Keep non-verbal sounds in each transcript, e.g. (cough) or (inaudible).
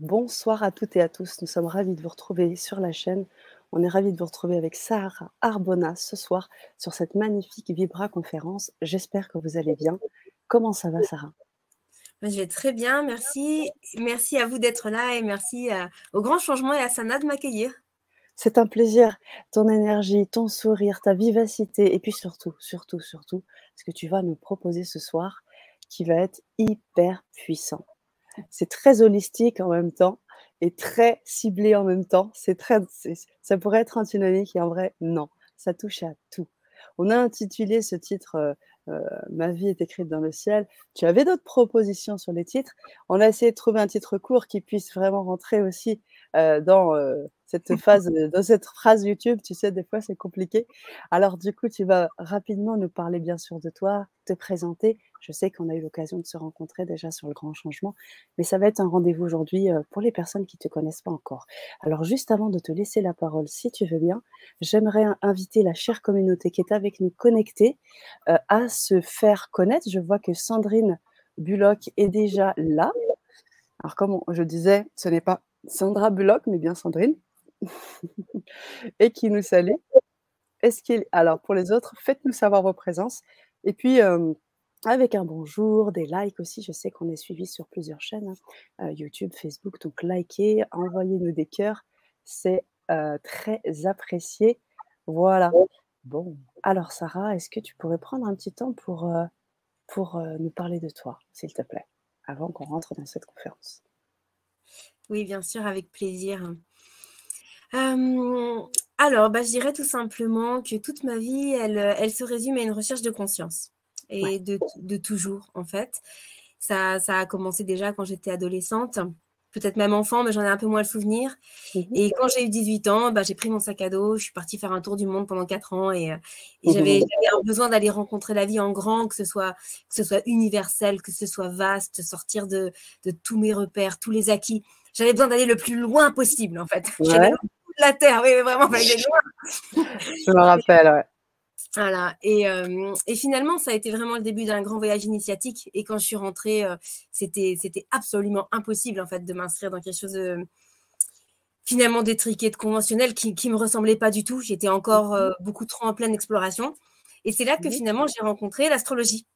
Bonsoir à toutes et à tous. Nous sommes ravis de vous retrouver sur la chaîne. On est ravis de vous retrouver avec Sarah Arbona ce soir sur cette magnifique Vibra conférence. J'espère que vous allez bien. Comment ça va, Sarah? Je vais très bien, merci. Merci à vous d'être là et merci au grand changement et à Sana de m'accueillir. C'est un plaisir. Ton énergie, ton sourire, ta vivacité et puis surtout, surtout, surtout, ce que tu vas nous proposer ce soir qui va être hyper puissant. C'est très holistique en même temps et très ciblé en même temps. C'est très, ça pourrait être antinomique et en vrai, non. Ça touche à tout. On a intitulé ce titre euh, euh, Ma vie est écrite dans le ciel. Tu avais d'autres propositions sur les titres? On a essayé de trouver un titre court qui puisse vraiment rentrer aussi euh, dans cette (laughs) phase, dans cette phrase YouTube. Tu sais, des fois, c'est compliqué. Alors, du coup, tu vas rapidement nous parler, bien sûr, de toi, te présenter. Je sais qu'on a eu l'occasion de se rencontrer déjà sur le grand changement, mais ça va être un rendez-vous aujourd'hui pour les personnes qui ne te connaissent pas encore. Alors, juste avant de te laisser la parole, si tu veux bien, j'aimerais inviter la chère communauté qui est avec nous connectée à se faire connaître. Je vois que Sandrine Bullock est déjà là. Alors, comme je disais, ce n'est pas Sandra Bullock, mais bien Sandrine, (laughs) et qui nous salue. Est-ce. Alors, pour les autres, faites-nous savoir vos présences. Et puis, avec un bonjour, des likes aussi. Je sais qu'on est suivi sur plusieurs chaînes, hein, YouTube, Facebook. Donc, likez, envoyez-nous des cœurs. C'est très apprécié. Voilà. Bon, alors Sarah, est-ce que tu pourrais prendre un petit temps pour, pour nous parler de toi, s'il te plaît, avant qu'on rentre dans cette conférence? Oui, bien sûr, avec plaisir. alors, bah, je dirais tout simplement que toute ma vie, elle, elle se résume à une recherche de conscience et de, de, toujours, en fait. Ça, ça a commencé déjà quand j'étais adolescente peut-être même enfant, mais j'en ai un peu moins le souvenir. Mmh et quand j'ai eu 18 ans, bah, j'ai pris mon sac à dos, je suis partie faire un tour du monde pendant 4 ans et, euh, et j'avais besoin d'aller rencontrer la vie en grand, que ce, soit, que ce soit universel, que ce soit vaste, sortir de, de tous mes repères, tous les acquis. J'avais besoin d'aller le plus loin possible, en fait. (laughs) Ouais. J'allais de la terre, oui, vraiment, loin. je me rappelle, ouais. Voilà. Et, euh, et, finalement, ça a été vraiment le début d'un grand voyage initiatique. Et quand je suis rentrée, euh, c'était, c'était absolument impossible en fait de m'inscrire dans quelque chose de finalement détriqué, de conventionnel, qui ne me ressemblait pas du tout. J'étais encore euh, beaucoup trop en pleine exploration. Et c'est là que finalement j'ai rencontré l'astrologie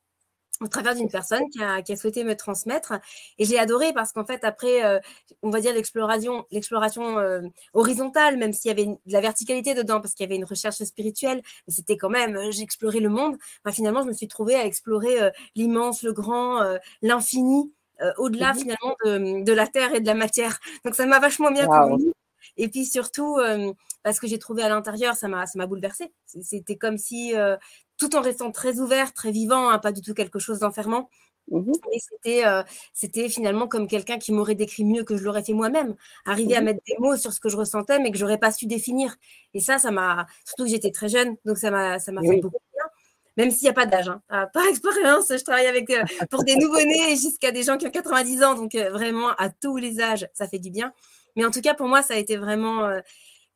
au travers d'une personne qui a, qui a, souhaité me transmettre. Et j'ai adoré parce qu'en fait, après, euh, on va dire l'exploration, l'exploration euh, horizontale, même s'il y avait de la verticalité dedans, parce qu'il y avait une recherche spirituelle, mais c'était quand même, euh, j'explorais le monde. Enfin, finalement, je me suis trouvée à explorer euh, l'immense, le grand, euh, l'infini, au-delà mmh finalement de, de, la terre et de la matière. Donc, ça m'a vachement bien wow. convenu. Et puis surtout, parce que j'ai trouvé à l'intérieur, ça m'a, ça m'a bouleversée. C'était comme si tout en restant très ouvert, très vivant, hein, pas du tout quelque chose d'enfermant. Mmh. Et c'était, euh, c'était finalement comme quelqu'un qui m'aurait décrit mieux que je l'aurais fait moi-même, arriver mmh. à mettre des mots sur ce que je ressentais, mais que j'aurais pas su définir. Et ça, ça m'a, surtout que j'étais très jeune, donc ça m'a, ça m'a oui. fait beaucoup bien. Même s'il n'y a pas d'âge, hein. Ah, par (laughs) expérience, je travaille avec euh, pour des nouveau-nés jusqu'à des gens qui ont 90 ans, donc euh, vraiment à tous les âges, ça fait du bien. Mais en tout cas, pour moi, ça a été vraiment,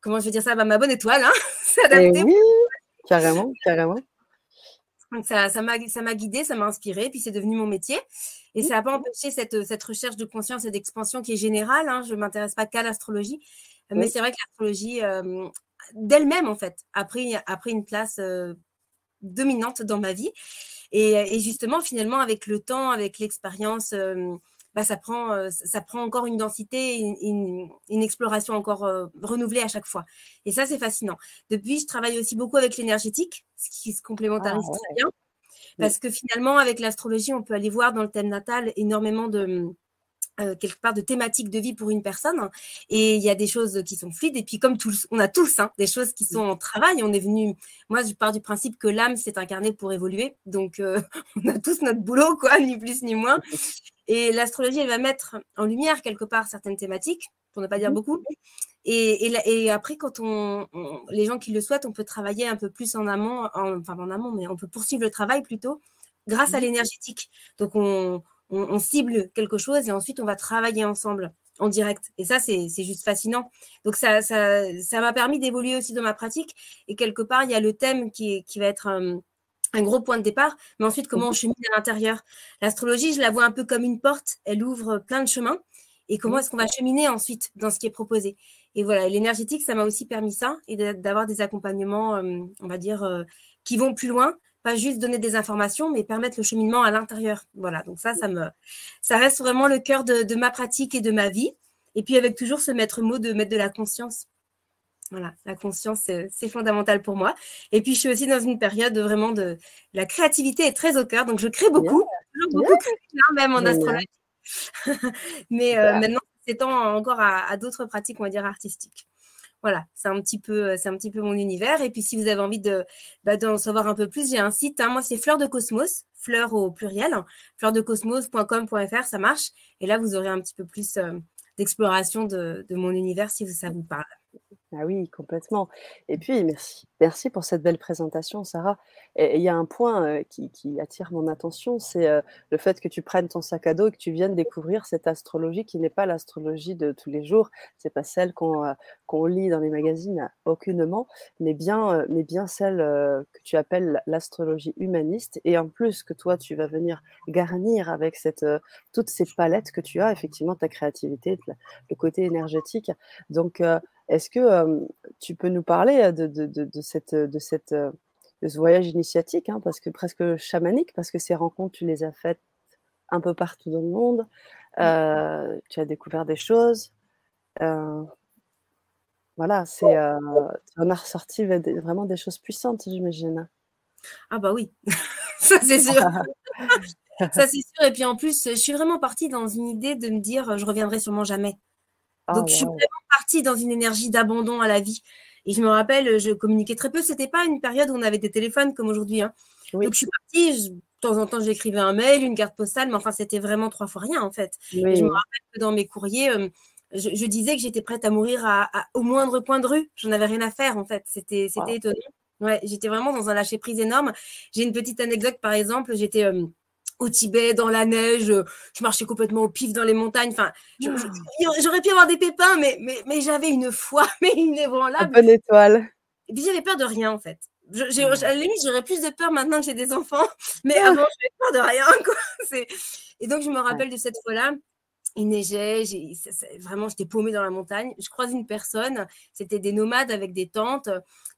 comment je vais dire ça, bah, ma bonne étoile, hein, (laughs) s'adapter. Oui, carrément, carrément. Donc ça, ça m'a, ça m'a guidée, ça m'a inspirée, puis c'est devenu mon métier. Et ça n'a pas empêché cette, cette recherche de conscience et d'expansion qui est générale. Hein. Je ne m'intéresse pas qu'à l'astrologie, oui. mais c'est vrai que l'astrologie euh, d'elle-même, en fait, a pris, a pris une place euh, dominante dans ma vie. Et, et, justement, finalement, avec le temps, avec l'expérience, euh, bah, ça, prend, euh, ça prend encore une densité, une, une, une exploration encore euh, renouvelée à chaque fois. Et ça, c'est fascinant. Depuis, je travaille aussi beaucoup avec l'énergétique, ce qui se complémentarise ah, ouais. très bien. Parce que finalement, avec l'astrologie, on peut aller voir dans le thème natal énormément de, euh, quelque part de thématique de vie pour une personne. Et il y a des choses qui sont fluides. Et puis comme tous, on a tous hein, des choses qui sont en travail. On est venu, moi je pars du principe que l'âme s'est incarnée pour évoluer. Donc euh, (laughs) on a tous notre boulot, quoi, ni plus ni moins. Et l'astrologie, elle va mettre en lumière quelque part certaines thématiques, pour ne pas dire beaucoup. Et, et, et après, quand on, on, les gens qui le souhaitent, on peut travailler un peu plus en amont, en, enfin en amont, mais on peut poursuivre le travail plutôt grâce à l'énergétique. Donc on on, on, cible quelque chose et ensuite on va travailler ensemble en direct. Et ça, c'est juste fascinant. Donc ça ça ça m'a permis d'évoluer aussi dans ma pratique. Et quelque part, il y a le thème qui, qui va être un, un, gros point de départ, mais ensuite comment on chemine à l'intérieur? L'astrologie, je la vois un peu comme une porte. Elle ouvre plein de chemins. et comment est-ce qu'on va cheminer ensuite dans ce qui est proposé? Et voilà, l'énergétique, ça m'a aussi permis ça et d'avoir des accompagnements, euh, on va dire, euh, qui vont plus loin, pas juste donner des informations, mais permettre le cheminement à l'intérieur. Voilà, donc ça, ça me, ça reste vraiment le cœur de, ma pratique et de ma vie. Et puis avec toujours ce maître mot de mettre de la conscience. Voilà, la conscience, c'est fondamental pour moi. Et puis, je suis aussi dans une période vraiment de la créativité est très au cœur, donc je crée beaucoup, beaucoup même en astrologie. (laughs) Mais euh, maintenant, c'est temps encore à, d'autres pratiques, on va dire, artistiques. Voilà, c'est un petit peu, c'est un petit peu mon univers. Et puis, si vous avez envie de, bah, d'en savoir un peu plus, j'ai un site. Hein. moi, c'est Fleur de Cosmos, fleur au pluriel, fleurdecosmos.com.fr, ça marche. Et là, vous aurez un petit peu plus euh, d'exploration de, de, mon univers si ça vous parle. Ah oui, complètement. Et puis, merci. Merci pour cette belle présentation, Sarah. Et il y a un point qui, attire mon attention, c'est le fait que tu prennes ton sac à dos et que tu viennes découvrir cette astrologie qui n'est pas l'astrologie de tous les jours. C'est pas celle qu'on lit dans les magazines, aucunement, mais bien, mais bien celle que tu appelles l'astrologie humaniste. Et en plus que toi, tu vas venir garnir avec cette, toutes ces palettes que tu as, effectivement, ta créativité, le côté énergétique. Donc, est-ce que tu peux nous parler de, cette, de, cette, ce voyage initiatique, hein, parce que presque chamanique, parce que ces rencontres, tu les as faites un peu partout dans le monde, mmh. tu as découvert des choses. voilà, c'est, tu en as ressorti vraiment des choses puissantes, j'imagine. Ah bah oui, (laughs) ça c'est sûr. (laughs) ça c'est sûr. Et puis en plus, je suis vraiment partie dans une idée de me dire, je reviendrai sûrement jamais. Ah, Donc, je suis vraiment partie dans une énergie d'abandon à la vie. Et je me rappelle, je communiquais très peu. C'était pas une période où on avait des téléphones comme aujourd'hui. Hein. Donc, je suis partie. de temps en temps, j'écrivais un mail, une carte postale, mais enfin, c'était vraiment trois fois rien, en fait. je me rappelle que dans mes courriers, euh, je, disais que j'étais prête à mourir à, au moindre coin de rue. J'en avais rien à faire, en fait. C'était étonnant. Ouais, j'étais vraiment dans un lâcher-prise énorme. J'ai une petite anecdote, par exemple. J'étais. Euh, au Tibet, dans la neige, je marchais complètement au pif dans les montagnes. Enfin, ah. j'aurais pu avoir des pépins, mais, mais, mais j'avais une foi, (laughs) mais une ébranlable. Bonne étoile. Et puis j'avais peur de rien en fait. Je, à la limite, j'aurais plus de peur maintenant que j'ai des enfants, (laughs) mais avant, j'avais peur de rien. (laughs) Quoi. Et donc, je me rappelle de cette fois-là il neigeait, vraiment j'étais paumée dans la montagne. Je croise une personne, c'était des nomades avec des tentes.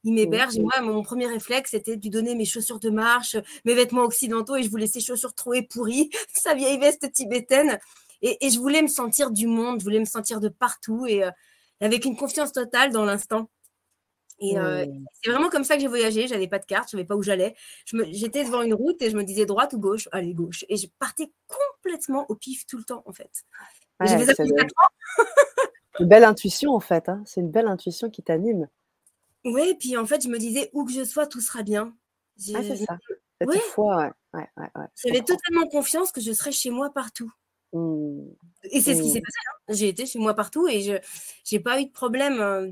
Ils m'hébergent. Et moi, mon premier réflexe, c'était de lui donner mes chaussures de marche, mes vêtements occidentaux, et je voulais ces chaussures trouées pourries, (laughs) sa vieille veste tibétaine. Et, je voulais me sentir du monde, je voulais me sentir de partout, et euh, avec une confiance totale dans l'instant. Et euh, c'est vraiment comme ça que j'ai voyagé. J'avais pas de carte, je savais pas où j'allais. J'étais devant une route et je me disais droite ou gauche? Allez, gauche. Et je partais complètement au pif tout le temps, en fait. c'est une belle intuition, en fait. Hein. C'est une belle intuition qui t'anime. Oui, puis en fait, je me disais où que je sois, tout sera bien. Ah, c'est ça. Cette foi, ouais. J'avais totalement confiance que je serais chez moi partout. Mmh. Et c'est ce qui s'est passé. Hein. J'ai été chez moi partout et je n'ai pas eu de problème. Euh,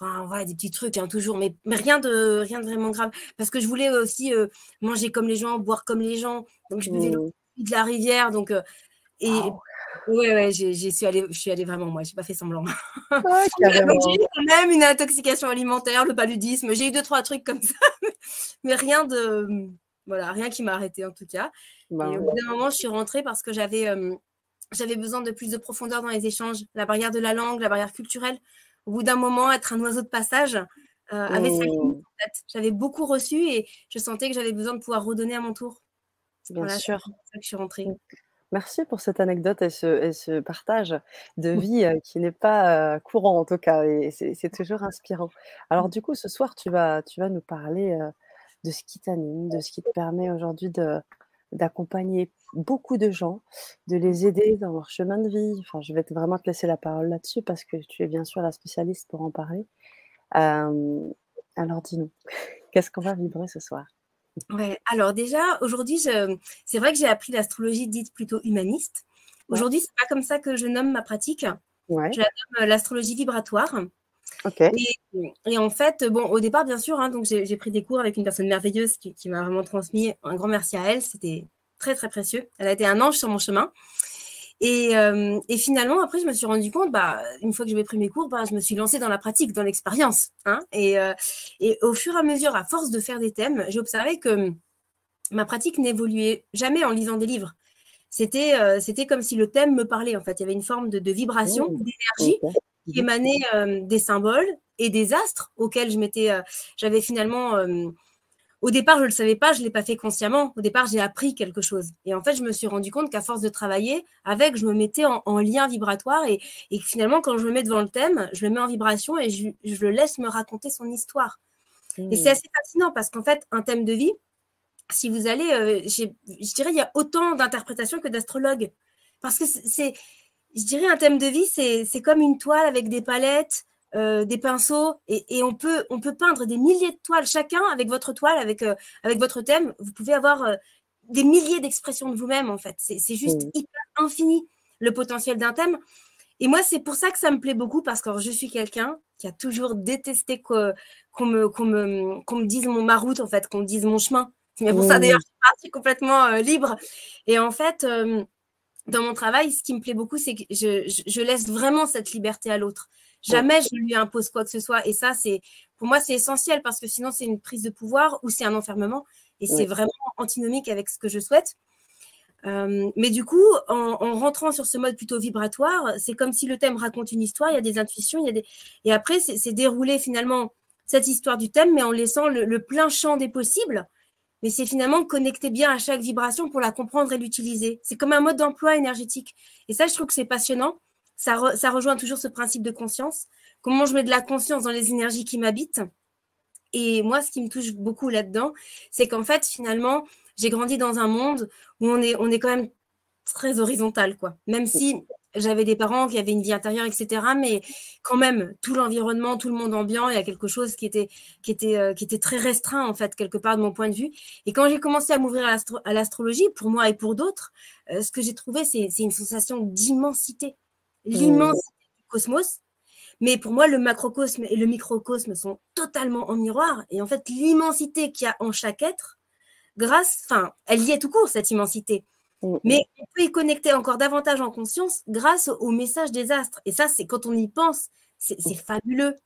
Enfin, voilà, des petits trucs, hein, toujours, mais, mais, rien, de, rien de vraiment grave. Parce que je voulais aussi euh, manger comme les gens, boire comme les gens. Donc, je buvais mmh. de la rivière. Donc, euh, et ouais, ouais, suis allée, je suis allée vraiment, moi, j'ai pas fait semblant. (laughs) j'ai eu quand même une intoxication alimentaire, le paludisme. J'ai eu deux, trois trucs comme ça, (laughs) mais rien de. Voilà, rien qui m'a arrêté en tout cas. Bah et au bout d'un moment, je suis rentrée parce que j'avais. Euh, j'avais besoin de plus de profondeur dans les échanges, la barrière de la langue, la barrière culturelle au bout d'un moment, être un oiseau de passage euh, avait mmh. J'avais beaucoup reçu et je sentais que j'avais besoin de pouvoir redonner à mon tour. Bien sûr. C'est ça que je suis rentrée. Merci pour cette anecdote et ce, partage de (laughs) vie euh, qui n'est pas euh, courant en tout cas et c'est toujours inspirant. Alors du coup, ce soir, tu vas, tu vas nous parler de ce qui t'anime, de ce qui te permet aujourd'hui d'accompagner beaucoup de gens, de les aider dans leur chemin de vie. Enfin, je vais vraiment te laisser la parole là-dessus parce que tu es bien sûr la spécialiste pour en parler. alors dis-nous, (laughs) qu'est-ce qu'on va vibrer ce soir? Ouais, alors déjà, aujourd'hui, c'est vrai que j'ai appris l'astrologie dite plutôt humaniste. Aujourd'hui, c'est pas comme ça que je nomme ma pratique. Ouais. Je la nomme euh, l'astrologie vibratoire. Et, en fait, bon, au départ, bien sûr, hein, donc j'ai pris des cours avec une personne merveilleuse qui, m'a vraiment transmis un grand merci à elle. C'était très, très précieux. Elle a été un ange sur mon chemin. Et, euh, finalement, après, je me suis rendu compte, bah, une fois que j'avais pris mes cours, bah, je me suis lancée dans la pratique, dans l'expérience. Hein. et, euh, et au fur et à mesure, à force de faire des thèmes, j'ai observé que ma pratique n'évoluait jamais en lisant des livres c'était euh, c'était comme si le thème me parlait en fait. Il y avait une forme de, vibration, mmh. d'énergie qui émanait euh, des symboles et des astres auxquels je m'étais, j'avais finalement au départ, je ne le savais pas, je ne l'ai pas fait consciemment. Au départ, j'ai appris quelque chose. Et en fait, je me suis rendu compte qu'à force de travailler avec, je me mettais en, lien vibratoire et, finalement, quand je me mets devant le thème, je le mets en vibration et je, le laisse me raconter son histoire. Et c'est mmh. assez fascinant parce qu'en fait, un thème de vie, si vous allez, euh, je dirais, il y a autant d'interprétations que d'astrologues. Parce que c'est, je dirais, un thème de vie, c'est comme une toile avec des palettes, euh, des pinceaux et, on, peut, on peut peindre des milliers de toiles chacun avec votre toile, avec, euh, avec votre thème. Vous pouvez avoir euh, des milliers d'expressions de vous-même en fait. C'est juste hyper infini le potentiel d'un thème. Et moi, c'est pour ça que ça me plaît beaucoup parce que je suis quelqu'un qui a toujours détesté qu'on me, me, me, dise mon ma route en fait, qu'on me dise mon chemin. C'est pour ça d'ailleurs je suis partie complètement libre. Et en fait, dans mon travail, ce qui me plaît beaucoup, c'est que je, je, laisse vraiment cette liberté à l'autre. Jamais je lui impose quoi que ce soit. Et ça, c'est pour moi, c'est essentiel parce que sinon, c'est une prise de pouvoir ou c'est un enfermement. Et c'est vraiment antinomique avec ce que je souhaite. Euh, mais du coup, en, rentrant sur ce mode plutôt vibratoire, c'est comme si le thème raconte une histoire, il y a des intuitions, il y a des... et après, c'est dérouler finalement cette histoire du thème, mais en laissant le, plein champ des possibles. Mais c'est finalement connecter bien à chaque vibration pour la comprendre et l'utiliser. C'est comme un mode d'emploi énergétique. Et ça, je trouve que c'est passionnant ça, rejoint toujours ce principe de conscience. Comment je mets de la conscience dans les énergies qui m'habitent. Et moi, ce qui me touche beaucoup là-dedans, c'est qu'en fait, finalement, j'ai grandi dans un monde où on est, on est quand même très horizontal, quoi. Même si j'avais des parents qui avaient une vie intérieure, etc. Mais quand même, tout l'environnement, tout le monde ambiant, il y a quelque chose euh, qui était très restreint, en fait, quelque part de mon point de vue. Et quand j'ai commencé à m'ouvrir à l'astrologie, pour moi et pour d'autres, euh, ce que j'ai trouvé, c'est une sensation d'immensité l'immensité du cosmos. Mais pour moi, le macrocosme et le microcosme sont totalement en miroir. Et en fait, l'immensité qu'il y a en chaque être, grâce, enfin, elle y est tout court, cette immensité. Mm, mm. Mais on peut y connecter encore davantage en conscience grâce au message des astres. Et ça, c'est quand on y pense, c'est fabuleux.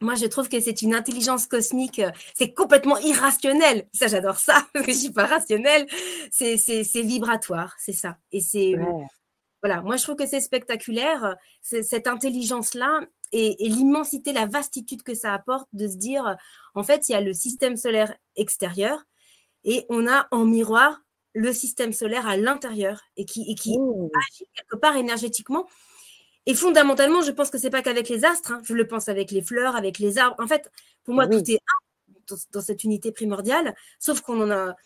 Moi, je trouve que c'est une intelligence cosmique, euh, c'est complètement irrationnel. Ça, j'adore ça, (laughs) parce que je suis pas rationnelle. C'est vibratoire, c'est ça. Et c'est voilà, moi je trouve que c'est spectaculaire, cette intelligence-là et, l'immensité, la vastitude que ça apporte de se dire, en fait, il y a le système solaire extérieur et on a en miroir le système solaire à l'intérieur et qui, mmh. agit quelque part énergétiquement. Et fondamentalement, je pense que c'est pas qu'avec les astres, hein. je le pense avec les fleurs, avec les arbres. En fait, pour moi, tout est un dans cette unité primordiale, sauf qu'on en a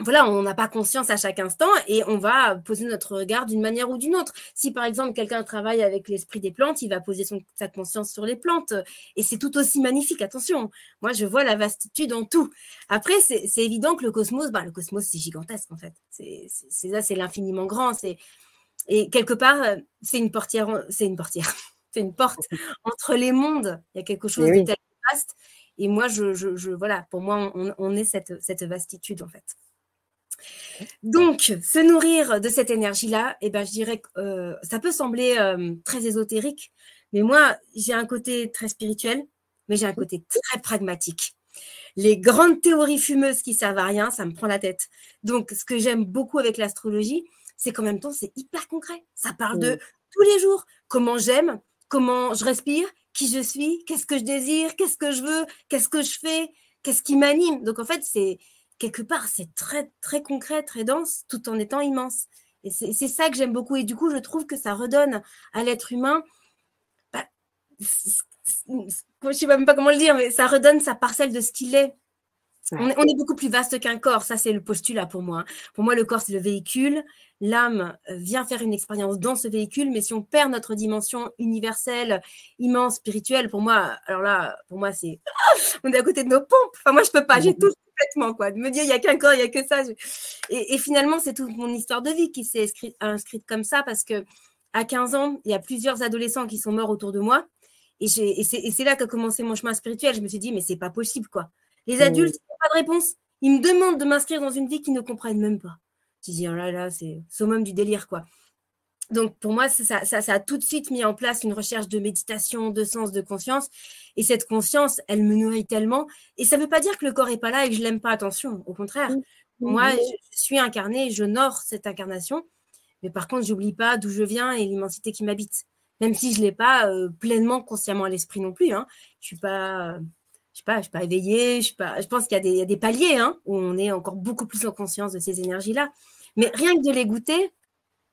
voilà, on n'a pas conscience à chaque instant et on va poser notre regard d'une manière ou d'une autre. Si par exemple quelqu'un travaille avec l'esprit des plantes, il va poser son, sa conscience sur les plantes et c'est tout aussi magnifique. Attention, moi je vois la vastitude en tout. Après, c'est évident que le cosmos, bah, le cosmos c'est gigantesque en fait. C'est ça, c'est l'infiniment grand. C'est et quelque part, c'est une portière, c'est une portière, (laughs) c'est une porte entre les mondes. Il y a quelque chose de tellement vaste. Et moi, je, je, voilà, pour moi, on, on est cette, cette vastitude en fait. Donc, se nourrir de cette énergie-là, eh ben, je dirais que euh, ça peut sembler euh, très ésotérique, mais moi, j'ai un côté très spirituel, mais j'ai un côté très pragmatique. Les grandes théories fumeuses qui servent à rien, ça me prend la tête. Donc, ce que j'aime beaucoup avec l'astrologie, c'est qu'en même temps, c'est hyper concret. Ça parle de tous les jours, comment j'aime, comment je respire, qui je suis, qu'est-ce que je désire, qu'est-ce que je veux, qu'est-ce que je fais, qu'est-ce qui m'anime. Donc, en fait, c'est quelque part, c'est très, très concret, très dense, tout en étant immense. Et c'est ça que j'aime beaucoup. Et du coup, je trouve que ça redonne à l'être humain, bah, je ne sais même pas comment le dire, mais ça redonne sa parcelle de ce qu'il est. On, est. beaucoup plus vaste qu'un corps, ça c'est le postulat pour moi. Pour moi, le corps c'est le véhicule, l'âme euh, vient faire une expérience dans ce véhicule, mais si on perd notre dimension universelle, immense, spirituelle, pour moi, alors là, pour moi c'est, on est à côté de nos pompes. Enfin moi je peux pas, j'ai mmh. tout complètement, quoi. De me dire, il n'y a qu'un corps, il n'y a que ça. Et, finalement, c'est toute mon histoire de vie qui s'est inscrite, comme ça parce que à 15 ans, il y a plusieurs adolescents qui sont morts autour de moi. Et, c'est là qu'a commencé mon chemin spirituel. Je me suis dit, mais c'est pas possible, quoi. Les adultes, mmh. n'ont pas de réponse. Ils me demandent de m'inscrire dans une vie qu'ils ne comprennent même pas. Je dis, oh là là, c'est summum du délire, quoi. Donc pour moi, ça, ça, a tout de suite mis en place une recherche de méditation, de sens, de conscience. Et cette conscience, elle me nourrit tellement. Et ça ne veut pas dire que le corps n'est pas là et que je l'aime pas. Attention, au contraire. Moi, je suis incarnée, je nore cette incarnation. Mais par contre, j'oublie pas d'où je viens et l'immensité qui m'habite. Même si je ne l'ai pas pleinement consciemment à l'esprit non plus. Hein. Je suis pas je sais pas, je suis pas éveillée, je, pas, je pense qu'il y, a des paliers hein, où on est encore beaucoup plus en conscience de ces énergies-là. Mais rien que de les goûter,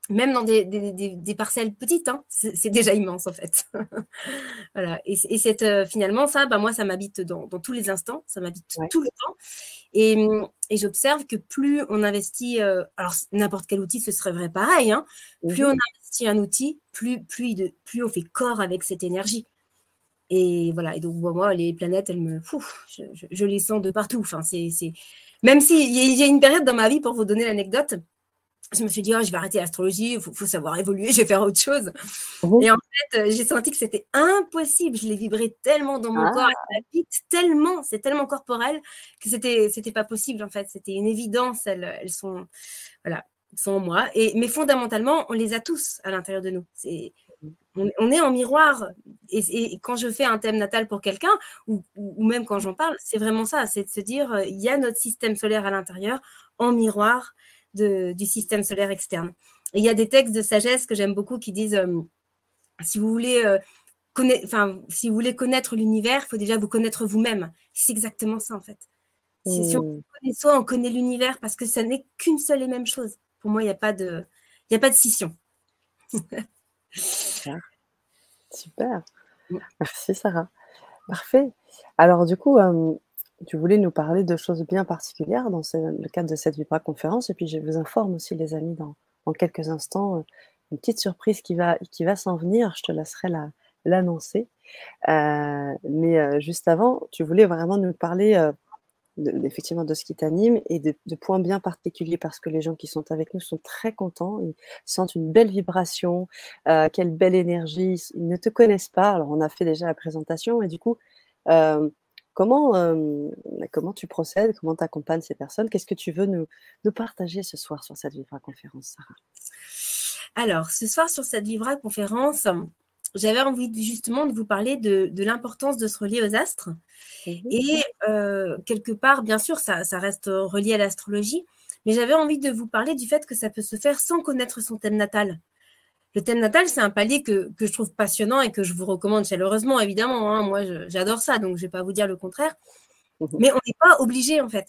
même dans des, parcelles petites, hein, c'est déjà immense en fait. (laughs) voilà. Et, et euh, finalement, ça, bah, moi, ça m'habite dans, tous les instants, ça m'habite tout le temps. Et, j'observe que plus on investit, euh, alors n'importe quel outil, ce serait vrai pareil, hein, plus on investit un outil, plus, plus, de, plus on fait corps avec cette énergie. Et voilà, et donc moi, les planètes, elles me. je, les sens de partout. Enfin, c'est, Même s'il y a une période dans ma vie, pour vous donner l'anecdote, je me suis dit, oh, je vais arrêter l'astrologie, il faut, savoir évoluer, (laughs) je vais faire autre chose. Mmh et en fait, euh, j'ai senti que c'était impossible. Je l'ai vibré tellement dans mon corps, ah. tellement, c'est tellement corporel que c'était, c'était pas possible en fait. C'était une évidence. Elles, elles sont, voilà, sont en moi. Et, mais fondamentalement, on les a tous à l'intérieur de nous. C'est, on, est en miroir. Et, quand je fais un thème natal pour quelqu'un, ou, ou, même quand j'en parle, c'est vraiment ça. C'est de se dire, euh, il y a notre système solaire à l'intérieur en miroir du système solaire externe. Et il y a des textes de sagesse que j'aime beaucoup qui disent euh, si vous voulez euh, enfin, si vous voulez connaître l'univers, il faut déjà vous connaître vous-même. C'est exactement ça en fait. Si, on mmh. connaît soi, on connaît l'univers parce que ça n'est qu'une seule et même chose. Pour moi, il n'y a pas de, il a pas de scission. (laughs) Super. Super. Merci Sarah. Parfait. Alors du coup, euh, tu voulais nous parler de choses bien particulières dans le cadre de cette Vibra conférence. Et puis, je vous informe aussi, les amis, dans, quelques instants, euh, une petite surprise qui va, qui va s'en venir. Je te laisserai l'annoncer. Euh, mais euh, juste avant, tu voulais vraiment nous parler effectivement de ce qui t'anime et de, points bien particuliers parce que les gens qui sont avec nous sont très contents, ils sentent une belle vibration, quelle belle énergie, ils ne te connaissent pas. Alors, on a fait déjà la présentation et du coup, Comment, comment tu procèdes Comment tu accompagnes ces personnes? Qu'est-ce que tu veux nous, nous, partager ce soir sur cette Vivra conférence, Sarah? Alors, ce soir sur cette Vivra conférence, j'avais envie justement de vous parler de, de l'importance de se relier aux astres. Mmh Et quelque part, bien sûr, ça, ça reste relié à l'astrologie, mais j'avais envie de vous parler du fait que ça peut se faire sans connaître son thème natal. Le thème natal, c'est un palier que, je trouve passionnant et que je vous recommande chaleureusement, évidemment. Hein. Moi, j'adore ça, donc je ne vais pas vous dire le contraire. Mhm. Mais on n'est pas obligé, en fait.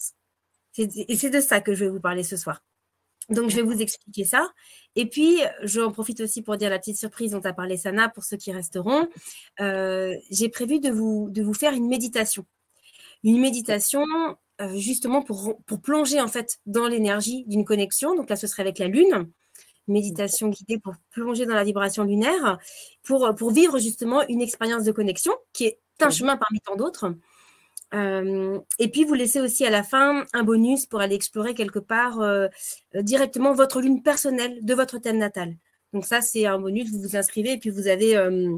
Et c'est de ça que je vais vous parler ce soir. Donc, je vais vous expliquer ça. Et puis, j'en profite aussi pour dire la petite surprise dont a parlé Sana pour ceux qui resteront. Euh, j'ai prévu de vous, de vous faire une méditation. Une méditation euh, justement pour, pour plonger en fait dans l'énergie d'une connexion. Donc là, ce serait avec la Lune méditation guidée pour plonger dans la vibration lunaire, pour, pour vivre justement une expérience de connexion qui est un chemin parmi tant d'autres. Euh, et puis, vous laissez aussi à la fin un bonus pour aller explorer quelque part euh, directement votre lune personnelle de votre thème natal. Donc ça, c'est un bonus, vous vous inscrivez et puis vous avez euh,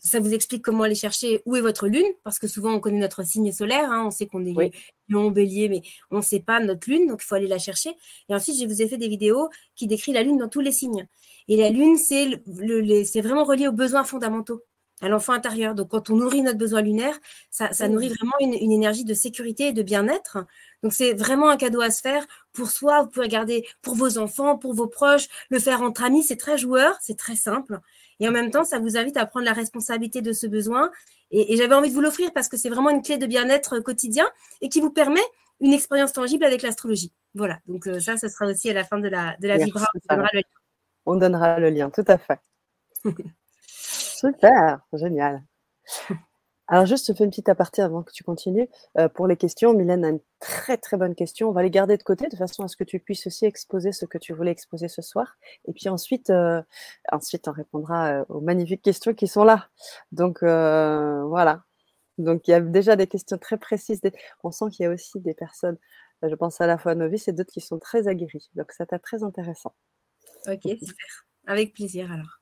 ça vous explique comment aller chercher où est votre lune, parce que souvent on connaît notre signe solaire, hein, on sait qu'on est lion, bélier, mais on ne sait pas notre lune, donc il faut aller la chercher. Et ensuite, je vous ai fait des vidéos qui décrivent la lune dans tous les signes. Et la lune, c'est le, vraiment relié aux besoins fondamentaux, à l'enfant intérieur. Donc quand on nourrit notre besoin lunaire, ça, nourrit vraiment une, une, énergie de sécurité et de bien-être. Donc c'est vraiment un cadeau à se faire pour soi. Vous pouvez regarder pour vos enfants, pour vos proches, le faire entre amis. C'est très joueur, c'est très simple. Et en même temps, ça vous invite à prendre la responsabilité de ce besoin. Et, j'avais envie de vous l'offrir parce que c'est vraiment une clé de bien-être quotidien et qui vous permet une expérience tangible avec l'astrologie. Voilà, donc euh, ça, ce sera aussi à la fin de la, de la vibra. On donnera le lien, tout à fait. (laughs) Super, génial. Alors, juste, je fais une petite aparté avant que tu continues. Euh, pour les questions, Mylène a une très très bonne question. On va les garder de côté de façon à ce que tu puisses aussi exposer ce que tu voulais exposer ce soir. Et puis ensuite, euh, ensuite on répondra euh, aux magnifiques questions qui sont là. Donc, voilà. Donc, il y a déjà des questions très précises. On sent qu'il y a aussi des personnes, je pense à la fois novices et d'autres qui sont très aguerries. Donc, ça t'a très intéressant. Ok, super. Avec plaisir alors.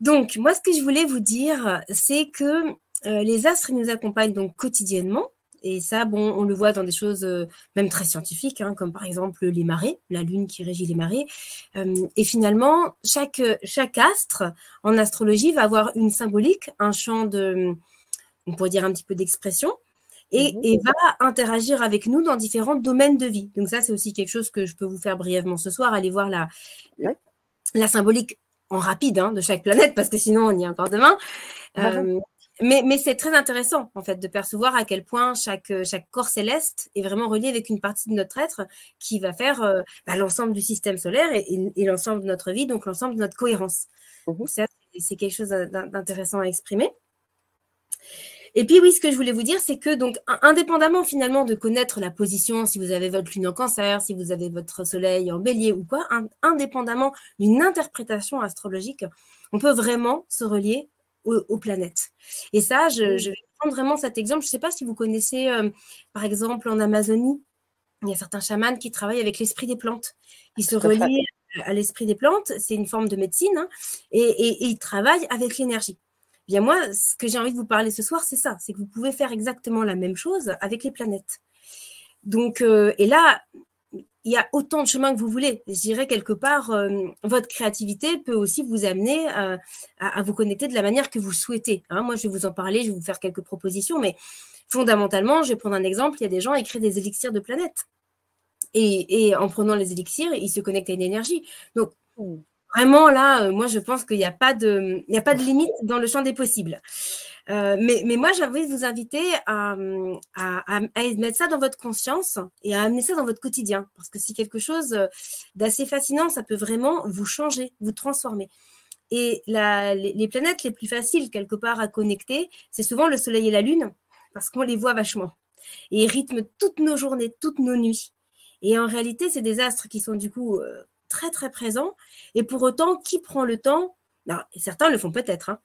Donc, moi, ce que je voulais vous dire, c'est que euh, les astres nous accompagnent donc quotidiennement. Et ça, bon, on le voit dans des choses euh, même très scientifiques, hein, comme par exemple les marées, la Lune qui régit les marées. Euh, et finalement, chaque, chaque astre en astrologie va avoir une symbolique, un champ de, on pourrait dire un petit peu d'expression, et, mmh et, va interagir avec nous dans différents domaines de vie. Donc ça, c'est aussi quelque chose que je peux vous faire brièvement ce soir. Allez voir la, la symbolique en rapide hein, de chaque planète, parce que sinon, on y est encore demain. Euh, mais, mais c'est très intéressant, en fait, de percevoir à quel point chaque, chaque corps céleste est vraiment relié avec une partie de notre être qui va faire euh, bah, l'ensemble du système solaire et, et, l'ensemble de notre vie, donc l'ensemble de notre cohérence. Mmh c'est quelque chose d'intéressant à exprimer. Et puis oui, ce que je voulais vous dire, c'est que donc indépendamment finalement de connaître la position, si vous avez votre lune en cancer, si vous avez votre soleil en bélier ou quoi, indépendamment d'une interprétation astrologique, on peut vraiment se relier aux, planètes. Et ça, je, vais prendre vraiment cet exemple. Je ne sais pas si vous connaissez, euh, par exemple, en Amazonie, il y a certains chamans qui travaillent avec l'esprit des plantes. Ils se relient à l'esprit des plantes, c'est une forme de médecine, hein, et, et ils travaillent avec l'énergie. Bien moi, ce que j'ai envie de vous parler ce soir, c'est ça, c'est que vous pouvez faire exactement la même chose avec les planètes. Donc, euh, et là, il y a autant de chemins que vous voulez. Je dirais quelque part, euh, votre créativité peut aussi vous amener euh, à, vous connecter de la manière que vous souhaitez. Hein. moi, je vais vous en parler, je vais vous faire quelques propositions, mais fondamentalement, je vais prendre un exemple. Il y a des gens qui créent des élixirs de planètes. Et, et, en prenant les élixirs, ils se connectent à une énergie. Donc, mmh. Vraiment, là, euh, moi, je pense qu'il n'y a, pas de, limite dans le champ des possibles. Euh, mais, moi, j'avais vous inviter à, mettre ça dans votre conscience et à amener ça dans votre quotidien. Parce que c'est quelque chose d'assez fascinant. Ça peut vraiment vous changer, vous transformer. Et les, planètes les plus faciles, quelque part, à connecter, c'est souvent le Soleil et la Lune, parce qu'on les voit vachement. Et ils rythment toutes nos journées, toutes nos nuits. Et en réalité, c'est des astres qui sont du coup euh, très très présent. Et pour autant, qui prend le temps? Ben, Certains le font peut-être, hein.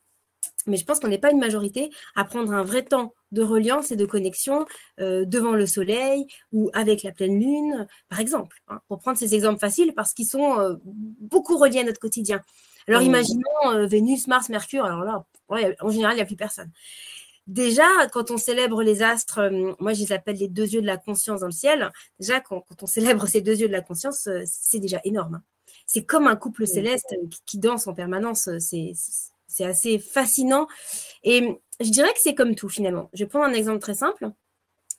mais je pense qu'on n'est pas une majorité à prendre un vrai temps de reliance et de connexion euh, devant le soleil ou avec la pleine lune, par exemple, hein, pour prendre ces exemples faciles parce qu'ils sont euh, beaucoup reliés à notre quotidien. Alors mmh. imaginons euh, Vénus, Mars, Mercure, alors là, en général, il n'y a plus personne. Déjà, quand on célèbre les astres, moi je les appelle les deux yeux de la conscience dans le ciel. Déjà, quand, on célèbre ces deux yeux de la conscience, c'est déjà énorme. Hein. C'est comme un couple céleste qui, danse en permanence. C'est assez fascinant. Et je dirais que c'est comme tout finalement. Je vais prendre un exemple très simple.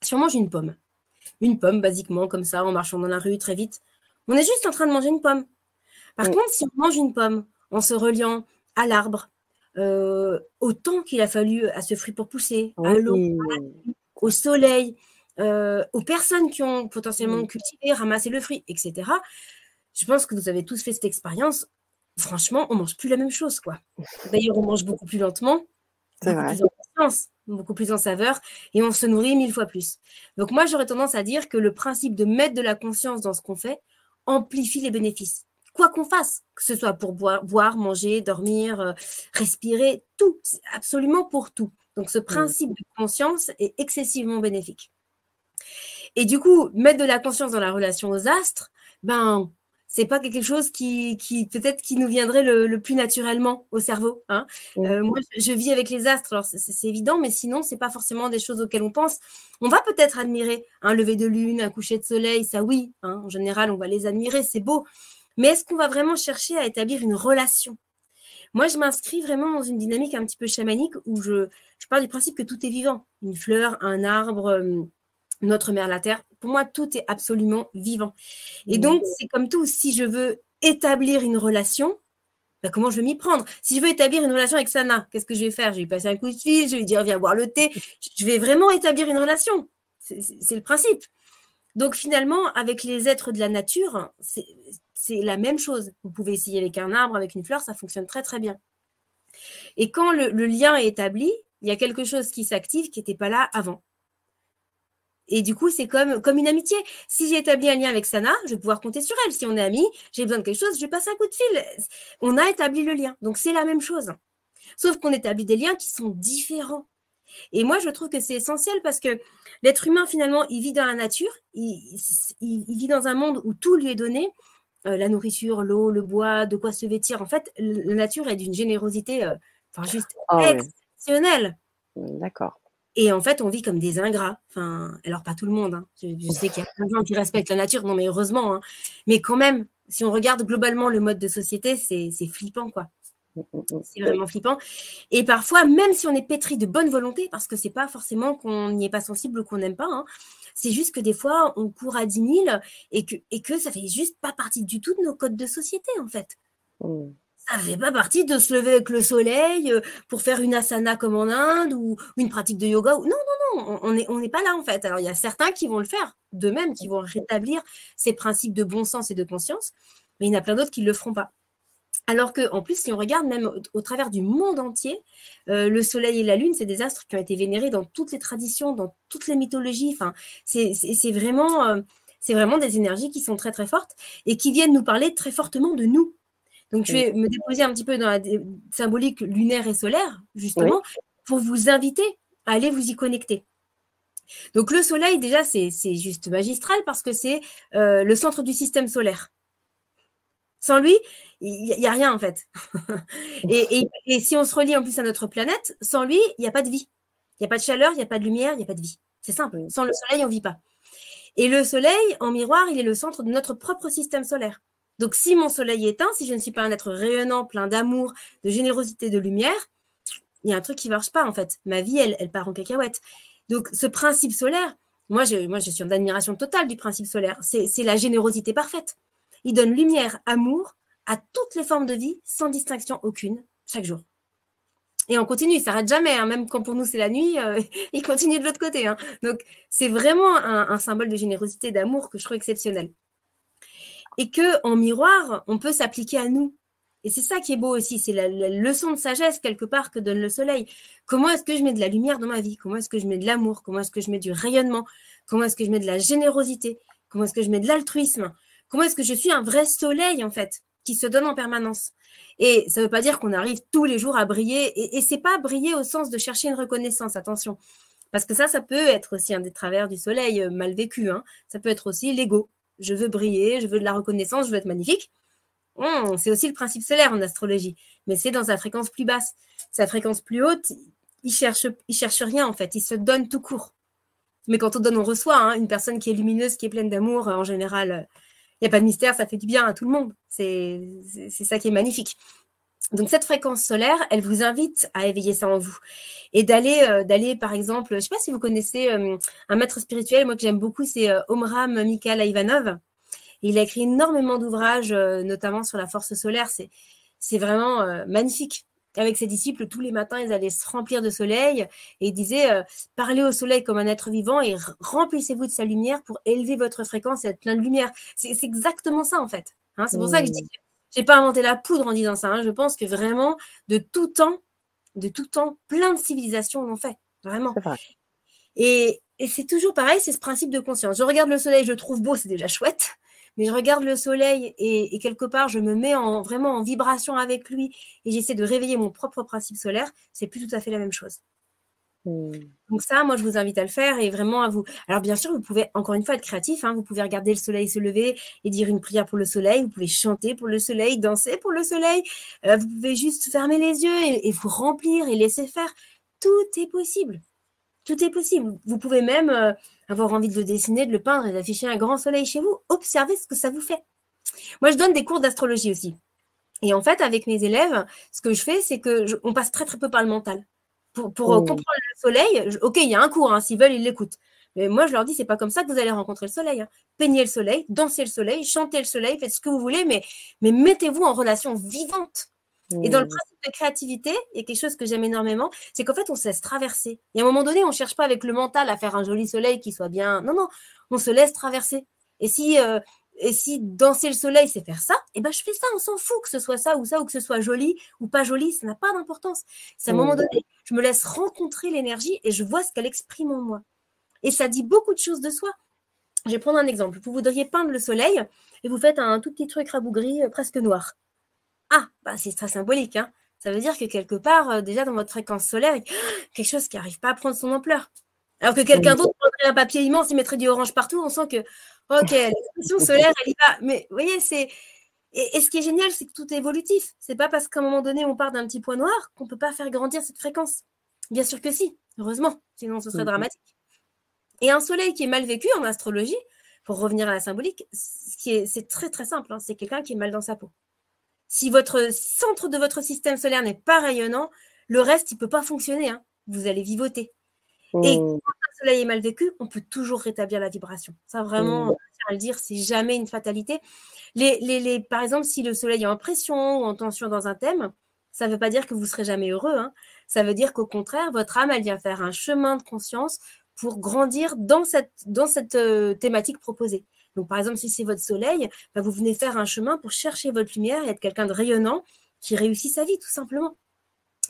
Si on mange une pomme, une pomme basiquement comme ça, en marchant dans la rue très vite, on est juste en train de manger une pomme. Par contre, si on mange une pomme en se reliant à l'arbre, euh, au temps qu'il a fallu à ce fruit pour pousser, à l'eau, au soleil, euh, aux personnes qui ont potentiellement cultivé, ramassé le fruit, etc. Je pense que vous avez tous fait cette expérience. Franchement, on mange plus la même chose, quoi. D'ailleurs, on mange beaucoup plus lentement, beaucoup plus en conscience, beaucoup plus en saveur, et on se nourrit mille fois plus. Donc moi, j'aurais tendance à dire que le principe de mettre de la conscience dans ce qu'on fait amplifie les bénéfices quoi qu'on fasse, que ce soit pour boire, boire manger, dormir, euh, respirer, tout, absolument pour tout. Donc ce principe de conscience est excessivement bénéfique. Et du coup, mettre de la conscience dans la relation aux astres, ben, c'est pas quelque chose qui, qui peut-être qui nous viendrait le, plus naturellement au cerveau. Hein. Euh, moi, je, vis avec les astres, alors c'est évident, mais sinon, c'est pas forcément des choses auxquelles on pense. On va peut-être admirer un lever de lune, un coucher de soleil, ça oui. Hein. en général, on va les admirer, c'est beau. Mais est-ce qu'on va vraiment chercher à établir une relation? Moi, je m'inscris vraiment dans une dynamique un petit peu chamanique où je, je parle du principe que tout est vivant. Une fleur, un arbre, euh, notre mère, la terre. Pour moi, tout est absolument vivant. Et donc, c'est comme tout. Si je veux établir une relation, bah, comment je vais m'y prendre? Si je veux établir une relation avec Sana, qu'est-ce que je vais faire? Je vais lui passer un coup de fil, je vais lui dire viens boire le thé. Je vais vraiment établir une relation. C'est le principe. Donc finalement, avec les êtres de la nature, c'est la même chose. Vous pouvez essayer avec un arbre, avec une fleur, ça fonctionne très très bien. Et quand le, lien est établi, il y a quelque chose qui s'active qui n'était pas là avant. Et du coup, c'est comme, comme une amitié. Si j'ai établi un lien avec Sana, je vais pouvoir compter sur elle. Si on est amis, j'ai besoin de quelque chose, je vais passer un coup de fil. On a établi le lien. Donc, c'est la même chose. Sauf qu'on établit des liens qui sont différents. Et moi, je trouve que c'est essentiel parce que l'être humain, finalement, il vit dans la nature, il, vit dans un monde où tout lui est donné, euh, la nourriture, l'eau, le bois, de quoi se vêtir. En fait, la nature est d'une générosité euh, enfin, juste ah exceptionnelle. D'accord. Et en fait, on vit comme des ingrats. Enfin, alors pas tout le monde. Hein. Je, sais qu'il y a plein de gens qui respectent la nature, non mais heureusement. Hein. Mais quand même, si on regarde globalement le mode de société, c'est flippant quoi. Mmh, mmh, mmh. C'est vraiment flippant. Et parfois, même si on est pétri de bonne volonté, parce que c'est pas forcément qu'on n'y est pas sensible ou qu'on n'aime pas, hein, c'est juste que des fois, on court à 10 000 et que, et que ça fait juste pas partie du tout de nos codes de société, en fait. Ça fait pas partie de se lever avec le soleil euh, pour faire une asana comme en Inde ou une pratique de yoga. Non, non, non, on n'est on n'est pas là, en fait. Alors, il y a certains qui vont le faire d'eux-mêmes, qui vont rétablir ces principes de bon sens et de conscience, mais il y en a plein d'autres qui ne le feront pas. Alors que, en plus, si on regarde même au, travers du monde entier, euh, le Soleil et la Lune, c'est des astres qui ont été vénérés dans toutes les traditions, dans toutes les mythologies. Enfin, c'est vraiment, euh, c'est vraiment des énergies qui sont très très fortes et qui viennent nous parler très fortement de nous. Donc, je vais me déposer un petit peu dans la symbolique lunaire et solaire, justement, pour vous inviter à aller vous y connecter. Donc, le Soleil, déjà, c'est juste magistral parce que c'est euh, le centre du système solaire. Sans lui, il n'y a rien en fait. (laughs) et, si on se relie en plus à notre planète, sans lui, il n'y a pas de vie. Il n'y a pas de chaleur, il n'y a pas de lumière, il n'y a pas de vie. C'est simple. Sans le soleil, on ne vit pas. Et le soleil, en miroir, il est le centre de notre propre système solaire. Donc si mon soleil est éteint, si je ne suis pas un être rayonnant, plein d'amour, de générosité, de lumière, il y a un truc qui ne marche pas en fait. Ma vie, elle, elle part en cacahuète. Donc ce principe solaire, moi je, moi, je suis en admiration totale du principe solaire. C'est la générosité parfaite. Il donne lumière, amour à toutes les formes de vie, sans distinction aucune, chaque jour. Et on continue, il ne s'arrête jamais, hein. même quand pour nous c'est la nuit, euh, (laughs) il continue de l'autre côté. Hein. Donc c'est vraiment un, symbole de générosité, d'amour que je trouve exceptionnel. Et que en miroir, on peut s'appliquer à nous. Et c'est ça qui est beau aussi, c'est la, la, leçon de sagesse quelque part que donne le soleil. Comment est-ce que je mets de la lumière dans ma vie? Comment est-ce que je mets de l'amour? Comment est-ce que je mets du rayonnement? Comment est-ce que je mets de la générosité? Comment est-ce que je mets de l'altruisme? Comment est-ce que je suis un vrai soleil, en fait, qui se donne en permanence Et ça ne veut pas dire qu'on arrive tous les jours à briller. Et, et c'est pas briller au sens de chercher une reconnaissance, attention. Parce que ça, ça peut être aussi un des travers du soleil euh, mal vécu. Hein. Ça peut être aussi l'ego. Je veux briller, je veux de la reconnaissance, je veux être magnifique. Hum, c'est aussi le principe solaire en astrologie. Mais c'est dans sa fréquence plus basse. Sa fréquence plus haute, il cherche, cherche rien en fait. Il se donne tout court. Mais quand on donne, on reçoit. Hein. Une personne qui est lumineuse, qui est pleine d'amour, en général, euh, n'y a pas de mystère, ça fait du bien à tout le monde. C'est ça qui est magnifique. Donc cette fréquence solaire, elle vous invite à éveiller ça en vous et d'aller, euh, d'aller par exemple, je ne sais pas si vous connaissez euh, un maître spirituel, moi que j'aime beaucoup, c'est euh, Omram Mikhail Ivanov. Il a écrit énormément d'ouvrages, notamment sur la force solaire. C'est, c'est vraiment magnifique avec ses disciples, tous les matins, ils allaient se remplir de soleil et ils disaient euh, Parlez au soleil comme un être vivant et remplissez-vous de sa lumière pour élever votre fréquence et être plein de lumière. C'est exactement ça, en fait. Hein. c'est pour ça que je dis que je n'ai pas inventé la poudre en disant ça. Hein. je pense que vraiment, de tout temps, de tout temps, plein de civilisations l'ont fait. Vraiment. Et, et c'est toujours pareil, c'est ce principe de conscience. Je regarde le soleil, je le trouve beau, c'est déjà chouette mais je regarde le soleil et, quelque part, je me mets en, vraiment en vibration avec lui et j'essaie de réveiller mon propre principe solaire, c'est plus tout à fait la même chose. Hmm. Donc ça, moi, je vous invite à le faire et vraiment à vous. Alors bien sûr, vous pouvez encore une fois être créatif. Hein, vous pouvez regarder le soleil se lever et dire une prière pour le soleil. Vous pouvez chanter pour le soleil, danser pour le soleil. Euh, vous pouvez juste fermer les yeux et, vous remplir et laisser faire. Tout est possible. Tout est possible. Vous pouvez même euh, avoir envie de le dessiner, de le peindre et d'afficher un grand soleil chez vous. Observez ce que ça vous fait. Moi, je donne des cours d'astrologie aussi. Et en fait, avec mes élèves, ce que je fais, c'est que on passe très très peu par le mental. Pour, pour euh, oh. comprendre le soleil, ok, il y a un cours, hein, s'ils veulent, ils l'écoutent. Mais moi, je leur dis, c'est pas comme ça que vous allez rencontrer le soleil. Hein. Peignez le soleil, dansez le soleil, chantez le soleil, faites ce que vous voulez, mais, mais mettez-vous en relation vivante et dans le mmh. principe de créativité, il y a quelque chose que j'aime énormément, c'est qu'en fait, on se laisse traverser. Et à un moment donné, on ne cherche pas avec le mental à faire un joli soleil qui soit bien. Non, non, on se laisse traverser. Et si, euh, et si danser le soleil, c'est faire ça, et eh ben je fais ça, on s'en fout que ce soit ça ou ça, ou que ce soit joli ou pas joli, ça n'a pas d'importance. C'est à un moment mmh. donné, je me laisse rencontrer l'énergie et je vois ce qu'elle exprime en moi. Et ça dit beaucoup de choses de soi. Je vais prendre un exemple. Vous voudriez peindre le soleil et vous faites un tout petit truc rabougri, euh, presque noir. Ah, bah c'est très symbolique. Hein. Ça veut dire que quelque part, euh, déjà dans votre fréquence solaire, quelque chose qui n'arrive pas à prendre son ampleur. Alors que quelqu'un d'autre prendrait un papier immense et mettrait du orange partout, on sent que, ok, l'expression (laughs) solaire, elle y va. Mais vous voyez, c'est. Et, ce qui est génial, c'est que tout est évolutif. C'est pas parce qu'à un moment donné, on part d'un petit point noir qu'on ne peut pas faire grandir cette fréquence. Bien sûr que si, heureusement, sinon ce serait dramatique. Et un soleil qui est mal vécu en astrologie, pour revenir à la symbolique, c'est très très simple, hein, c'est quelqu'un qui est mal dans sa peau. Si votre centre de votre système solaire n'est pas rayonnant, le reste, il ne peut pas fonctionner. Hein. Vous allez vivoter. Et mmh. quand un soleil est mal vécu, on peut toujours rétablir la vibration. Ça, vraiment, mmh. à le dire, c'est jamais une fatalité. Les, les, par exemple, si le soleil est en pression ou en tension dans un thème, ça ne veut pas dire que vous serez jamais heureux. Hein. Ça veut dire qu'au contraire, votre âme, elle vient faire un chemin de conscience pour grandir dans cette, dans cette euh, thématique proposée. Donc, par exemple, si c'est votre soleil, bah, vous venez faire un chemin pour chercher votre lumière et être quelqu'un de rayonnant qui réussit sa vie, tout simplement.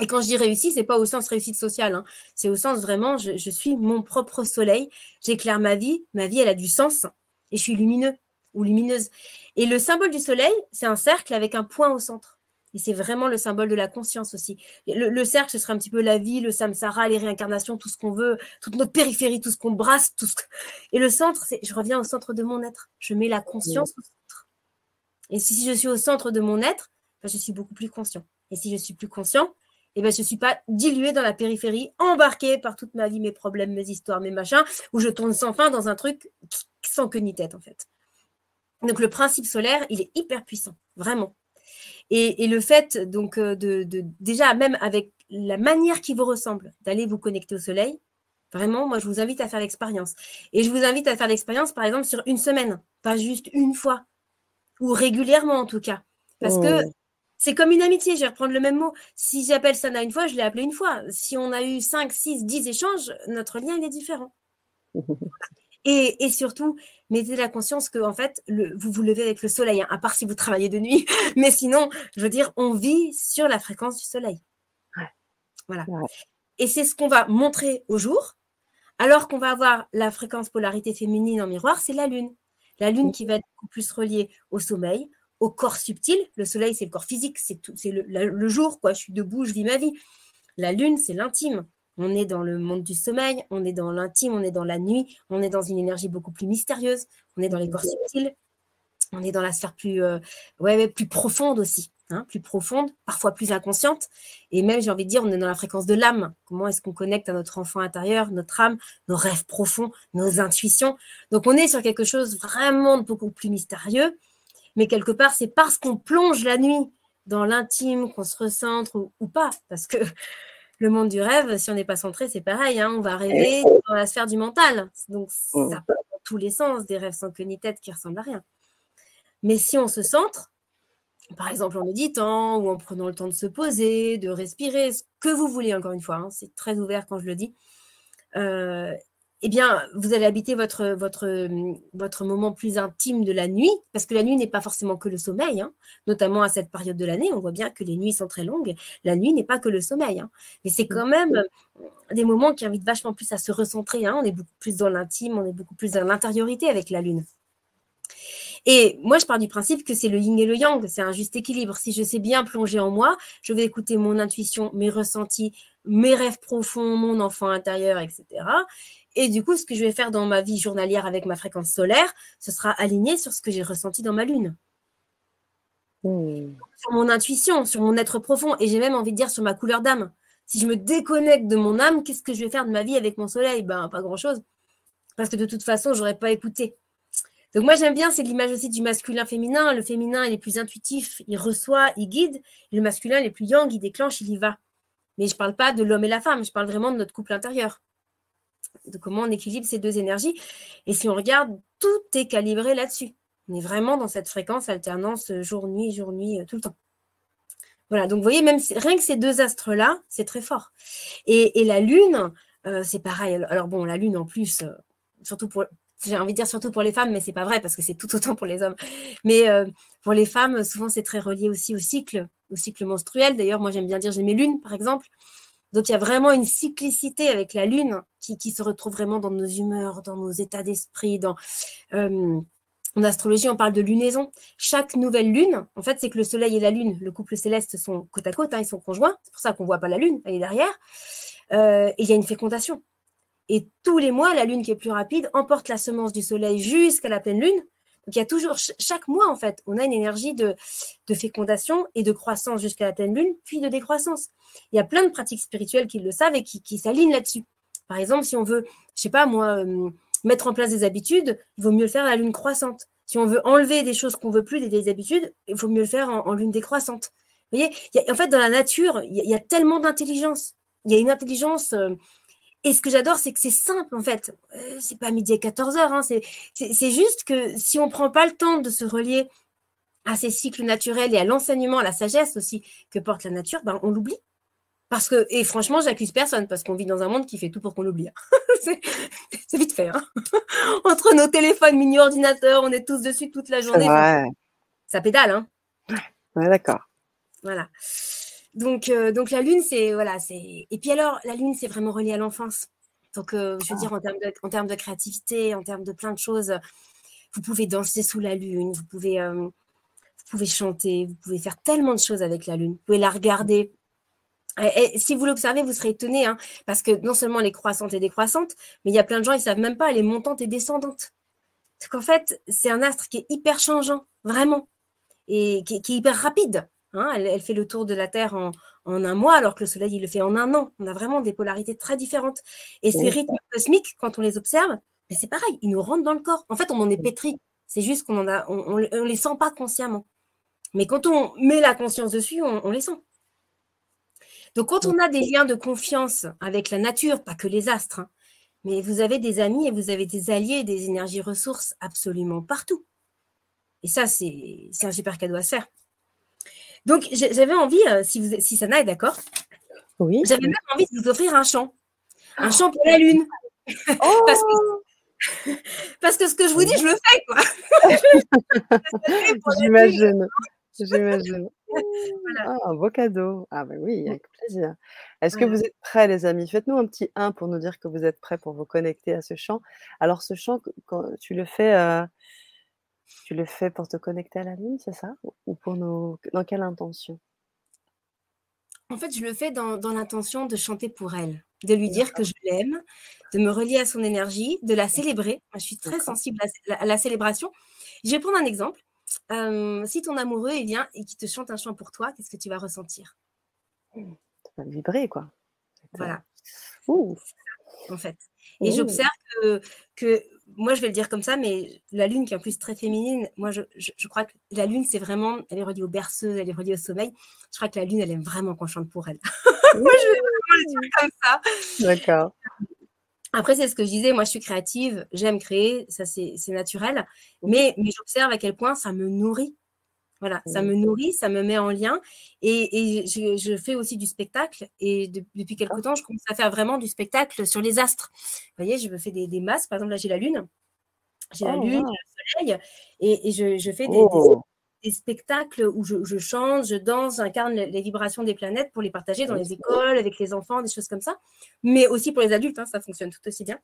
Et quand je dis réussi, c'est pas au sens réussite sociale, hein. c'est au sens vraiment, je, je suis mon propre soleil, j'éclaire ma vie, ma vie, elle a du sens, et je suis lumineux ou lumineuse. Et le symbole du soleil, c'est un cercle avec un point au centre. Et c'est vraiment le symbole de la conscience aussi. Le, cercle, ce serait un petit peu la vie, le samsara, les réincarnations, tout ce qu'on veut, toute notre périphérie, tout ce qu'on brasse. Tout ce... Et le centre, c'est je reviens au centre de mon être. Je mets la conscience au centre. Et si je suis au centre de mon être, ben, je suis beaucoup plus conscient. Et si je suis plus conscient, eh ben, je ne suis pas dilué dans la périphérie, embarqué par toute ma vie, mes problèmes, mes histoires, mes machins, où je tourne sans fin dans un truc sans queue ni tête, en fait. Donc, le principe solaire, il est hyper puissant, vraiment. Et, le fait, donc, euh, de, déjà, même avec la manière qui vous ressemble, d'aller vous connecter au soleil, vraiment, moi, je vous invite à faire l'expérience. Et je vous invite à faire l'expérience, par exemple, sur une semaine, pas juste une fois, ou régulièrement en tout cas. Parce que c'est comme une amitié, je vais reprendre le même mot. Si j'appelle Sana une fois, je l'ai appelé une fois. Si on a eu 5, 6, 10 échanges, notre lien, il est différent. (laughs) Et, surtout, mettez la conscience que en fait, vous vous levez avec le soleil, hein, à part si vous travaillez de nuit. (laughs) Mais sinon, je veux dire, on vit sur la fréquence du soleil. Voilà. Et c'est ce qu'on va montrer au jour, alors qu'on va avoir la fréquence polarité féminine en miroir, c'est la lune. La lune qui va être beaucoup plus reliée au sommeil, au corps subtil. Le soleil, c'est le corps physique, c'est le, le, jour, quoi. Je suis debout, je vis ma vie. La lune, c'est l'intime. On est dans le monde du sommeil, on est dans l'intime, on est dans la nuit, on est dans une énergie beaucoup plus mystérieuse, on est dans les corps subtils, on est dans la sphère plus, euh, ouais, plus profonde aussi, hein, plus profonde, parfois plus inconsciente. Et même, j'ai envie de dire, on est dans la fréquence de l'âme. Comment est-ce qu'on connecte à notre enfant intérieur, notre âme, nos rêves profonds, nos intuitions? Donc, on est sur quelque chose vraiment beaucoup plus mystérieux. Mais quelque part, c'est parce qu'on plonge la nuit dans l'intime qu'on se recentre ou pas. Parce que le monde du rêve, si on n'est pas centré, c'est pareil. Hein, on va rêver dans la sphère du mental. Donc, mmh. ça peut dans tous les sens, des rêves sans queue ni tête qui ressemblent à rien. Mais si on se centre, par exemple en méditant ou en prenant le temps de se poser, de respirer, ce que vous voulez, encore une fois, hein, c'est très ouvert quand je le dis, euh, eh bien, vous allez habiter votre, votre, votre moment plus intime de la nuit, parce que la nuit n'est pas forcément que le sommeil, hein. notamment à cette période de l'année. On voit bien que les nuits sont très longues. La nuit n'est pas que le sommeil, hein. mais c'est quand même des moments qui invitent vachement plus à se recentrer. Hein. On est beaucoup plus dans l'intime, on est beaucoup plus dans l'intériorité avec la lune. Et moi, je pars du principe que c'est le yin et le yang, c'est un juste équilibre. Si je sais bien plonger en moi, je vais écouter mon intuition, mes ressentis, mes rêves profonds, mon enfant intérieur, etc. Et du coup, ce que je vais faire dans ma vie journalière avec ma fréquence solaire, ce sera aligné sur ce que j'ai ressenti dans ma lune. Hmm. Sur mon intuition, sur mon être profond, et j'ai même envie de dire sur ma couleur d'âme. Si je me déconnecte de mon âme, qu'est-ce que je vais faire de ma vie avec mon soleil? Ben, pas grand-chose. Parce que de toute façon, je n'aurais pas écouté. Donc moi, j'aime bien, c'est l'image aussi du masculin-féminin. Le féminin, il est plus intuitif, il reçoit, il guide. le masculin, il est plus yang, il déclenche, il y va. Mais je ne parle pas de l'homme et la femme, je parle vraiment de notre couple intérieur de comment on équilibre ces deux énergies. Et si on regarde, tout est calibré là-dessus. On est vraiment dans cette fréquence alternance jour-nuit, jour-nuit, euh, tout le temps. Voilà, donc vous voyez, même rien que ces deux astres-là, c'est très fort. Et, la Lune, euh, c'est pareil. Alors bon, la Lune en plus, euh, surtout pour, j'ai envie de dire surtout pour les femmes, mais c'est pas vrai parce que c'est tout autant pour les hommes. Mais pour les femmes, souvent c'est très relié aussi au cycle, au cycle menstruel. D'ailleurs, moi j'aime bien dire j'ai mes lunes, par exemple. Donc il y a vraiment une cyclicité avec la Lune qui, se retrouve vraiment dans nos humeurs, dans nos états d'esprit, dans... Euh, en astrologie, on parle de lunaison. Chaque nouvelle lune, en fait, c'est que le Soleil et la Lune, le couple céleste, sont côte à côte, hein, ils sont conjoints. C'est pour ça qu'on ne voit pas la Lune, elle est derrière. Euh, et il y a une fécondation. Et tous les mois, la Lune qui est plus rapide emporte la semence du Soleil jusqu'à la pleine Lune. Il y a toujours, chaque mois, en fait, on a une énergie de, fécondation et de croissance jusqu'à la pleine Lune, puis de décroissance. Il y a plein de pratiques spirituelles qui le savent et qui, s'alignent là-dessus. Par exemple, si on veut, je sais pas moi, euh, mettre en place des habitudes, il vaut mieux le faire à la lune croissante. Si on veut enlever des choses qu'on veut plus, des, habitudes, il faut mieux le faire en, lune décroissante. Vous voyez, en fait, dans la nature, il y, a tellement d'intelligence. Il y a une intelligence. Euh, et ce que j'adore, c'est que c'est simple, en fait. Euh, c'est pas midi à 14 heures. Hein, c'est juste que si on prend pas le temps de se relier à ces cycles naturels et à l'enseignement, à la sagesse aussi que porte la nature, ben, on l'oublie. Parce que, et franchement, j'accuse personne parce qu'on vit dans un monde qui fait tout pour qu'on l'oublie. (laughs) c'est vite fait. Hein. (laughs) Entre nos téléphones, mini-ordinateurs, on est tous dessus toute la journée. Ça pédale. Hein. Ouais, d'accord. Voilà. Donc, euh, donc la lune, c'est voilà, c'est. Et puis alors, la lune, c'est vraiment relié à l'enfance. Donc, euh, je veux dire, en termes, de, en termes de créativité, en termes de plein de choses, vous pouvez danser sous la lune, vous pouvez, euh, vous pouvez chanter, vous pouvez faire tellement de choses avec la lune. Vous pouvez la regarder. Et, si vous l'observez, vous serez étonné, hein, parce que non seulement elle est croissante et décroissante, mais il y a plein de gens, ils ne savent même pas, elle est montante et descendante. Donc en fait, c'est un astre qui est hyper changeant, vraiment, et qui, est hyper rapide. Hein. Elle, fait le tour de la Terre en, un mois, alors que le Soleil, il le fait en un an. On a vraiment des polarités très différentes. Et ces rythmes cosmiques, quand on les observe, c'est pareil, ils nous rentrent dans le corps. En fait, on en est pétri. C'est juste qu'on ne on, les sent pas consciemment. Mais quand on met la conscience dessus, on les sent. Donc, quand on a des liens de confiance avec la nature, pas que les astres, hein, mais vous avez des amis et vous avez des alliés, des énergies ressources absolument partout. Et ça, c'est un super cadeau à se faire. Donc, j'avais envie, euh, si, vous, si Sana est d'accord, oui. j'avais même envie de vous offrir un chant. Un chant pour la lune. Oh (laughs) parce, que, ce que je vous dis, je le fais, quoi. (laughs) J'imagine. (laughs) J'imagine. Ah, un beau cadeau. Ah bah oui, avec plaisir. Est-ce que vous êtes prêts, les amis? Faites-nous un petit 1 pour nous dire que vous êtes prêts pour vous connecter à ce chant. Alors ce chant, quand tu le fais, euh, tu le fais pour te connecter à la lune, c'est ça? Ou pour nos dans quelle intention? En fait, je le fais dans l'intention de chanter pour elle, de lui dire que je l'aime, de me relier à son énergie, de la célébrer. Moi, je suis très sensible à la célébration. Je vais prendre un exemple si ton amoureux il vient et qu'il te chante un chant pour toi, qu'est-ce que tu vas ressentir? Mmh, Tu vas vibrer, quoi. Voilà. En fait. Et j'observe que, moi, je vais le dire comme ça, mais la lune, qui est en plus très féminine, moi, je, crois que la lune, c'est vraiment, elle est reliée aux berceuses, elle est reliée au sommeil. Je crois que la lune, elle aime vraiment qu'on chante pour elle. (laughs) moi, je vais vraiment le dire comme ça. D'accord. Après, c'est ce que je disais, moi je suis créative, j'aime créer, ça c'est naturel, mais, mais j'observe à quel point ça me nourrit. Voilà, ça me nourrit, ça me met en lien. Et, je, fais aussi du spectacle. Et depuis quelque temps, je commence à faire vraiment du spectacle sur les astres. Vous voyez, je me fais des, des masses. Par exemple, là, j'ai la lune. J'ai la oh, lune, le soleil. Et, je, fais des, oh des spectacles où je, chante, je danse, j'incarne les, vibrations des planètes pour les partager dans les écoles, avec les enfants, des choses comme ça. Mais aussi pour les adultes, hein, ça fonctionne tout aussi bien.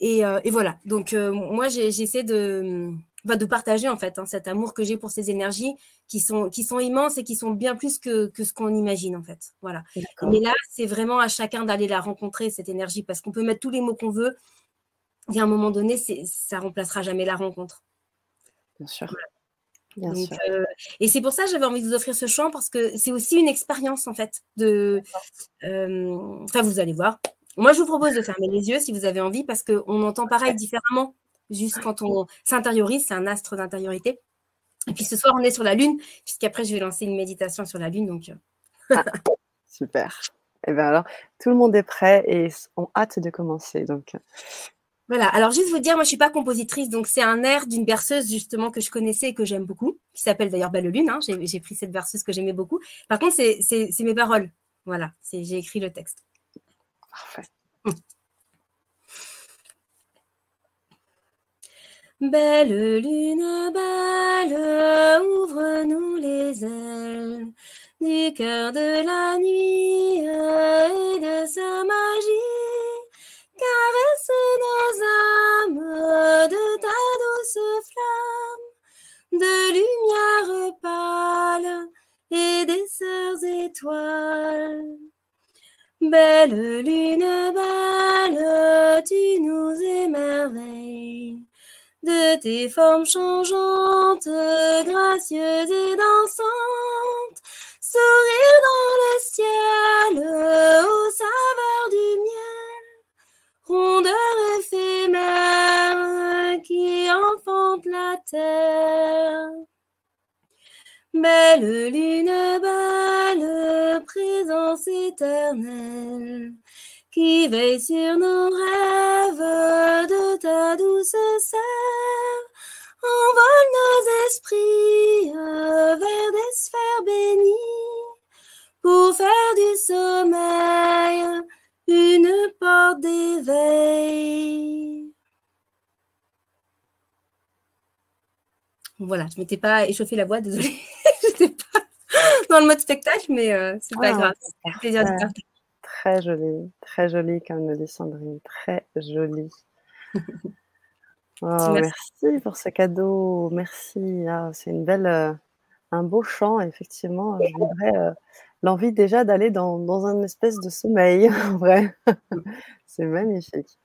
Et, euh, voilà. Donc, euh, moi, j'essaie de, bah, de partager, en fait, hein, cet amour que j'ai pour ces énergies qui sont, qui sont immenses et qui sont bien plus que, ce qu'on imagine, en fait. Voilà. Mais là, c'est vraiment à chacun d'aller la rencontrer, cette énergie, parce qu'on peut mettre tous les mots qu'on veut. Et à un moment donné, ça remplacera jamais la rencontre. Bien sûr. Euh, et c'est pour ça que j'avais envie de vous offrir ce chant parce que c'est aussi une expérience en fait. De, euh, enfin, vous allez voir. Moi, je vous propose de fermer les yeux si vous avez envie parce qu'on entend pareil différemment. Juste quand on s'intériorise, c'est un astre d'intériorité. Et puis ce soir, on est sur la Lune, puisqu'après, je vais lancer une méditation sur la Lune. Donc... Euh. Ah, (laughs) super. Et eh bien alors, tout le monde est prêt et on hâte de commencer. Donc, voilà, alors juste vous dire, moi je suis pas compositrice, donc c'est un air d'une berceuse justement que je connaissais et que j'aime beaucoup, qui s'appelle d'ailleurs Belle Lune, hein. j'ai pris cette berceuse que j'aimais beaucoup. Par contre, c'est mes paroles, voilà, j'ai écrit le texte. Parfait. Belle lune, belle, ouvre-nous les ailes du cœur de la nuit et de sa magie caresse nos âmes de ta douce flamme, de lumière pâle et des sœurs étoiles. Belle lune belle, tu nous émerveilles de tes formes changeantes, gracieuses et dansantes. Sourire dans le ciel, aux saveurs du miel, rondeur éphémère qui enfante la terre. Belle lune, belle présence éternelle qui veille sur nos rêves de ta douce sève. Envole nos esprits vers des sphères bénies pour faire du sommeil une porte d'éveil. Voilà, je m'étais pas échauffé la voix, désolée. (laughs) je n'étais pas dans le mode spectacle, mais euh, c'est pas ah, grave. plaisir de Très joli, très joli, comme le dit Sandrine. Très joli. (laughs) Oh, merci. pour ce cadeau. Merci. Ah, c'est une belle, euh, un beau chant, effectivement. Je voudrais euh, l'envie déjà d'aller dans, dans un espèce de sommeil, (laughs) en vrai. (laughs) c'est magnifique.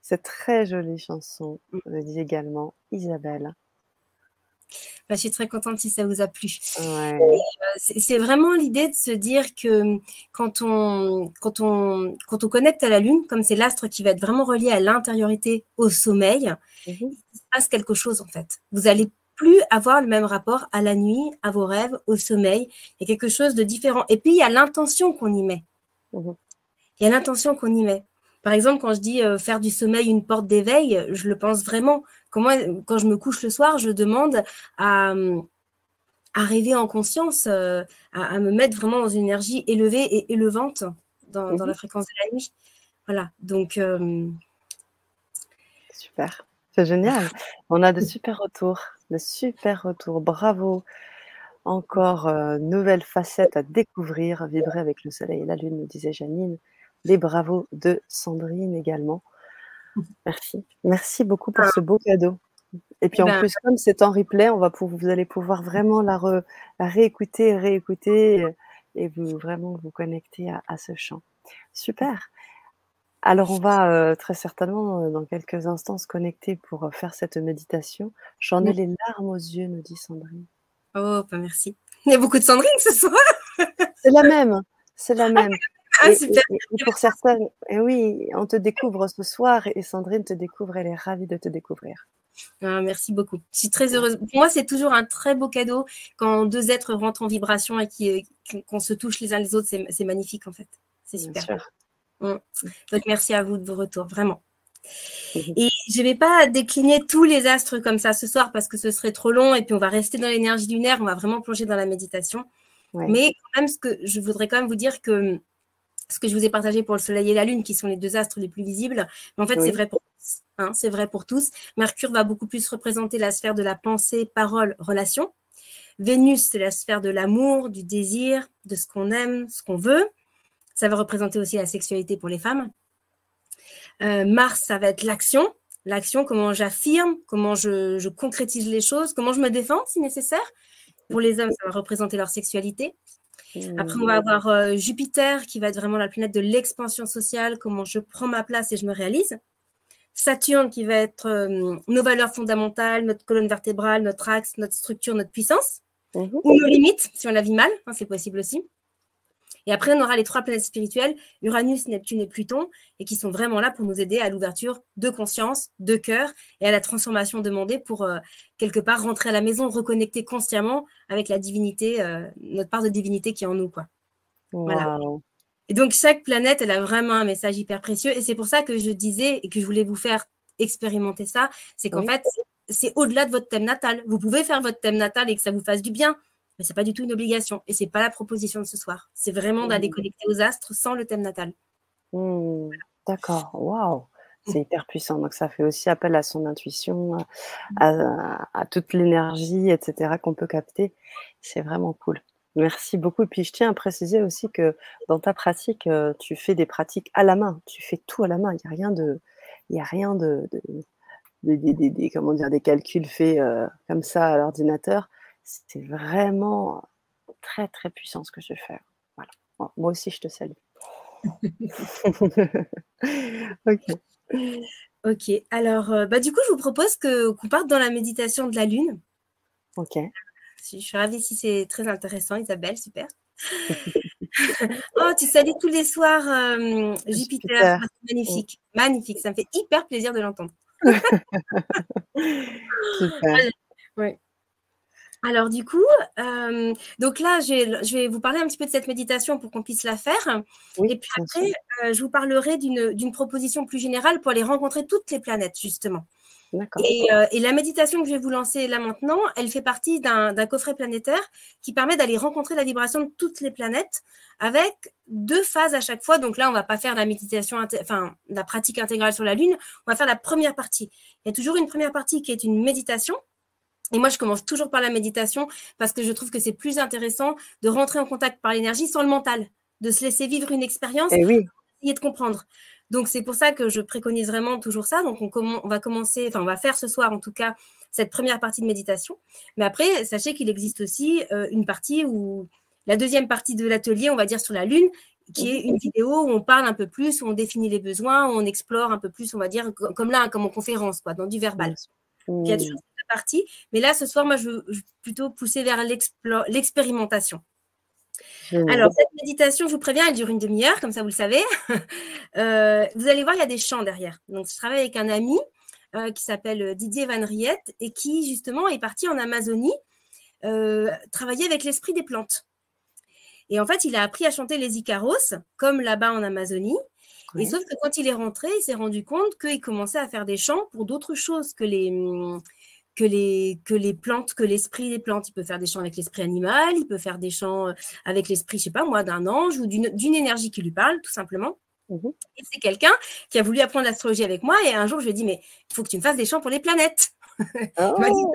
C'est très jolie chanson, me dit également Isabelle. Bah, je suis très contente si ça vous a plu. Euh, c'est vraiment l'idée de se dire que quand on, quand, on, quand on connecte à la Lune, comme c'est l'astre qui va être vraiment relié à l'intériorité, au sommeil, mhm. il se passe quelque chose en fait. Vous allez plus avoir le même rapport à la nuit, à vos rêves, au sommeil. Il y a quelque chose de différent. Et puis, il y a l'intention qu'on y met. Mhm. Il y a l'intention qu'on y met. Par exemple, quand je dis euh, faire du sommeil une porte d'éveil, je le pense vraiment. Comment, quand je me couche le soir, je demande à, à rêver en conscience, euh, à, me mettre vraiment dans une énergie élevée et élevante dans, dans la mhm. fréquence de la nuit. Voilà. Donc. Euh, super. C'est génial. (laughs) On a de super retours de super retour. Bravo. Encore euh, nouvelle facette à découvrir, vibrer avec le soleil et la lune, me disait Janine. Les bravos de Sandrine également. Merci. Merci beaucoup pour ce beau cadeau. Et puis en ben plus, comme c'est en replay, on va vous allez pouvoir vraiment la, réécouter, réécouter et vous vraiment vous connecter à, à ce chant. Super. Alors, on va euh, très certainement, euh, dans quelques instants, se connecter pour euh, faire cette méditation. J'en ai les larmes aux yeux, nous dit Sandrine. Oh, pas bah, merci. Il y a beaucoup de Sandrine ce soir. c'est la même, c'est la même. Ah, pour certaines, et oui, on te découvre ce soir et Sandrine te découvre, elle est ravie de te découvrir. Ah, merci beaucoup. Je suis très heureuse. Pour moi, c'est toujours un très beau cadeau quand deux êtres rentrent en vibration et qu'on se touche les uns les autres. C'est magnifique en fait. C'est super. Mm. Donc, merci à vous de vos retours, vraiment. Mhm. Et je ne vais pas décliner tous les astres comme ça ce soir parce que ce serait trop long et puis on va rester dans l'énergie lunaire, on va vraiment plonger dans la méditation. Mais quand même, ce que je voudrais quand même vous dire que ce que je vous ai partagé pour le Soleil et la Lune, qui sont les deux astres les plus visibles, en fait, c'est vrai pour tous. Hein, c'est vrai pour tous. Mercure va beaucoup plus représenter la sphère de la pensée, parole, relation. Vénus, c'est la sphère de l'amour, du désir, de ce qu'on aime, ce qu'on veut. Ça va représenter aussi la sexualité pour les femmes. Euh, Mars, ça va être l'action. L'action, comment j'affirme, comment je, concrétise les choses, comment je me défends si nécessaire. Pour les hommes, ça va représenter leur sexualité. Après, on va avoir euh, Jupiter qui va être vraiment la planète de l'expansion sociale, comment je prends ma place et je me réalise. Saturne qui va être euh, nos valeurs fondamentales, notre colonne vertébrale, notre axe, notre structure, notre puissance. Mhm. Ou nos limites, si on la vit mal, hein, c'est possible aussi. Et après, on aura les trois planètes spirituelles, Uranus, Neptune et Pluton, et qui sont vraiment là pour nous aider à l'ouverture de conscience, de cœur et à la transformation demandée pour euh, quelque part rentrer à la maison, reconnecter consciemment avec la divinité, euh, notre part de divinité qui est en nous. Quoi. Voilà. Et donc, chaque planète, elle a vraiment un message hyper précieux. Et c'est pour ça que je disais et que je voulais vous faire expérimenter ça, c'est qu'en fait, c'est au-delà de votre thème natal. Vous pouvez faire votre thème natal et que ça vous fasse du bien mais c'est pas du tout une obligation et c'est pas la proposition de ce soir. C'est vraiment d'aller mmh. connecter aux astres sans le thème natal. Mmh. D'accord, waouh, c'est hyper puissant. Donc ça fait aussi appel à son intuition, à, toute l'énergie, etc. qu'on peut capter. C'est vraiment cool. Merci beaucoup. Et puis je tiens à préciser aussi que dans ta pratique, euh, tu fais des pratiques à la main. Tu fais tout à la main. Il n'y a rien de, il y a rien de, des, comment dire, des calculs faits euh, comme ça à l'ordinateur c'est vraiment très, très puissant ce que je fais. Voilà. moi aussi, je te salue. (laughs) ok. Ok. Alors, euh, bah, du coup, je vous propose que, qu'on parte dans la méditation de la Lune. Ok. Je suis ravie si c'est très intéressant, Isabelle. Super. (laughs) oh, tu salues tous les soirs euh, Jupiter. Magnifique. Magnifique. Ça me fait hyper plaisir de l'entendre. (laughs) Super. Ouais. Alors du coup, euh, donc là, je vais vous parler un petit peu de cette méditation pour qu'on puisse la faire. et puis après, euh, je vous parlerai d'une proposition plus générale pour aller rencontrer toutes les planètes, justement. Et, euh, et, la méditation que je vais vous lancer là maintenant, elle fait partie d'un coffret planétaire qui permet d'aller rencontrer la vibration de toutes les planètes avec deux phases à chaque fois. Donc là, on va pas faire la méditation, enfin la pratique intégrale sur la Lune. On va faire la première partie. Il y a toujours une première partie qui est une méditation et moi, je commence toujours par la méditation parce que je trouve que c'est plus intéressant de rentrer en contact par l'énergie sans le mental, de se laisser vivre une expérience et oui. essayer de comprendre. Donc, c'est pour ça que je préconise vraiment toujours ça. Donc, on, on, va commencer, enfin, on va faire ce soir en tout cas cette première partie de méditation. Mais après, sachez qu'il existe aussi euh, une partie où la deuxième partie de l'atelier, on va dire sur la Lune, qui est une vidéo où on parle un peu plus, où on définit les besoins, où on explore un peu plus, on va dire, comme là, comme en conférence, quoi, dans du verbal. Il y a partie. Mais là, ce soir, moi, je veux, plutôt pousser vers l'expérimentation. Alors, cette méditation, je vous préviens, elle dure une demi-heure, comme ça vous le savez. (laughs) Euh, vous allez voir, il y a des chants derrière. Donc, je travaille avec un ami euh, qui s'appelle Didier Van Riette et qui, justement, est parti en Amazonie euh, travailler avec l'esprit des plantes. Et en fait, il a appris à chanter les Icaros, comme là-bas en Amazonie. Et sauf que quand il est rentré, il s'est rendu compte qu'il commençait à faire des chants pour d'autres choses que les, que les, que les plantes, que l'esprit des plantes. Il peut faire des chants avec l'esprit animal, il peut faire des chants euh, avec l'esprit, je sais pas moi, d'un ange ou d'une énergie qui lui parle, tout simplement. Mmh et c'est quelqu'un qui a voulu apprendre l'astrologie avec moi. Et un jour, je lui ai dit, mais il faut que tu me fasses des chants pour les planètes. (laughs) dit, oh!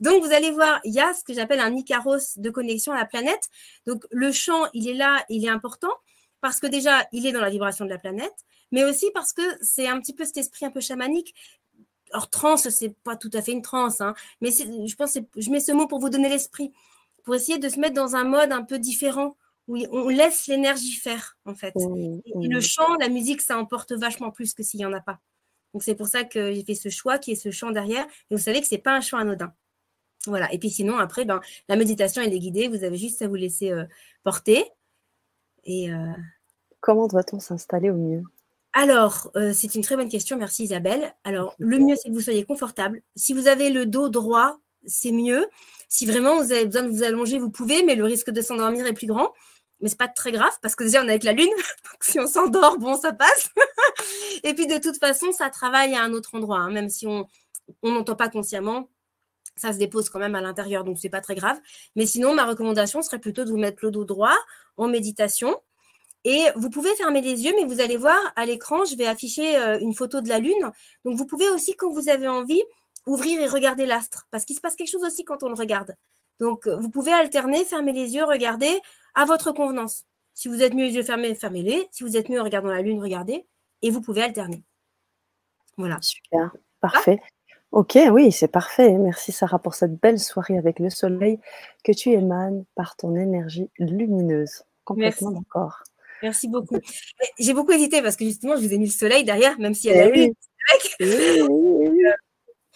Donc, vous allez voir, il y a ce que j'appelle un Icaros de connexion à la planète. Donc, le chant, il est là, il est important parce que déjà, il est dans la vibration de la planète, mais aussi parce que c'est un petit peu cet esprit un peu chamanique alors, transe, c'est pas tout à fait une transe, hein, mais je pense que je mets ce mot pour vous donner l'esprit, pour essayer de se mettre dans un mode un peu différent, où on laisse l'énergie faire, en fait. Mmh, et le mmh. chant, la musique, ça emporte vachement plus que s'il n'y en a pas. Donc, c'est pour ça que j'ai fait ce choix, qui est ce chant derrière. Et vous savez que c'est pas un chant anodin. Voilà. Et puis sinon, après, ben, la méditation, elle est guidée. Vous avez juste à vous laisser euh, porter. Et euh, comment doit-on s'installer au mieux? Alors, euh, c'est une très bonne question. Merci Isabelle. Alors, le mieux, c'est que vous soyez confortable. Si vous avez le dos droit, c'est mieux. Si vraiment vous avez besoin de vous allonger, vous pouvez, mais le risque de s'endormir est plus grand. Mais c'est pas très grave parce que déjà on est avec la lune. (laughs) Donc si on s'endort, bon, ça passe. (laughs) Et puis de toute façon, ça travaille à un autre endroit, hein. même si on n'entend pas consciemment. Ça se dépose quand même à l'intérieur, donc c'est pas très grave. Mais sinon, ma recommandation serait plutôt de vous mettre le dos droit en méditation et vous pouvez fermer les yeux, mais vous allez voir à l'écran, je vais afficher euh, une photo de la Lune. Donc vous pouvez aussi, quand vous avez envie, ouvrir et regarder l'astre, parce qu'il se passe quelque chose aussi quand on le regarde. Donc euh, vous pouvez alterner, fermer les yeux, regarder à votre convenance. Si vous êtes mieux les yeux fermés, fermez-les. Si vous êtes mieux en regardant la Lune, regardez. Et vous pouvez alterner. Voilà. Super, parfait. Ok, oui, c'est parfait. Merci Sarah pour cette belle soirée avec le soleil que tu émanes par ton énergie lumineuse. Complètement d'accord. Merci beaucoup. J'ai beaucoup hésité parce que justement, je vous ai mis le soleil derrière, même s'il y a la lune.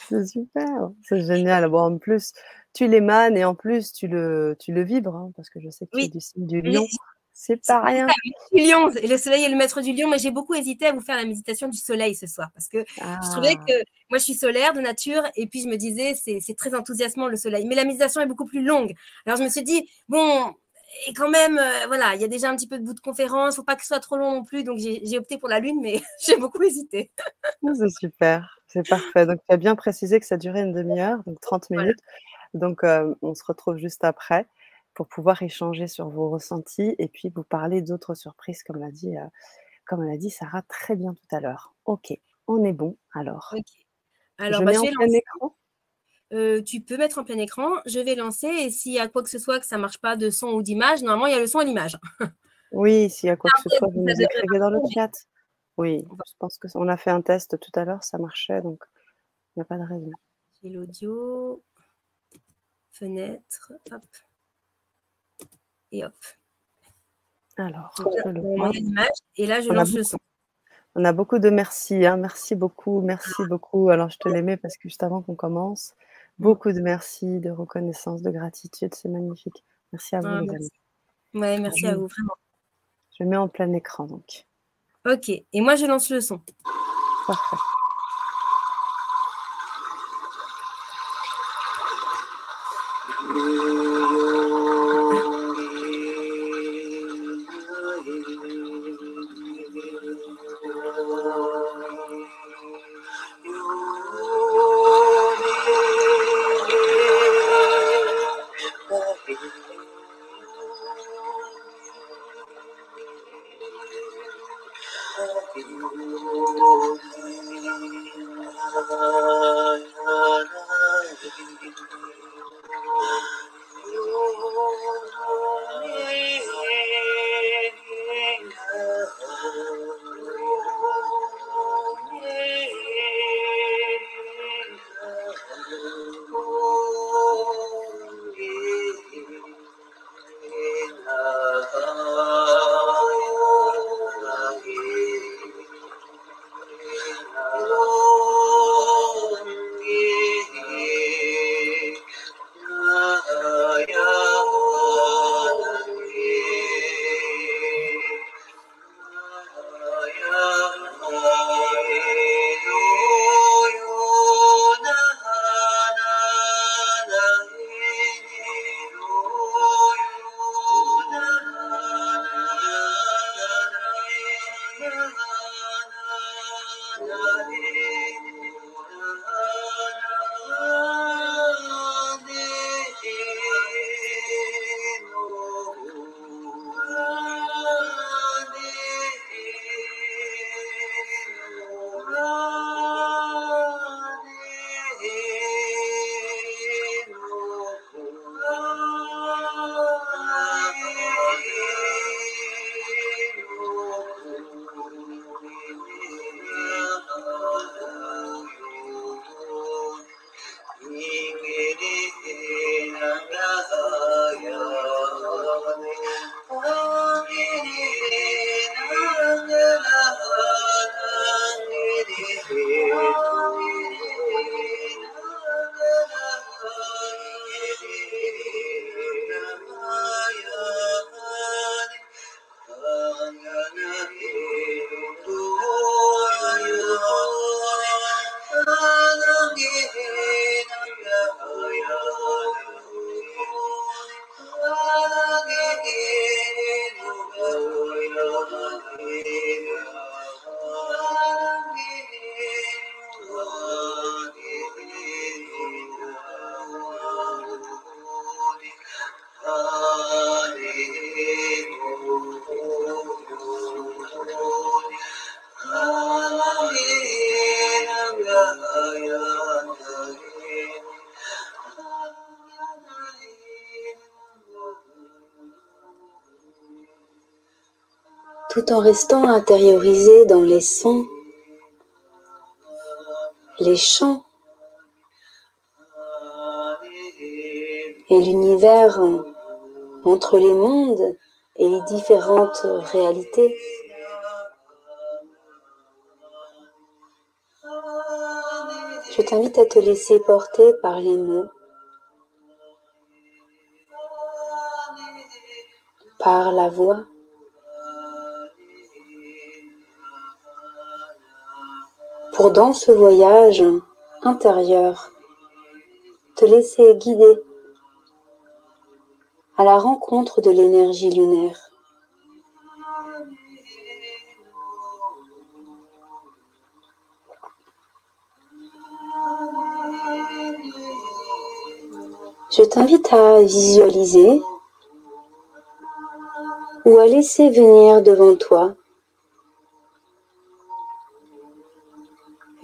c'est super, c'est génial. Bon, en plus, tu l'émanes et en plus, tu le, tu le vibres, hein, parce que je sais que tu es du signe du lion. C'est pas rien. lion, et le soleil est le maître du lion, mais j'ai beaucoup hésité à vous faire la méditation du soleil ce soir parce que je trouvais ah. que moi je suis solaire de nature et puis je me disais c'est très enthousiasmant le soleil, mais la méditation est beaucoup plus longue. Alors je me suis dit, bon, et quand même, euh, voilà, il y a déjà un petit peu de bout de conférence. Faut pas que ce soit trop long non plus. Donc, j'ai opté pour la lune, mais (laughs) j'ai beaucoup hésité. c'est super, c'est parfait. Donc, tu as bien précisé que ça durait une demi-heure, donc 30 minutes. Donc, euh, on se retrouve juste après pour pouvoir échanger sur vos ressentis et puis vous parler d'autres surprises, comme l'a dit, euh, comme l'a dit Sarah très bien tout à l'heure. Ok, on est bon alors. Ok. Alors, je bah, mets écran. Euh, tu peux mettre en plein écran, je vais lancer et s'il y a quoi que ce soit que ça ne marche pas de son ou d'image, normalement il y a le son et l'image. (laughs) oui, s'il y a quoi que ce soit, vous nous écrivez dans le chat. Oui, je pense qu'on a fait un test tout à l'heure, ça marchait, donc il n'y a pas de raison. J'ai l'audio, fenêtre, hop, et hop. Alors, l'image et là je lance le son. On a beaucoup de merci, hein. merci beaucoup, merci beaucoup. Alors je te les mets parce que juste avant qu'on commence, Beaucoup de merci, de reconnaissance, de gratitude, c'est magnifique. Merci à vous, ah, les amis. Ouais, merci à vous, vraiment. Je mets en plein écran, donc. Ok, et moi, je lance le son. Parfait. En restant intériorisé dans les sons, les chants et l'univers entre les mondes et les différentes réalités. Je t'invite à te laisser porter par les mots, par la voix. Dans ce voyage intérieur te laisser guider à la rencontre de l'énergie lunaire. Je t'invite à visualiser ou à laisser venir devant toi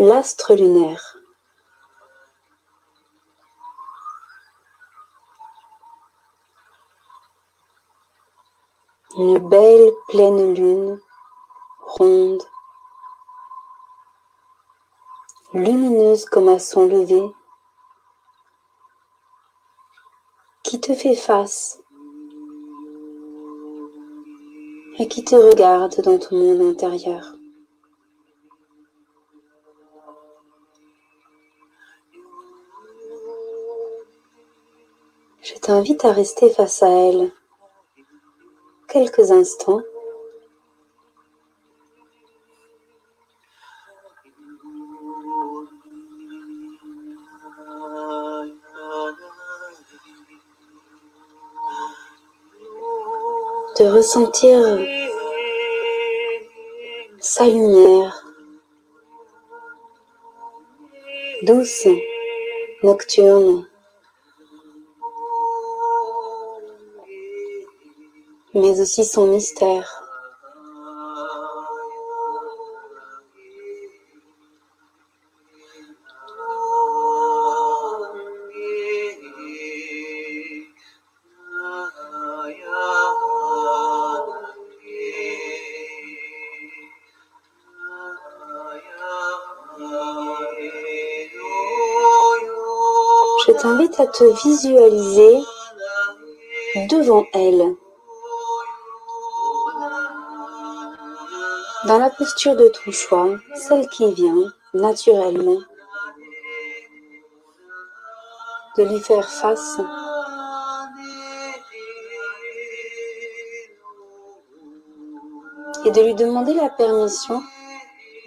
l'astre lunaire. Une belle pleine lune, ronde, lumineuse comme à son lever, qui te fait face et qui te regarde dans ton monde intérieur. T'invite à rester face à elle quelques instants. de ressentir sa lumière douce, nocturne. mais aussi son mystère. Je t'invite à te visualiser devant elle. Dans la posture de ton choix, celle qui vient naturellement de lui faire face. Et de lui demander la permission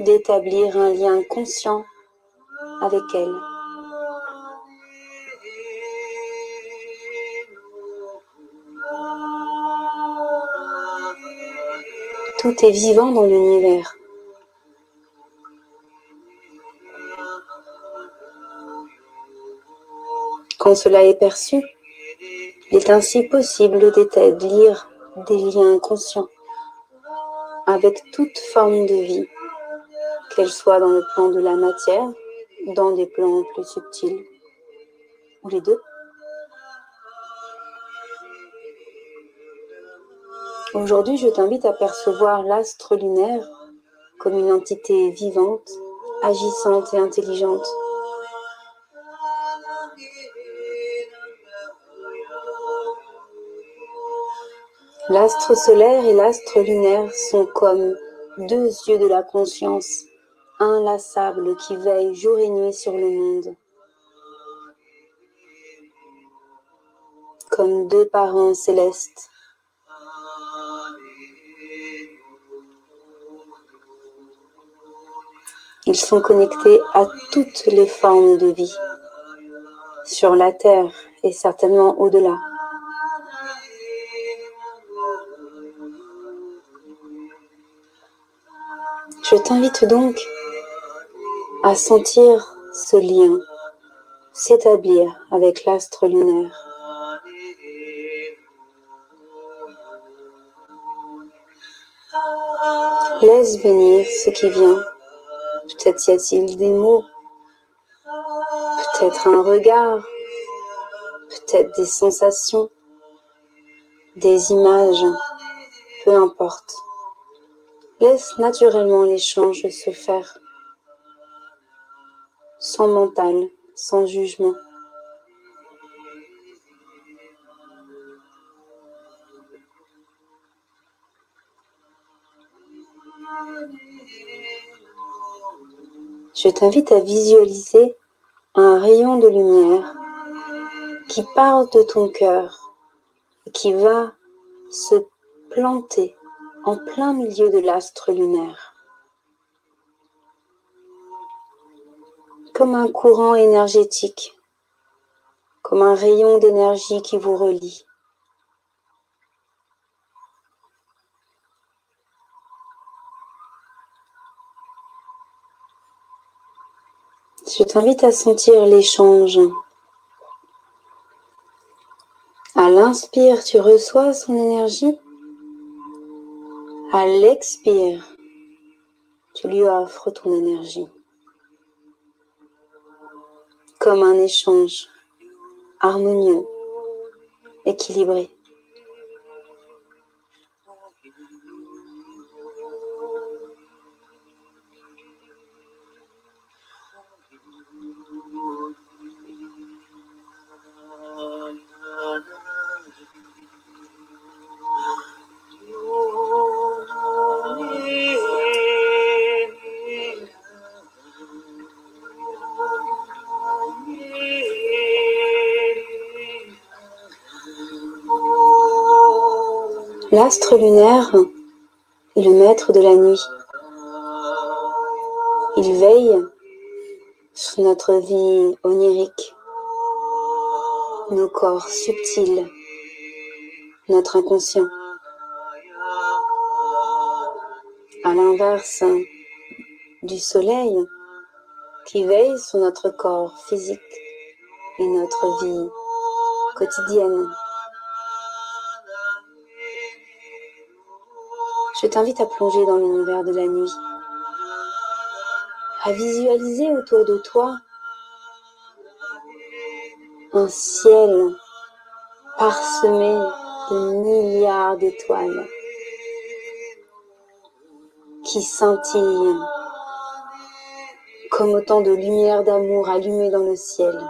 d'établir un lien conscient avec elle. Tout est vivant dans l'univers. Quand cela est perçu, il est ainsi possible d'établir des liens conscients avec toute forme de vie, qu'elle soit dans le plan de la matière, dans des plans plus subtils, ou les deux. Aujourd'hui, je t'invite à percevoir l'astre lunaire comme une entité vivante, agissante et intelligente. L'astre solaire et l'astre lunaire sont comme deux yeux de la conscience, inlassables qui veillent jour et nuit sur le monde. Comme deux parents célestes. Ils sont connectés à toutes les formes de vie, sur la Terre et certainement au-delà. Je t'invite donc à sentir ce lien s'établir avec l'astre lunaire. Laisse venir ce qui vient. Peut-être y a-t-il des mots, peut-être un regard, peut-être des sensations, des images, peu importe. Laisse naturellement l'échange se faire, sans mental, sans jugement. Je t'invite à visualiser un rayon de lumière qui part de ton cœur et qui va se planter en plein milieu de l'astre lunaire. Comme un courant énergétique, comme un rayon d'énergie qui vous relie. Je t'invite à sentir l'échange. À l'inspire, tu reçois son énergie. À l'expire, tu lui offres ton énergie. Comme un échange harmonieux, équilibré. L'astre lunaire est le maître de la nuit. Il veille sur notre vie onirique, nos corps subtils, notre inconscient. À l'inverse du soleil qui veille sur notre corps physique et notre vie quotidienne. T'invite à plonger dans l'univers de la nuit, à visualiser autour de toi un ciel parsemé de milliards d'étoiles qui scintillent comme autant de lumières d'amour allumées dans le ciel.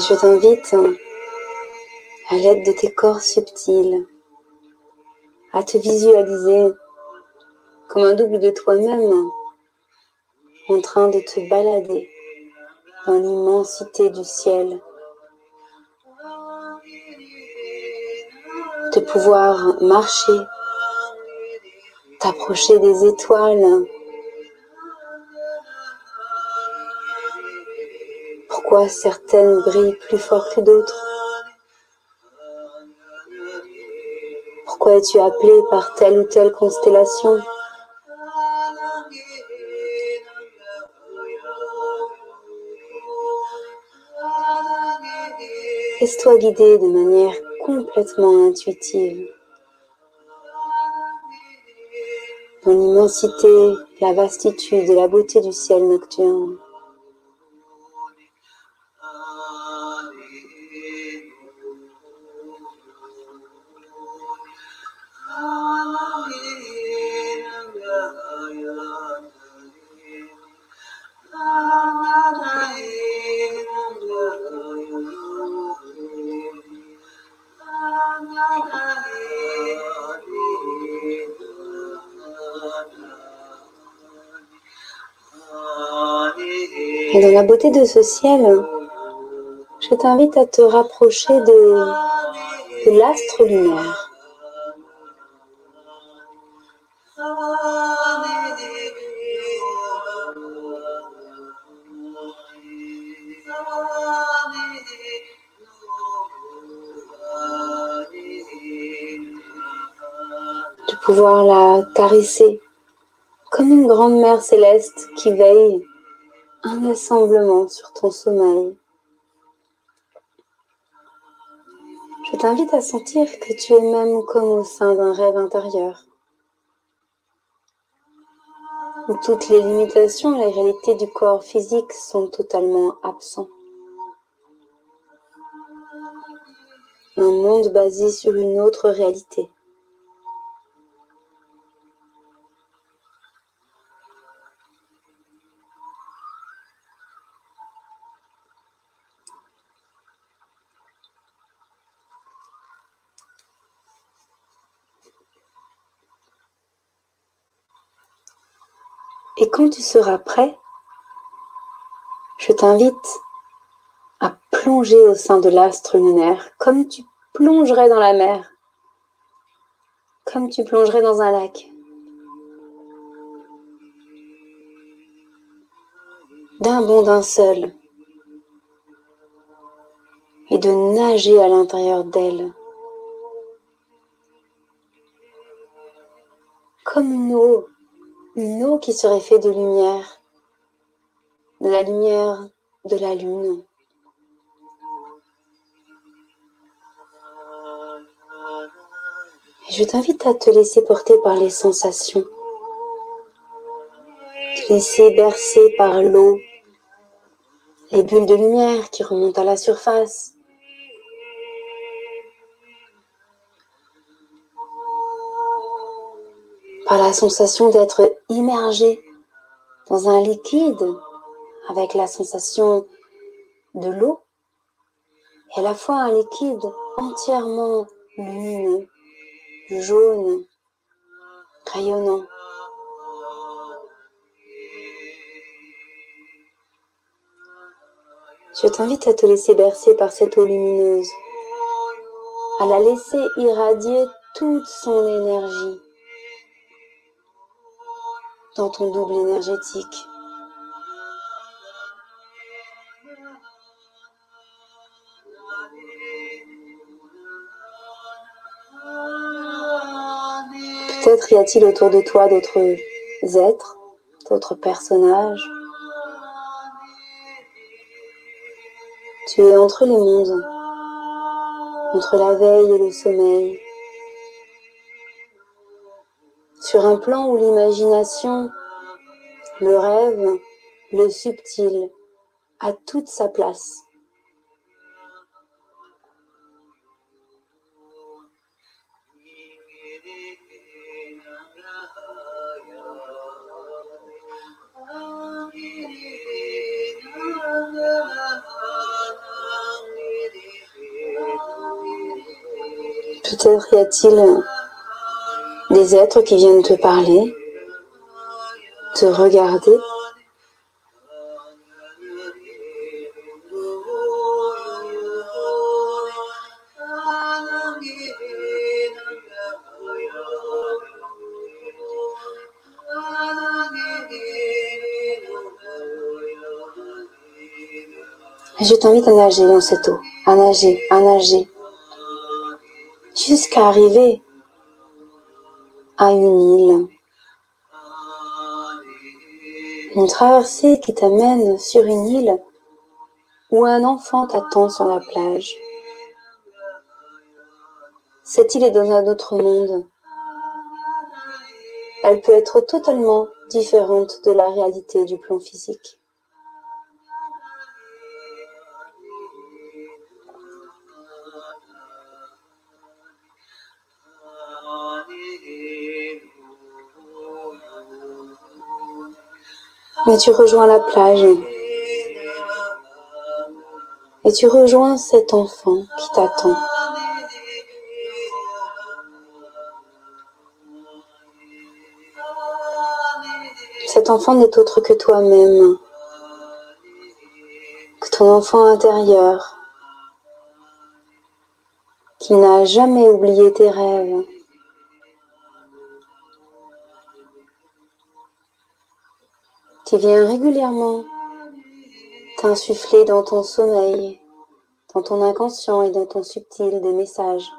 Je t'invite, à l'aide de tes corps subtils, à te visualiser comme un double de toi-même en train de te balader dans l'immensité du ciel. De pouvoir marcher, t'approcher des étoiles. Pourquoi certaines brillent plus fort que d'autres Pourquoi es-tu appelé par telle ou telle constellation? Laisse-toi guider de manière complètement intuitive. Dans l'immensité, la vastitude et la beauté du ciel nocturne. De ce ciel, je t'invite à te rapprocher de, de l'astre lunaire. De pouvoir la caresser comme une grande mère céleste qui veille un assemblement sur ton sommeil. Je t'invite à sentir que tu es même comme au sein d'un rêve intérieur, où toutes les limitations et les réalités du corps physique sont totalement absents. Un monde basé sur une autre réalité. Et quand tu seras prêt, je t'invite à plonger au sein de l'astre lunaire comme tu plongerais dans la mer, comme tu plongerais dans un lac. D'un bond d'un seul, et de nager à l'intérieur d'elle, comme une eau une eau qui serait faite de lumière, de la lumière de la lune. Je t'invite à te laisser porter par les sensations, te laisser bercer par l'eau, les bulles de lumière qui remontent à la surface, par la sensation d'être immergé dans un liquide avec la sensation de l'eau et à la fois un liquide entièrement lumineux, jaune, rayonnant. Je t'invite à te laisser bercer par cette eau lumineuse, à la laisser irradier toute son énergie dans ton double énergétique. Peut-être y a-t-il autour de toi d'autres êtres, d'autres personnages. Tu es entre les mondes, entre la veille et le sommeil sur un plan où l'imagination, le rêve, le subtil a toute sa place. Peut-être y a-t-il des êtres qui viennent te parler, te regarder. Je t'invite à nager dans cette eau, à nager, à nager, jusqu'à arriver à une île. Une traversée qui t'amène sur une île où un enfant t'attend sur la plage. Cette île est dans un autre monde. Elle peut être totalement différente de la réalité du plan physique. Mais tu rejoins la plage et tu rejoins cet enfant qui t'attend. Cet enfant n'est autre que toi-même, que ton enfant intérieur, qui n'a jamais oublié tes rêves. Qui vient régulièrement t'insuffler dans ton sommeil, dans ton inconscient et dans ton subtil des messages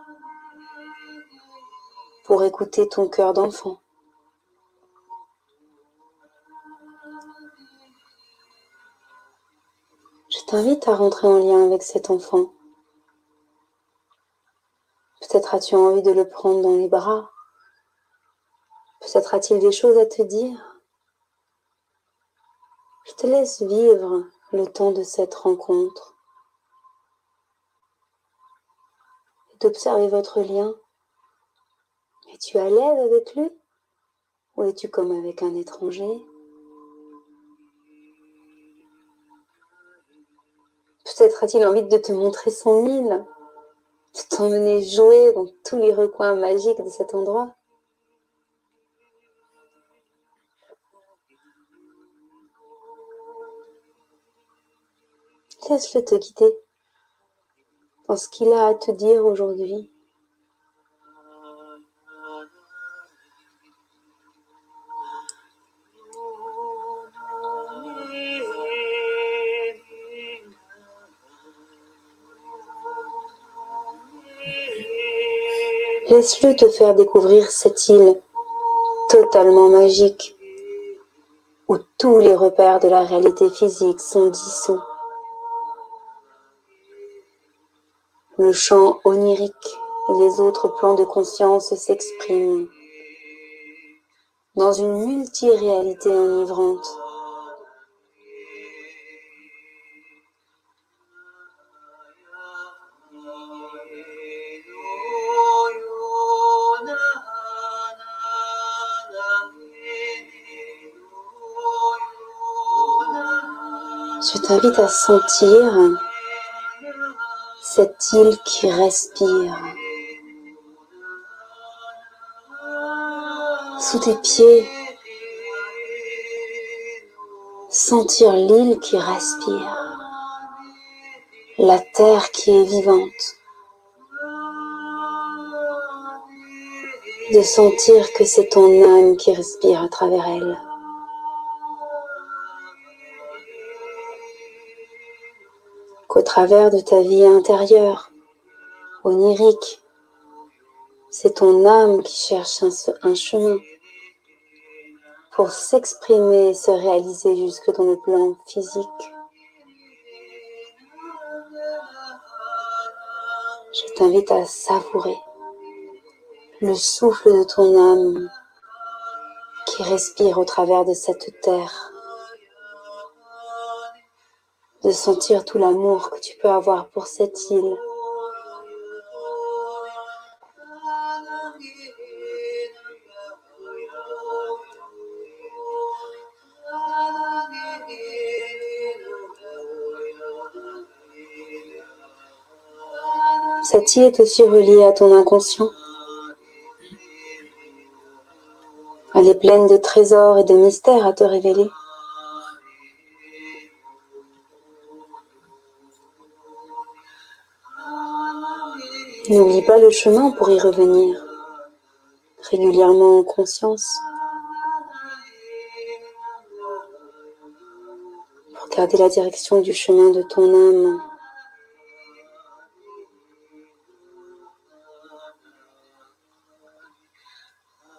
pour écouter ton cœur d'enfant. Je t'invite à rentrer en lien avec cet enfant. Peut-être as-tu envie de le prendre dans les bras. Peut-être a-t-il des choses à te dire. Je te laisse vivre le temps de cette rencontre et d'observer votre lien. Es-tu à l'aise avec lui ou es-tu comme avec un étranger? Peut-être a-t-il envie de te montrer son île, de t'emmener jouer dans tous les recoins magiques de cet endroit. Laisse-le te guider dans ce qu'il a à te dire aujourd'hui? Laisse-le te faire découvrir cette île totalement magique où tous les repères de la réalité physique sont dissous. Le chant onirique et les autres plans de conscience s'expriment dans une multiréalité enivrante. Je t'invite à sentir cette île qui respire. Sous tes pieds, sentir l'île qui respire, la terre qui est vivante, de sentir que c'est ton âme qui respire à travers elle. Travers de ta vie intérieure, onirique, c'est ton âme qui cherche un, chemin pour s'exprimer et se réaliser jusque dans le plan physique. Je t'invite à savourer le souffle de ton âme qui respire au travers de cette terre de sentir tout l'amour que tu peux avoir pour cette île. Cette île est aussi reliée à ton inconscient. Elle est pleine de trésors et de mystères à te révéler. N'oublie pas le chemin pour y revenir régulièrement en conscience. Pour garder la direction du chemin de ton âme.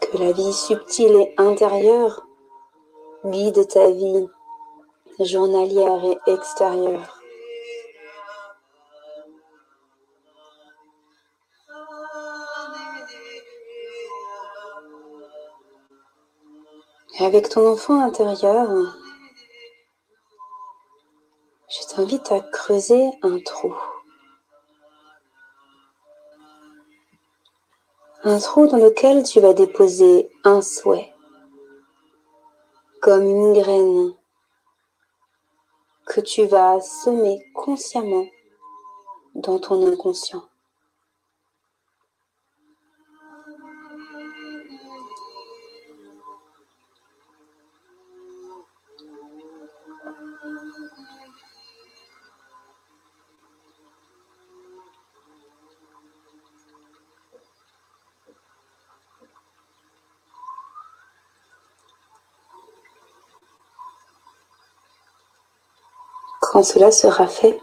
Que la vie subtile et intérieure guide ta vie journalière et extérieure. Et avec ton enfant intérieur, je t'invite à creuser un trou. Un trou dans lequel tu vas déposer un souhait, comme une graine que tu vas semer consciemment dans ton inconscient. Quand cela sera fait,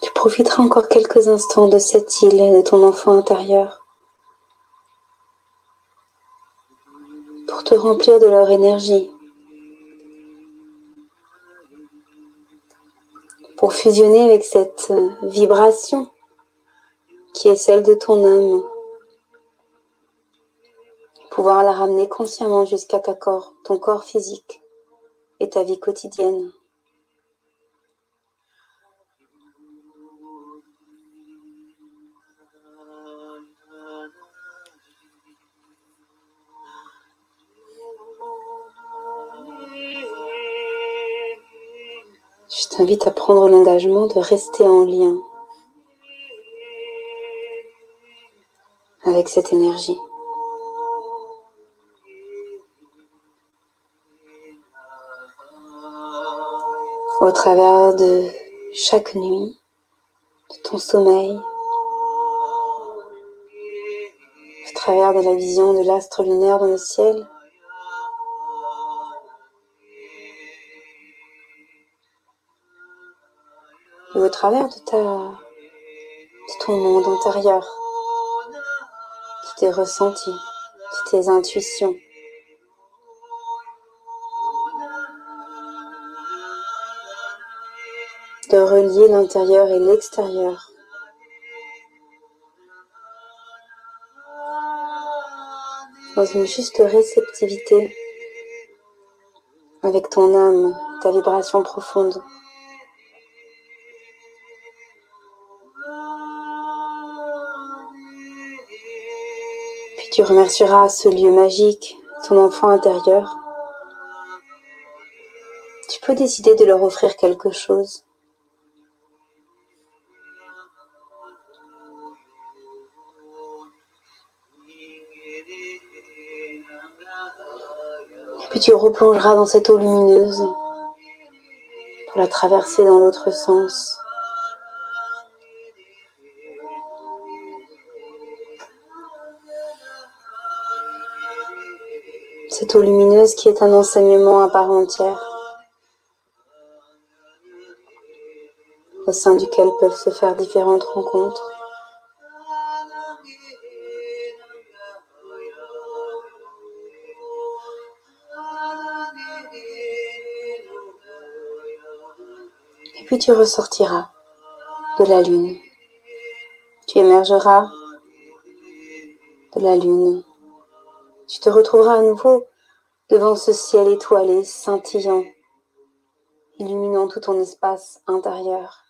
tu profiteras encore quelques instants de cette île et de ton enfant intérieur pour te remplir de leur énergie, pour fusionner avec cette vibration qui est celle de ton âme pouvoir la ramener consciemment jusqu'à ton corps physique et ta vie quotidienne. Je t'invite à prendre l'engagement de rester en lien avec cette énergie. Au travers de chaque nuit, de ton sommeil, au travers de la vision de l'astre lunaire dans le ciel. Au travers de ta de ton monde intérieur, de tes ressentis, de tes intuitions. De relier l'intérieur et l'extérieur. Dans une juste réceptivité avec ton âme, ta vibration profonde. Puis tu remercieras ce lieu magique, ton enfant intérieur. Tu peux décider de leur offrir quelque chose. Tu replongeras dans cette eau lumineuse pour la traverser dans l'autre sens. Cette eau lumineuse qui est un enseignement à part entière, au sein duquel peuvent se faire différentes rencontres. Puis tu ressortiras de la lune. Tu émergeras de la lune. Tu te retrouveras à nouveau devant ce ciel étoilé, scintillant, illuminant tout ton espace intérieur.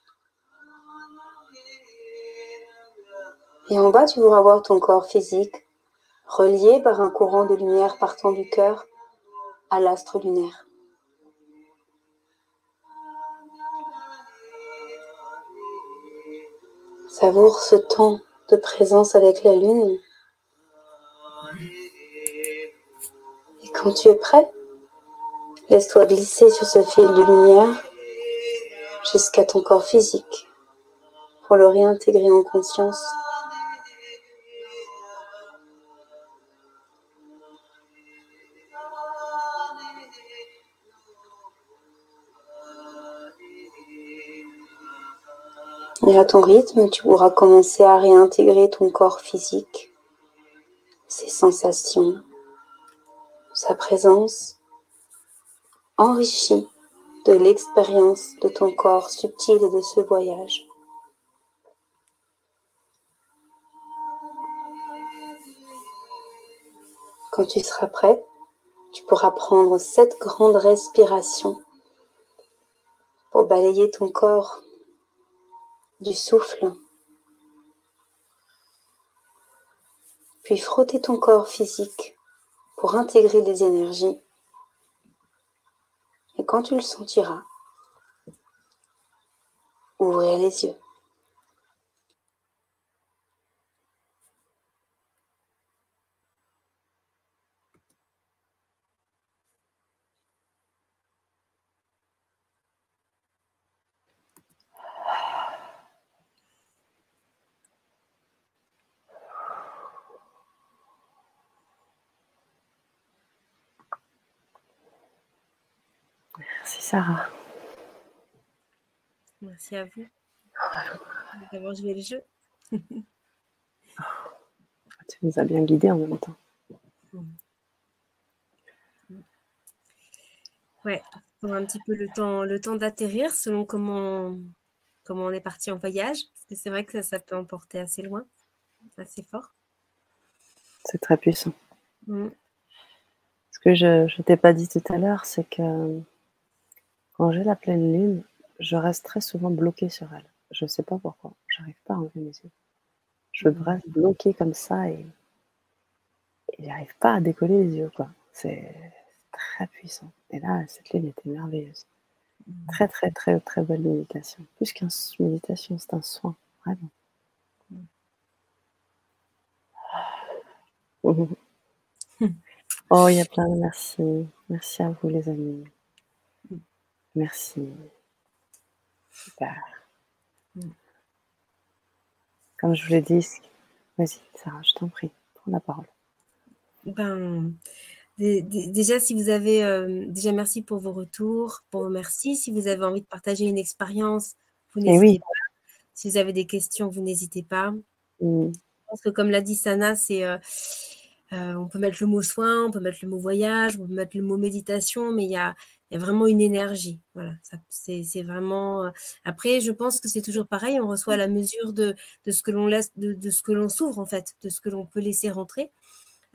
Et en bas, tu pourras voir ton corps physique relié par un courant de lumière partant du cœur à l'astre lunaire. Savoure ce temps de présence avec la lune. Et quand tu es prêt, laisse-toi glisser sur ce fil de lumière jusqu'à ton corps physique pour le réintégrer en conscience. Et à ton rythme, tu pourras commencer à réintégrer ton corps physique, ses sensations, sa présence, enrichie de l'expérience de ton corps subtil et de ce voyage. Quand tu seras prêt, tu pourras prendre cette grande respiration pour balayer ton corps du souffle. Puis frotter ton corps physique pour intégrer les énergies. Et quand tu le sentiras, ouvrir les yeux. Sarah. Merci à vous d'avoir joué le jeu. tu nous as bien guidés en même temps. Ouais, pour un petit peu le temps, le temps d'atterrir selon comment, comment on est parti en voyage. Parce que c'est vrai que ça, peut emporter assez loin, assez fort. C'est très puissant. Mm. Ce que je ne t'ai pas dit tout à l'heure, c'est que quand j'ai la pleine lune, je reste très souvent bloquée sur elle. Je ne sais pas pourquoi. J'arrive pas à enlever mes yeux. Je reste bloquée comme ça et, et j'arrive pas à décoller les yeux. quoi. C'est très puissant. Et là, cette lune était merveilleuse. Très, très, très, très belle méditation. Plus qu'une méditation, c'est un soin, vraiment. (laughs) Oh, il y a plein de merci. Merci à vous, les amis. Merci. Super. Mm. Comme je vous l'ai dit, vas-y, Sarah, je t'en prie, prends la parole. Ben, déjà, si vous avez, euh, déjà merci pour vos retours, pour vos merci. Si vous avez envie de partager une expérience, vous eh n'hésitez pas. Si vous avez des questions, vous n'hésitez pas. Mm. Je pense que comme l'a dit Sana, c'est euh, euh, on peut mettre le mot soin, on peut mettre le mot voyage, on peut mettre le mot méditation, mais il y a, il y a vraiment une énergie. Voilà, c'est vraiment. Euh, après, je pense que c'est toujours pareil. On reçoit la mesure de, de ce que l'on laisse, de, ce que l'on s'ouvre en fait, de ce que l'on peut laisser rentrer.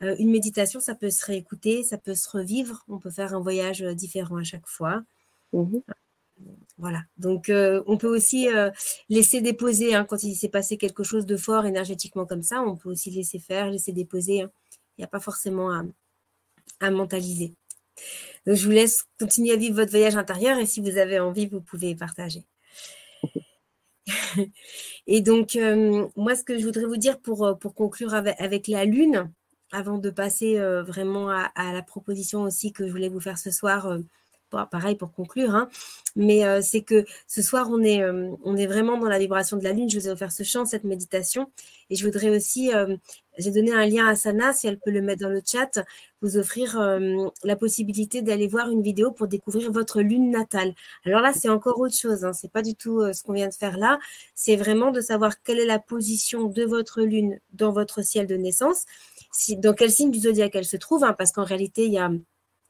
Euh, une méditation, ça peut se réécouter, ça peut se revivre. On peut faire un voyage euh, différent à chaque fois. Mmh voilà. Donc, on peut aussi laisser déposer hein, quand il s'est passé quelque chose de fort énergétiquement comme ça. On peut aussi laisser faire, laisser déposer. Hein. Il n'y a pas forcément à, à mentaliser. Donc, je vous laisse continuer à vivre votre voyage intérieur et si vous avez envie, vous pouvez partager. (laughs) et donc, euh, moi, ce que je voudrais vous dire pour, euh, pour conclure avec, la Lune, avant de passer euh, vraiment à, la proposition aussi que je voulais vous faire ce soir pareil pour conclure, hein. mais euh, c'est que ce soir, on est, euh, on est vraiment dans la vibration de la lune. Je vous ai offert ce chant, cette méditation. Et je voudrais aussi, euh, j'ai donné un lien à Sana, si elle peut le mettre dans le chat, vous offrir la possibilité d'aller voir une vidéo pour découvrir votre lune natale. Alors là, c'est encore autre chose. Hein. C'est pas du tout ce qu'on vient de faire là. C'est vraiment de savoir quelle est la position de votre lune dans votre ciel de naissance, dans quel signe du zodiaque elle se trouve, hein, parce qu'en réalité, il y a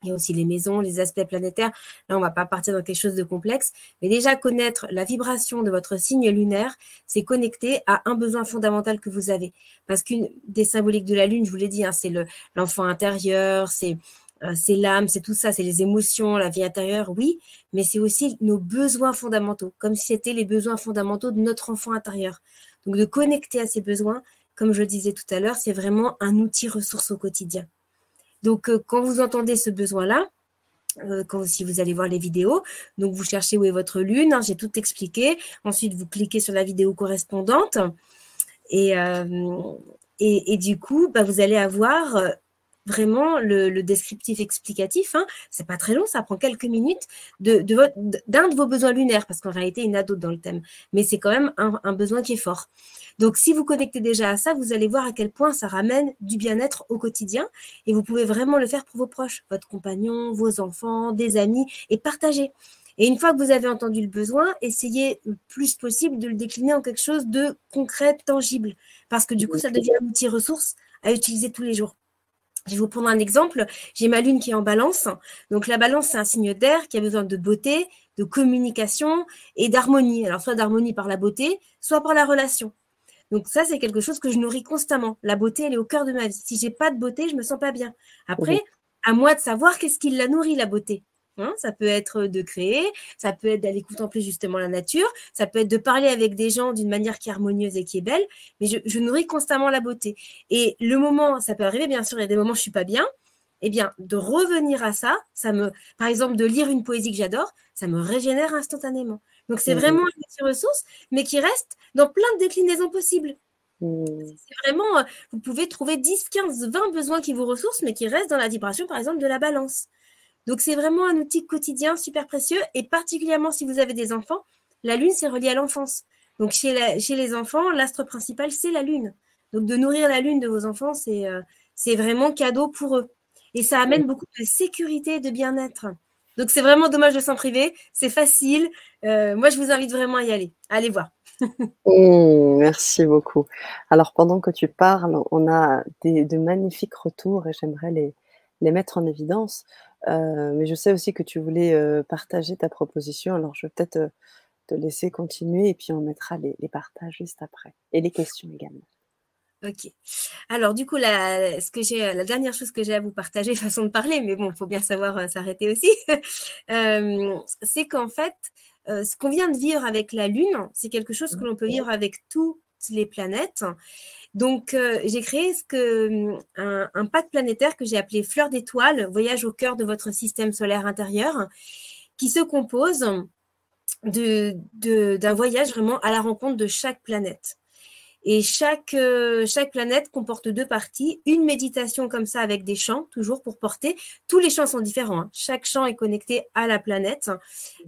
il y a aussi les maisons, les aspects planétaires. Là, on ne va pas partir dans quelque chose de complexe. Mais déjà, connaître la vibration de votre signe lunaire, c'est connecter à un besoin fondamental que vous avez. Parce qu'une des symboliques de la Lune, je vous l'ai dit, hein, c'est l'enfant intérieur, euh, c'est l'âme, c'est tout ça, c'est les émotions, la vie intérieure, oui, mais c'est aussi nos besoins fondamentaux, comme si c'était les besoins fondamentaux de notre enfant intérieur. Donc, de connecter à ces besoins, comme je disais tout à l'heure, c'est vraiment un outil ressource au quotidien. Donc, euh, quand vous entendez ce besoin-là, euh, si vous allez voir les vidéos. Donc, vous cherchez où est votre lune. Hein, j'ai tout expliqué. Ensuite, vous cliquez sur la vidéo correspondante. Et, euh, et, du coup, bah, vous allez avoir vraiment le, descriptif explicatif. Hein. C'est pas très long, ça prend quelques minutes de, d'un de, vos besoins lunaires, parce qu'en réalité, il y en a d'autres dans le thème. Mais c'est quand même un besoin qui est fort. Donc, si vous connectez déjà à ça, vous allez voir à quel point ça ramène du bien-être au quotidien et vous pouvez vraiment le faire pour vos proches, votre compagnon, vos enfants, des amis et partager. Et une fois que vous avez entendu le besoin, essayez le plus possible de le décliner en quelque chose de concret, tangible, parce que du coup, ça devient un outil ressource à utiliser tous les jours. Je vais vous prendre un exemple. J'ai ma lune qui est en balance. Donc la balance, c'est un signe d'air qui a besoin de beauté, de communication et d'harmonie. Alors soit d'harmonie par la beauté, soit par la relation. Donc ça, c'est quelque chose que je nourris constamment. La beauté, elle est au cœur de ma vie. Si j'ai pas de beauté, je me sens pas bien. Après, à moi de savoir qu'est-ce qui la nourrit, la beauté. Hein, ça peut être de créer, ça peut être d'aller contempler justement la nature, ça peut être de parler avec des gens d'une manière qui est harmonieuse et qui est belle, mais je, je, nourris constamment la beauté. Et le moment, ça peut arriver, bien sûr, il y a des moments où je suis pas bien, eh bien, de revenir à ça, ça me, par exemple, de lire une poésie que j'adore, ça me régénère instantanément. Donc, c'est mmh vraiment une petite ressource, mais qui reste dans plein de déclinaisons possibles. Mmh. C'est vraiment, euh, vous pouvez trouver 10, 15, 20 besoins qui vous ressourcent, mais qui restent dans la vibration, par exemple, de la balance. Donc, c'est vraiment un outil quotidien super précieux, et particulièrement si vous avez des enfants, la lune, c'est relié à l'enfance. Donc, chez, chez, les enfants, l'astre principal, c'est la lune. Donc, de nourrir la lune de vos enfants, c'est euh, vraiment cadeau pour eux. Et ça amène beaucoup de sécurité et de bien-être. Donc c'est vraiment dommage de s'en priver. C'est facile. Euh, moi, je vous invite vraiment à y aller. Allez voir. (laughs) Mmh, merci beaucoup. Alors pendant que tu parles, on a des, de magnifiques retours et j'aimerais les, les, mettre en évidence. Euh, mais je sais aussi que tu voulais euh, partager ta proposition. Alors je vais peut-être te laisser continuer et puis on mettra les, les partages juste après. Et les questions également. Ok. Alors, du coup, la, ce que j'ai, la dernière chose que j'ai à vous partager, (laughs) façon de parler, mais bon, il faut bien savoir euh, s'arrêter aussi, (laughs) euh, c'est qu'en fait, euh, ce qu'on vient de vivre avec la Lune, c'est quelque chose que l'on peut vivre avec toutes les planètes. Donc, j'ai créé ce que, un, un pack planétaire que j'ai appelé Fleur d'étoiles, voyage au cœur de votre système solaire intérieur, qui se compose de, d'un voyage vraiment à la rencontre de chaque planète. Et chaque, euh, chaque planète comporte deux parties, une méditation comme ça avec des chants, toujours pour porter. Tous les chants sont différents. Hein. Chaque chant est connecté à la planète,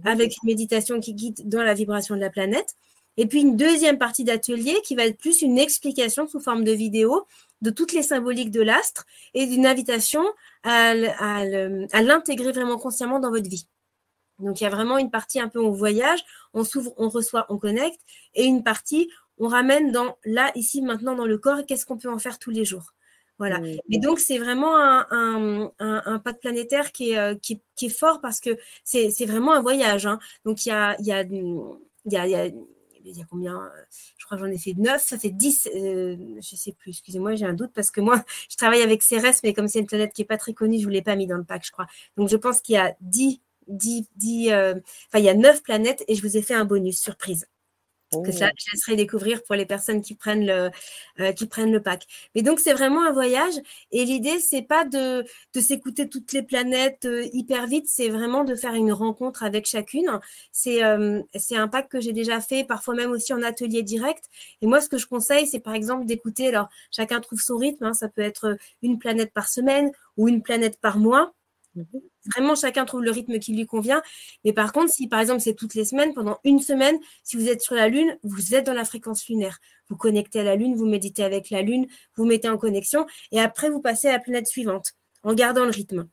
avec une méditation qui guide dans la vibration de la planète. Et puis une deuxième partie d'atelier qui va être plus une explication sous forme de vidéo de toutes les symboliques de l'astre et d'une invitation à, l'intégrer vraiment consciemment dans votre vie. Donc il y a vraiment une partie un peu au voyage, on s'ouvre, on reçoit, on connecte, et une partie on ramène dans là, ici, maintenant dans le corps, et qu'est-ce qu'on peut en faire tous les jours. Voilà. Et donc, c'est vraiment un, un, un, pacte planétaire qui est, euh, qui, qui, est fort parce que c'est vraiment un voyage. Hein. Donc, il y a, y, a, il y, a, il y a combien Je crois que j'en ai fait neuf, ça fait dix, euh, je sais plus, excusez-moi, j'ai un doute parce que moi, (laughs) je travaille avec Cérès, mais comme c'est une planète qui n'est pas très connue, je ne vous l'ai pas mis dans le pack, je crois. Donc, je pense qu'il y a dix, dix, dix euh, enfin, il y a neuf planètes et je vous ai fait un bonus surprise que ça, je laisserai découvrir pour les personnes qui prennent le, euh, qui prennent le pack. Mais donc, c'est vraiment un voyage. Et l'idée, c'est pas de, de s'écouter toutes les planètes euh, hyper vite, c'est vraiment de faire une rencontre avec chacune. C'est euh, c'est un pack que j'ai déjà fait, parfois même aussi en atelier direct. Et moi, ce que je conseille, c'est par exemple d'écouter, alors chacun trouve son rythme, hein, ça peut être une planète par semaine ou une planète par mois. Vraiment, chacun trouve le rythme qui lui convient. Mais par contre, si par exemple c'est toutes les semaines, pendant une semaine, si vous êtes sur la Lune, vous êtes dans la fréquence lunaire. Vous connectez à la Lune, vous méditez avec la Lune, vous mettez en connexion et après vous passez à la planète suivante en gardant le rythme.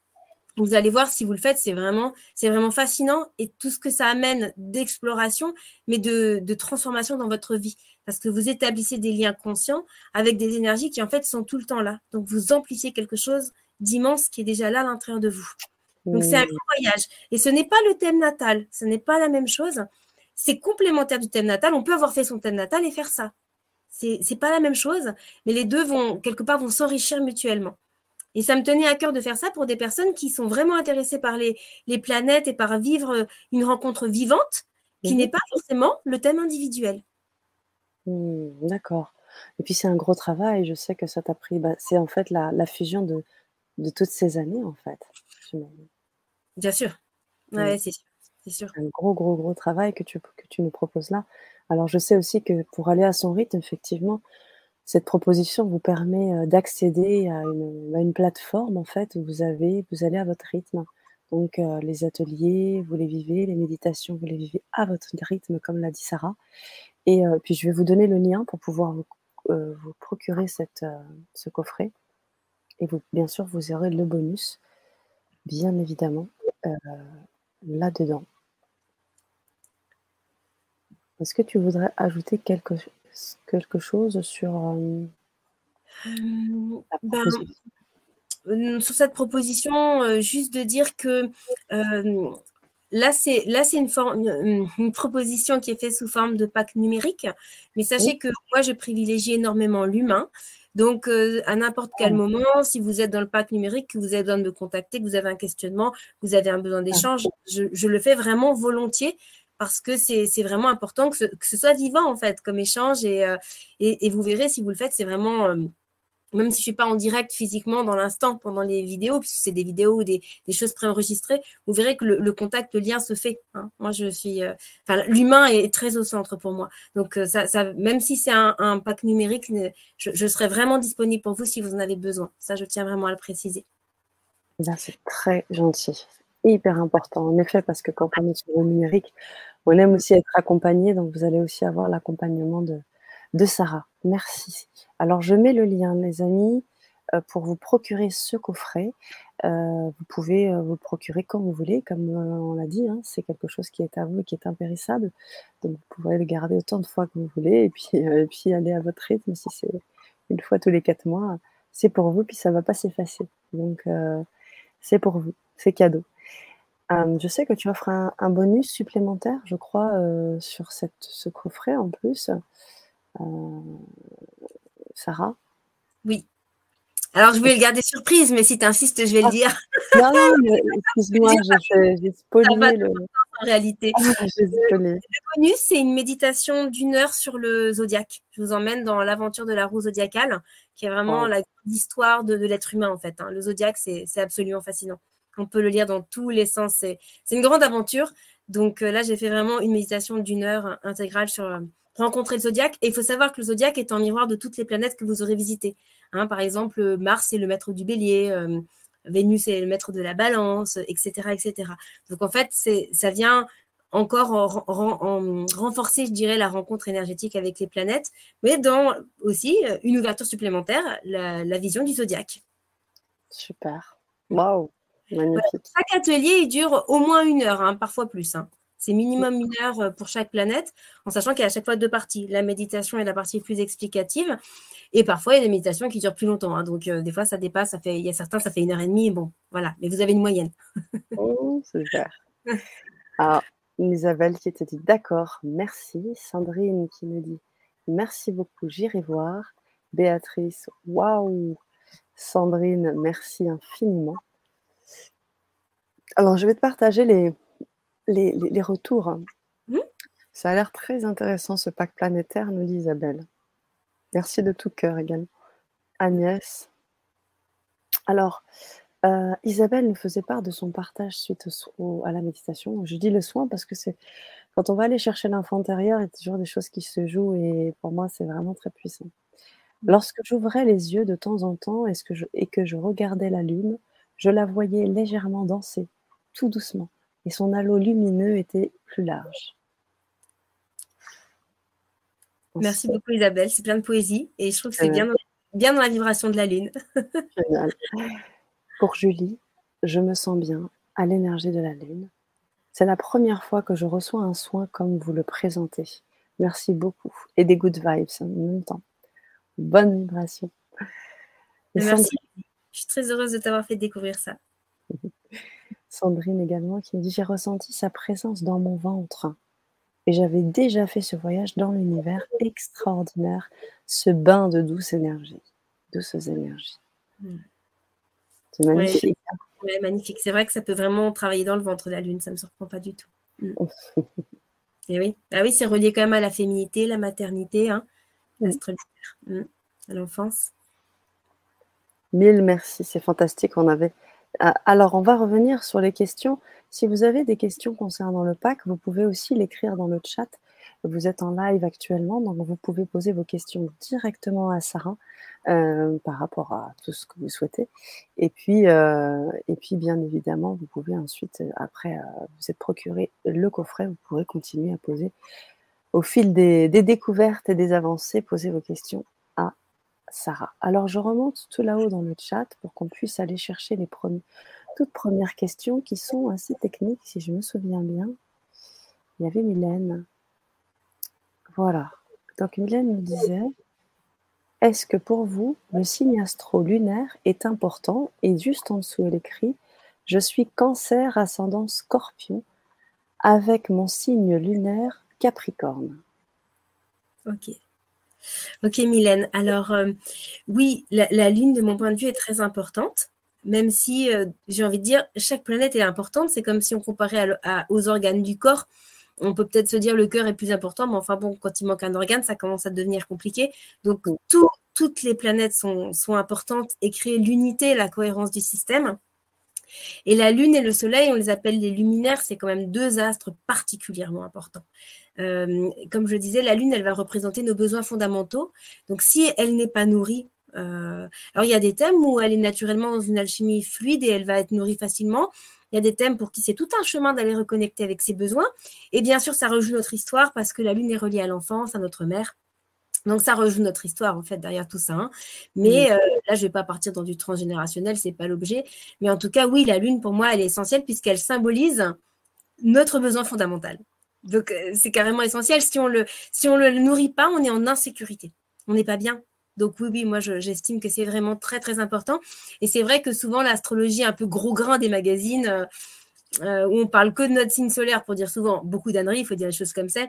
Vous allez voir si vous le faites, c'est vraiment, c'est vraiment fascinant et tout ce que ça amène d'exploration, mais de, de transformation dans votre vie. Parce que vous établissez des liens conscients avec des énergies qui en fait sont tout le temps là. Donc vous amplifiez quelque chose d'immense qui est déjà là à l'intérieur de vous. Donc c'est un grand voyage. Et ce n'est pas le thème natal, ce n'est pas la même chose. C'est complémentaire du thème natal. On peut avoir fait son thème natal et faire ça. C'est n'est pas la même chose, mais les deux vont quelque part vont s'enrichir mutuellement. Et ça me tenait à cœur de faire ça pour des personnes qui sont vraiment intéressées par les, les planètes et par vivre une rencontre vivante qui mhm. n'est pas forcément le thème individuel. Mmh, d'accord. Et puis c'est un gros travail. Je sais que ça t'a pris. Bah, c'est en fait la, la fusion de, de toutes ces années, en fait. Bien sûr. Ouais, c'est sûr. Un gros, gros, gros travail que tu, que tu nous proposes là. Alors, je sais aussi que pour aller à son rythme, effectivement, cette proposition vous permet euh, d'accéder à une, à une plateforme, en fait, où vous avez, vous allez à votre rythme. Donc, euh, les ateliers, vous les vivez, les méditations, vous les vivez à votre rythme, comme l'a dit Sarah. Et euh, puis, je vais vous donner le lien pour pouvoir vous, vous procurer cette, ce coffret. Et vous, bien sûr, vous aurez le bonus, bien évidemment, là-dedans. Est-ce que tu voudrais ajouter quelque, quelque chose sur, euh, ben, euh, sur cette proposition, euh, juste de dire que là, c'est là c'est une, une, une, proposition qui est faite sous forme de pack numérique, mais sachez que moi, je privilégie énormément l'humain. Donc, à n'importe quel ah. moment, si vous êtes dans le pack numérique, que vous avez besoin de me contacter, que vous avez un questionnement, que vous avez un besoin ah. d'échange, je, je, le fais vraiment volontiers parce que c'est vraiment important que ce, soit vivant, en fait, comme échange. Et, euh, et, vous verrez, si vous le faites, c'est vraiment, euh, même si je ne suis pas en direct physiquement dans l'instant, pendant les vidéos, puisque c'est des vidéos ou des, choses préenregistrées, vous verrez que le, contact, le lien se fait. Hein. Moi, je suis. Euh, l'humain est très au centre pour moi. Donc, ça, ça même si c'est un, pack numérique, je, je serai vraiment disponible pour vous si vous en avez besoin. Ça, je tiens vraiment à le préciser. C'est très gentil hyper important, en effet, parce que quand on est sur le numérique, on aime aussi être accompagné, donc vous allez aussi avoir l'accompagnement de, de Sarah. Merci. Alors, je mets le lien, les amis, euh, pour vous procurer ce coffret. Euh, vous pouvez euh, vous procurer quand vous voulez, comme on l'a dit, hein, c'est quelque chose qui est à vous et qui est impérissable. Donc, vous pourrez le garder autant de fois que vous voulez et puis, aller à votre rythme. Si c'est une fois tous les quatre mois, c'est pour vous, puis ça ne va pas s'effacer. Donc, c'est pour vous, c'est cadeau je sais que tu offres un, bonus supplémentaire, je crois, sur ce coffret en plus. Sarah? Oui. Alors, je vais le garder surprise, mais si tu insistes, je vais le ah. dire. Non, non, (laughs) excuse-moi, j'ai spoilé le. En réalité. Ah, le, bonus, c'est une méditation d'une heure sur le zodiaque. Je vous emmène dans l'aventure de la roue zodiacale, qui est vraiment l'histoire de, l'être humain, en fait. Hein. Le zodiaque, c'est absolument fascinant. On peut le lire dans tous les sens. C'est une grande aventure. Donc euh, là, j'ai fait vraiment une méditation d'une heure intégrale sur euh, rencontrer le zodiaque. Et il faut savoir que le zodiaque est en miroir de toutes les planètes que vous aurez visitées. Hein, par exemple, Mars est le maître du bélier, euh, Vénus est le maître de la balance, etc. etc. Donc en fait, ça vient encore en, renforcer, je dirais, la rencontre énergétique avec les planètes, mais dans aussi une ouverture supplémentaire, la, la vision du zodiaque. Super. Waouh chaque atelier, il dure au moins une heure, hein, parfois plus. Hein. C'est minimum une heure euh, pour chaque planète, en sachant qu'il y a à chaque fois deux parties. La méditation est la partie plus explicative. Et parfois, il y a des méditations qui durent plus longtemps. Hein. Donc, euh, des fois, ça dépasse. Ça fait, il y a certains, ça fait une heure et demie. Bon, voilà. Mais vous avez une moyenne. (laughs) oh, super. Alors, Isabelle qui te dit d'accord, merci. Sandrine qui me dit merci beaucoup, j'irai voir. Béatrice, waouh. Sandrine, merci infiniment. Alors, je vais te partager les, les, retours. Mmh. Ça a l'air très intéressant, ce pack planétaire, nous dit Isabelle. Merci de tout cœur également. Agnès. Alors, euh, Isabelle nous faisait part de son partage suite à la méditation. Je dis le soin parce que c'est quand on va aller chercher l'enfant intérieur, il y a toujours des choses qui se jouent et pour moi, c'est vraiment très puissant. Mmh. Lorsque j'ouvrais les yeux de temps en temps et, que je, et que je regardais la lune, je la voyais légèrement danser tout doucement, et son halo lumineux était plus large. Merci beaucoup Isabelle, c'est plein de poésie et je trouve que c'est bien, bien dans la vibration de la lune. (laughs) Génial. Pour Julie, je me sens bien à l'énergie de la lune. C'est la première fois que je reçois un soin comme vous le présentez. Merci beaucoup. Et des good vibes en même temps. Bonne vibration. Merci. Je suis très heureuse de t'avoir fait découvrir ça. Sandrine également qui me dit J'ai ressenti sa présence dans mon ventre. Et j'avais déjà fait ce voyage dans l'univers extraordinaire, ce bain de douce énergie, douces énergies. C'est magnifique. magnifique. C'est vrai que ça peut vraiment travailler dans le ventre de la lune, ça ne me surprend pas du tout. (laughs) Et oui, ah oui c'est relié quand même à la féminité, la maternité, hein, hmm. à l'enfance. Mille merci, c'est fantastique. On avait alors, on va revenir sur les questions. Si vous avez des questions concernant le pack, vous pouvez aussi l'écrire dans le chat. Vous êtes en live actuellement, donc vous pouvez poser vos questions directement à Sarah euh, par rapport à tout ce que vous souhaitez. Et puis, euh, et puis bien évidemment, vous pouvez ensuite, après vous êtes procuré le coffret, vous pourrez continuer à poser au fil des, découvertes et des avancées, poser vos questions Sarah. Alors, je remonte tout là-haut dans le chat pour qu'on puisse aller chercher les toutes premières questions qui sont assez techniques, si je me souviens bien. Il y avait Mylène. Voilà. Donc, Mylène me disait Est-ce que pour vous, le signe astro-lunaire est important? Et juste en dessous, elle écrit Je suis cancer ascendant scorpion avec mon signe lunaire Capricorne. Ok. Ok, Mylène. Alors, euh, oui, la, Lune, de mon point de vue, est très importante, même si, euh, j'ai envie de dire, chaque planète est importante. C'est comme si on comparait aux organes du corps. On peut peut-être se dire le cœur est plus important, mais enfin bon, quand il manque un organe, ça commence à devenir compliqué. Donc, toutes les planètes sont, sont importantes et créent l'unité, la cohérence du système. Et la Lune et le Soleil, on les appelle les luminaires, c'est quand même deux astres particulièrement importants. Euh, comme je disais, la Lune, elle va représenter nos besoins fondamentaux. Donc, si elle n'est pas nourrie, euh, alors il y a des thèmes où elle est naturellement dans une alchimie fluide et elle va être nourrie facilement. Il y a des thèmes pour qui c'est tout un chemin d'aller reconnecter avec ses besoins. Et bien sûr, ça rejoue notre histoire parce que la Lune est reliée à l'enfance, à notre mère. Donc ça rejoue notre histoire en fait derrière tout ça. Hein. Mais euh, là, je ne vais pas partir dans du transgénérationnel, c'est pas l'objet. Mais en tout cas, oui, la lune pour moi, elle est essentielle puisqu'elle symbolise notre besoin fondamental. Donc euh, c'est carrément essentiel. Si on le le nourrit pas, on est en insécurité. On n'est pas bien. Donc oui, oui, moi j'estime que c'est vraiment très très important. Et c'est vrai que souvent l'astrologie un peu gros grain des magazines. Euh, où on parle que de notre signe solaire pour dire souvent beaucoup d'âneries, il faut dire les choses comme ça.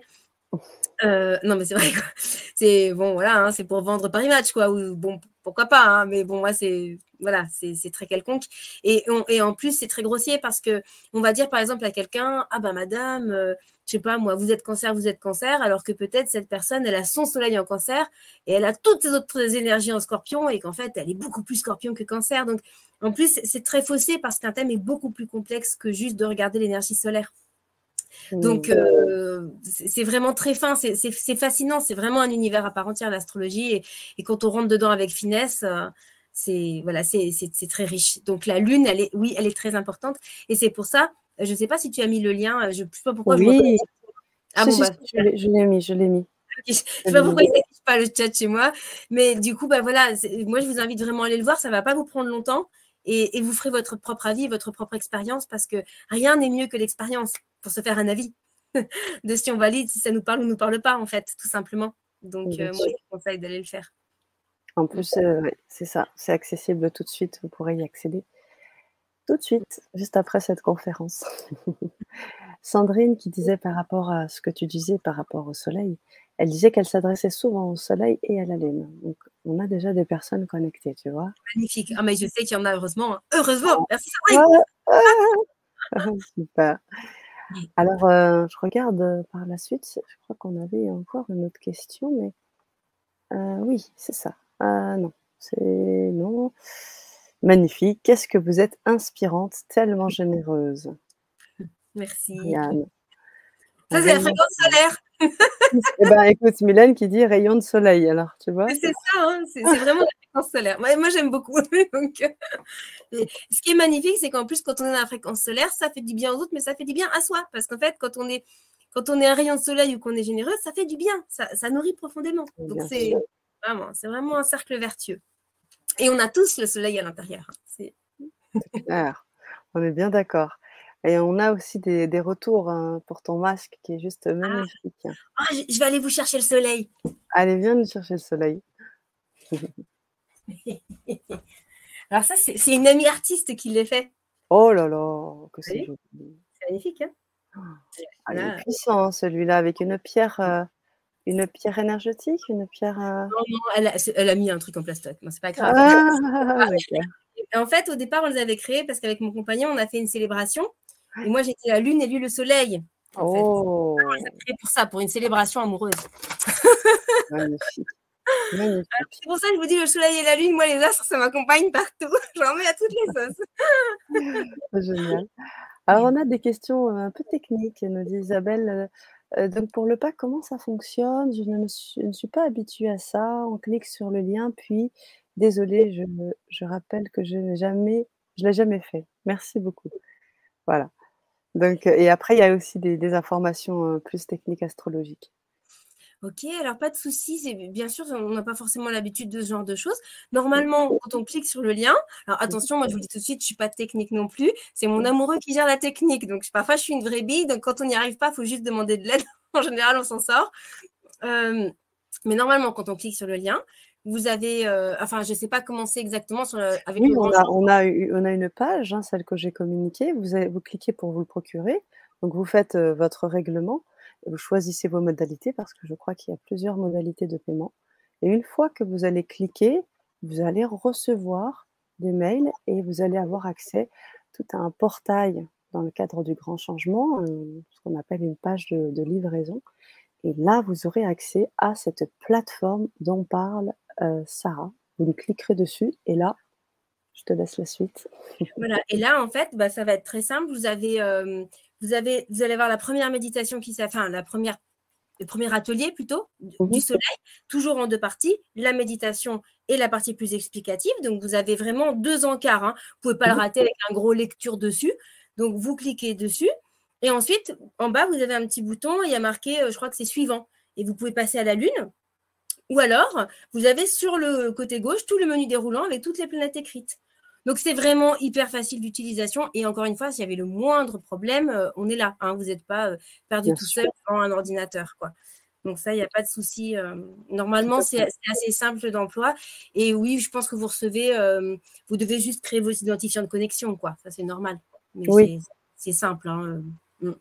Euh, non, mais c'est vrai. (laughs) C'est bon, voilà, hein, c'est pour vendre Paris Match, quoi. Bon, pourquoi pas, hein, mais bon, moi, c'est voilà, c'est très quelconque. Et, et en plus, c'est très grossier parce que on va dire par exemple à quelqu'un, ah ben madame, euh, je sais pas moi, vous êtes cancer, vous êtes cancer, alors que peut-être cette personne, elle a son soleil en cancer et elle a toutes ses autres énergies en scorpion et qu'en fait, elle est beaucoup plus scorpion que cancer. Donc, en plus, c'est très faussé parce qu'un thème est beaucoup plus complexe que juste de regarder l'énergie solaire. Donc, euh, c'est vraiment très fin, c'est fascinant, c'est vraiment un univers à part entière, l'astrologie. Et, quand on rentre dedans avec finesse, euh, c'est voilà, c'est très riche. Donc, la Lune, elle est, oui, elle est très importante. Et c'est pour ça, je ne sais pas si tu as mis le lien, je ne sais pas pourquoi oui. Ah, bon, bah, je l'ai mis, je l'ai mis. je ne sais pas pourquoi il n'affiche pas le chat chez moi. Mais du coup, bah, voilà, moi, je vous invite vraiment à aller le voir. Ça ne va pas vous prendre longtemps. Et, et, vous ferez votre propre avis, votre propre expérience, parce que rien n'est mieux que l'expérience pour se faire un avis (laughs) de si on valide, si ça nous parle ou nous parle pas, en fait, tout simplement. Donc, euh, moi, je vous conseille d'aller le faire. En plus, euh, c'est ça, c'est accessible tout de suite, vous pourrez y accéder tout de suite, juste après cette conférence. (laughs) Sandrine qui disait par rapport à ce que tu disais par rapport au soleil, elle disait qu'elle s'adressait souvent au soleil et à la lune. Donc, on a déjà des personnes connectées, tu vois. Magnifique. Ah, mais je sais qu'il y en a, heureusement. Hein. Heureusement. Merci, Sandrine. (laughs) Super. Alors, euh, je regarde euh, par la suite. Je crois qu'on avait encore une autre question, mais euh, oui, c'est ça. Ah non, c'est non. Magnifique. Qu'est-ce que vous êtes inspirante, tellement généreuse. Merci. Ça, c'est la fréquence solaire. (laughs) eh ben, écoute, Mylène qui dit rayon de soleil, alors, tu vois. C'est ça, hein, c'est vraiment la fréquence solaire. Moi, j'aime beaucoup. (laughs) Donc, euh, ce qui est magnifique, c'est qu'en plus, quand on est dans la fréquence solaire, ça fait du bien aux autres, mais ça fait du bien à soi. Parce qu'en fait, quand on est, quand on est un rayon de soleil ou qu'on est généreux, ça fait du bien. Ça, ça nourrit profondément. Donc, c'est vraiment, vraiment un cercle vertueux. Et on a tous le soleil à l'intérieur. Hein. C'est clair. On est bien d'accord. Et on a aussi des, des retours hein, pour ton masque qui est juste ah. magnifique. Ah, je vais aller vous chercher le soleil. Allez, viens nous chercher le soleil. (laughs) Alors ça, c'est une amie artiste qui l'a fait. Oh là là, que c'est joli. C'est magnifique, hein ah, il est puissant celui-là, avec une pierre, euh, une pierre énergétique, une pierre. Euh non, non, elle a, elle a, mis un truc en plastoc. c'est pas grave. Ah, en fait, au départ, on les avait créés parce qu'avec mon compagnon, on a fait une célébration et moi, j'étais la lune et lui le soleil. oh. pour ça, pour une célébration amoureuse. (laughs) C'est pour ça que je vous dis le soleil et la lune, moi les astres, ça m'accompagne partout. (laughs) J'en mets à toutes les sauces. (laughs) Génial. Alors on a des questions un peu techniques, nous dit Isabelle. Euh, donc pour le pack, comment ça fonctionne? Je ne, suis, pas habituée à ça. On clique sur le lien, puis désolé, je, rappelle que je n'ai jamais, je l'ai jamais fait. Merci beaucoup. Voilà. Donc, et après, il y a aussi des informations plus techniques astrologiques. Ok, alors pas de souci. bien sûr, on n'a pas forcément l'habitude de ce genre de choses. Normalement, quand on clique sur le lien, alors attention, moi je vous dis tout de suite, je suis pas technique non plus. C'est mon amoureux qui gère la technique. Donc parfois, je suis une vraie bille. Donc quand on n'y arrive pas, il faut juste demander de l'aide. (laughs) en général, on s'en sort. mais normalement, quand on clique sur le lien, vous avez, euh, enfin, je ne sais pas comment c'est exactement sur avec oui, on, a, on, a, on a une page, hein, celle que j'ai communiquée. Vous, avez, vous cliquez pour vous le procurer. Donc vous faites euh, votre règlement vous choisissez vos modalités parce que je crois qu'il y a plusieurs modalités de paiement. Et une fois que vous allez cliquer, vous allez recevoir des mails et vous allez avoir accès tout à un portail dans le cadre du grand changement, euh, ce qu'on appelle une page de, livraison. Et là, vous aurez accès à cette plateforme dont parle euh, Sarah. Vous cliquerez dessus et là, je te laisse la suite. Voilà, et là, en fait, bah, ça va être très simple. Vous avez euh, vous, avez, vous allez voir la première méditation qui s'est, enfin, la première, le premier atelier plutôt du mhm. soleil, toujours en deux parties, la méditation et la partie plus explicative. Donc, vous avez vraiment deux encarts. Hein. Vous ne pouvez pas le mhm. rater avec un gros lecture dessus. Donc, vous cliquez dessus. Et ensuite, en bas, vous avez un petit bouton. Il y a marqué, euh, je crois que c'est suivant. Et vous pouvez passer à la lune. Ou alors, vous avez sur le côté gauche tout le menu déroulant avec toutes les planètes écrites. Donc c'est vraiment hyper facile d'utilisation. Et encore une fois, s'il y avait le moindre problème, euh, on est là. Hein. vous n'êtes pas euh, perdu tout seul devant un ordinateur. Quoi. Donc ça, il n'y a pas de souci. Euh, normalement, c'est assez simple d'emploi. Et oui, je pense que vous recevez, vous devez juste créer vos identifiants de connexion. Quoi. Ça, c'est normal. Mais oui. c'est simple. Hein, mm.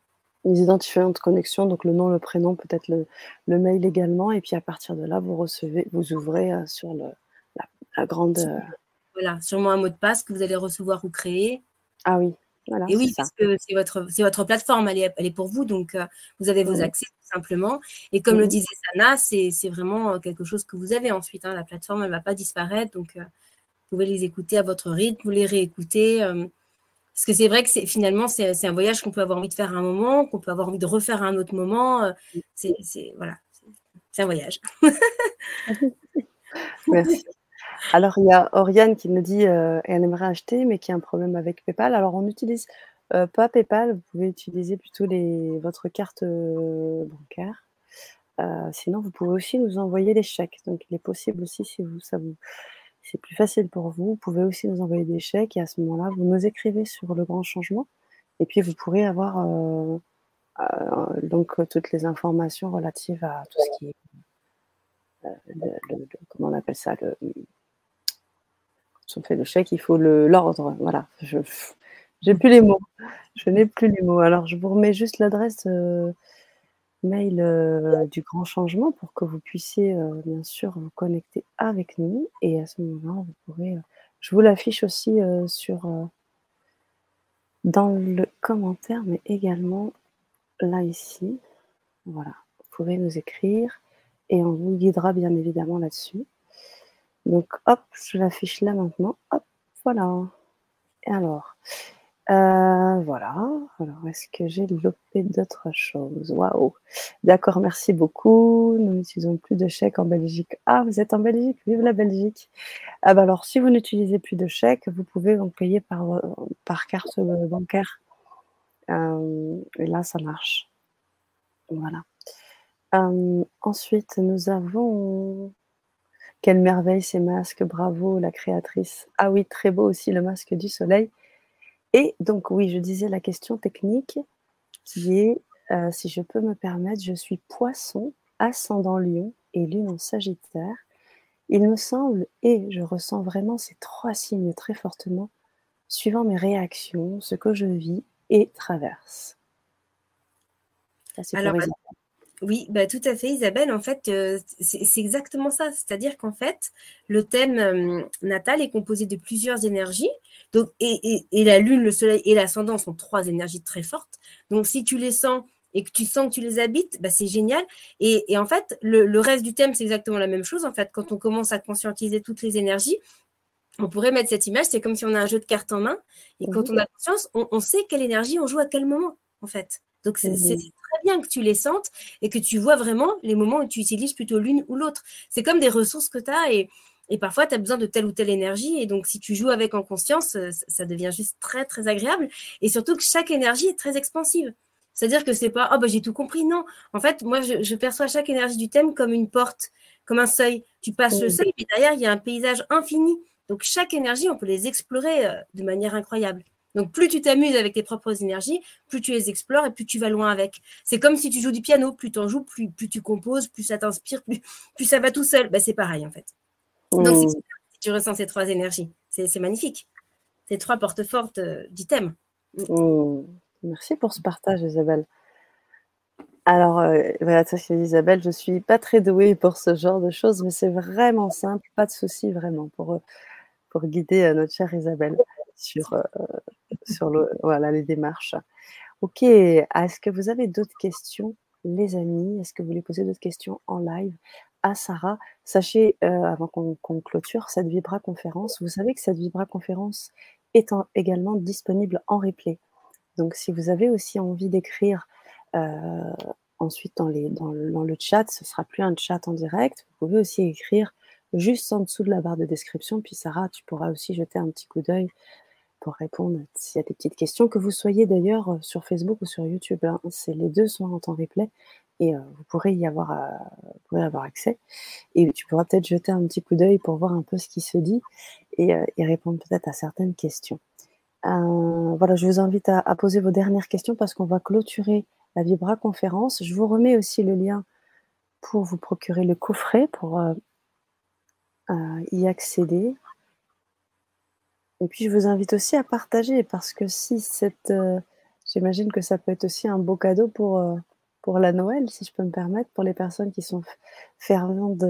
Les identifiants de connexion, donc le nom, le prénom, peut-être le, mail également. Et puis à partir de là, vous recevez, vous ouvrez sur le, la, grande voilà, sûrement un mot de passe que vous allez recevoir ou créer. Ah oui, voilà. Et oui, parce que c'est votre, c'est votre plateforme, elle est, elle est pour vous, donc euh, vous avez vos accès tout simplement. Et comme le disait Sana, c'est, vraiment euh, quelque chose que vous avez ensuite. Hein. la plateforme, elle ne va pas disparaître, donc euh, vous pouvez les écouter à votre rythme, vous les réécouter. parce que c'est vrai que c'est, finalement, c'est, un voyage qu'on peut avoir envie de faire à un moment, qu'on peut avoir envie de refaire à un autre moment. c'est, voilà, c'est un voyage. (laughs) Merci. (laughs) Alors, il y a Oriane qui nous dit euh, elle aimerait acheter, mais qui a un problème avec PayPal. Alors, on n'utilise euh, pas PayPal, vous pouvez utiliser plutôt votre carte euh, bancaire. sinon, vous pouvez aussi nous envoyer des chèques. Donc, il est possible aussi, si vous, ça vous, c'est plus facile pour vous, vous pouvez aussi nous envoyer des chèques et à ce moment-là, vous nous écrivez sur le grand changement et puis vous pourrez avoir donc toutes les informations relatives à tout ce qui est comment on appelle ça le, on fait le chèque, il faut l'ordre. Voilà, je n'ai plus les mots. Je n'ai plus les mots. Alors, je vous remets juste l'adresse euh, mail euh, du grand changement pour que vous puissiez, euh, bien sûr, vous connecter avec nous. Et à ce moment-là, vous pourrez. je vous l'affiche aussi sur dans le commentaire, mais également là ici. Voilà, vous pouvez nous écrire et on vous guidera bien évidemment là-dessus. Donc, hop, je l'affiche là maintenant. Hop, voilà. Et alors, euh, voilà. Alors, est-ce que j'ai loupé d'autres choses? Waouh D'accord, merci beaucoup. Nous n'utilisons plus de chèques en Belgique. Ah, vous êtes en Belgique? Vive la Belgique ah, bah Alors, si vous n'utilisez plus de chèques, vous pouvez en payer par, par carte bancaire. Euh, et là, ça marche. Voilà. Euh, ensuite, nous avons quelle merveille ces masques, bravo la créatrice. Ah oui, très beau aussi le masque du soleil. Et donc oui, je disais la question technique qui est, euh, si je peux me permettre, je suis poisson, ascendant lion et lune en sagittaire. Il me semble, et je ressens vraiment ces trois signes très fortement, suivant mes réactions, ce que je vis et traverse. Ça, Alors, oui, bah, tout à fait, Isabelle. En fait, euh, c'est exactement ça. C'est-à-dire qu'en fait, le thème euh, natal est composé de plusieurs énergies. Donc, et, la lune, le soleil et l'ascendant sont trois énergies très fortes. Donc, si tu les sens et que tu sens que tu les habites, bah, c'est génial. Et, en fait, le, reste du thème, c'est exactement la même chose. En fait, quand on commence à conscientiser toutes les énergies, on pourrait mettre cette image, c'est comme si on a un jeu de cartes en main. Et quand on a conscience, on, sait quelle énergie on joue à quel moment, en fait. Donc, c'est très bien que tu les sentes et que tu vois vraiment les moments où tu utilises plutôt l'une ou l'autre. C'est comme des ressources que tu as et, et parfois, tu as besoin de telle ou telle énergie. Et donc, si tu joues avec en conscience, ça devient juste très, très agréable. Et surtout que chaque énergie est très expansive. C'est-à-dire que c'est pas oh bah j'ai tout compris. Non. En fait, moi je, perçois chaque énergie du thème comme une porte, comme un seuil. Tu passes le seuil, et derrière il y a un paysage infini. Donc chaque énergie, on peut les explorer euh, de manière incroyable. Donc plus tu t'amuses avec tes propres énergies, plus tu les explores et plus tu vas loin avec. C'est comme si tu joues du piano, plus tu en joues, plus, plus tu composes, plus ça t'inspire, plus, plus ça va tout seul. Bah, c'est pareil en fait. Donc si tu ressens ces trois énergies, c'est magnifique. Ces trois portes fortes euh, du thème. Merci pour ce partage, Isabelle. Alors, euh, voilà, ça c'est Isabelle, je suis pas très douée pour ce genre de choses, mais c'est vraiment simple, pas de souci vraiment pour, euh, pour guider euh, notre chère Isabelle sur, (laughs) sur le, voilà, les démarches. Ok, est-ce que vous avez d'autres questions, les amis? Est-ce que vous voulez poser d'autres questions en live à Sarah? Sachez, avant qu'on clôture cette Vibra conférence, vous savez que cette Vibra conférence est également disponible en replay. Donc, si vous avez aussi envie d'écrire euh, ensuite dans, les, dans, le, chat, ce sera plus un chat en direct. Vous pouvez aussi écrire juste en dessous de la barre de description. Puis Sarah, tu pourras aussi jeter un petit coup d'œil pour répondre a des petites questions, que vous soyez d'ailleurs euh, sur Facebook ou sur YouTube. Hein. Les deux sont en temps replay et euh, vous pourrez y avoir, vous pourrez avoir accès. Et tu pourras peut-être jeter un petit coup d'œil pour voir un peu ce qui se dit et, répondre peut-être à certaines questions. Euh, voilà, je vous invite à, poser vos dernières questions parce qu'on va clôturer la Vibra conférence. Je vous remets aussi le lien pour vous procurer le coffret pour euh, euh, y accéder. Et puis je vous invite aussi à partager parce que si cette, j'imagine que ça peut être aussi un beau cadeau pour pour la Noël, si je peux me permettre, pour les personnes qui sont ferventes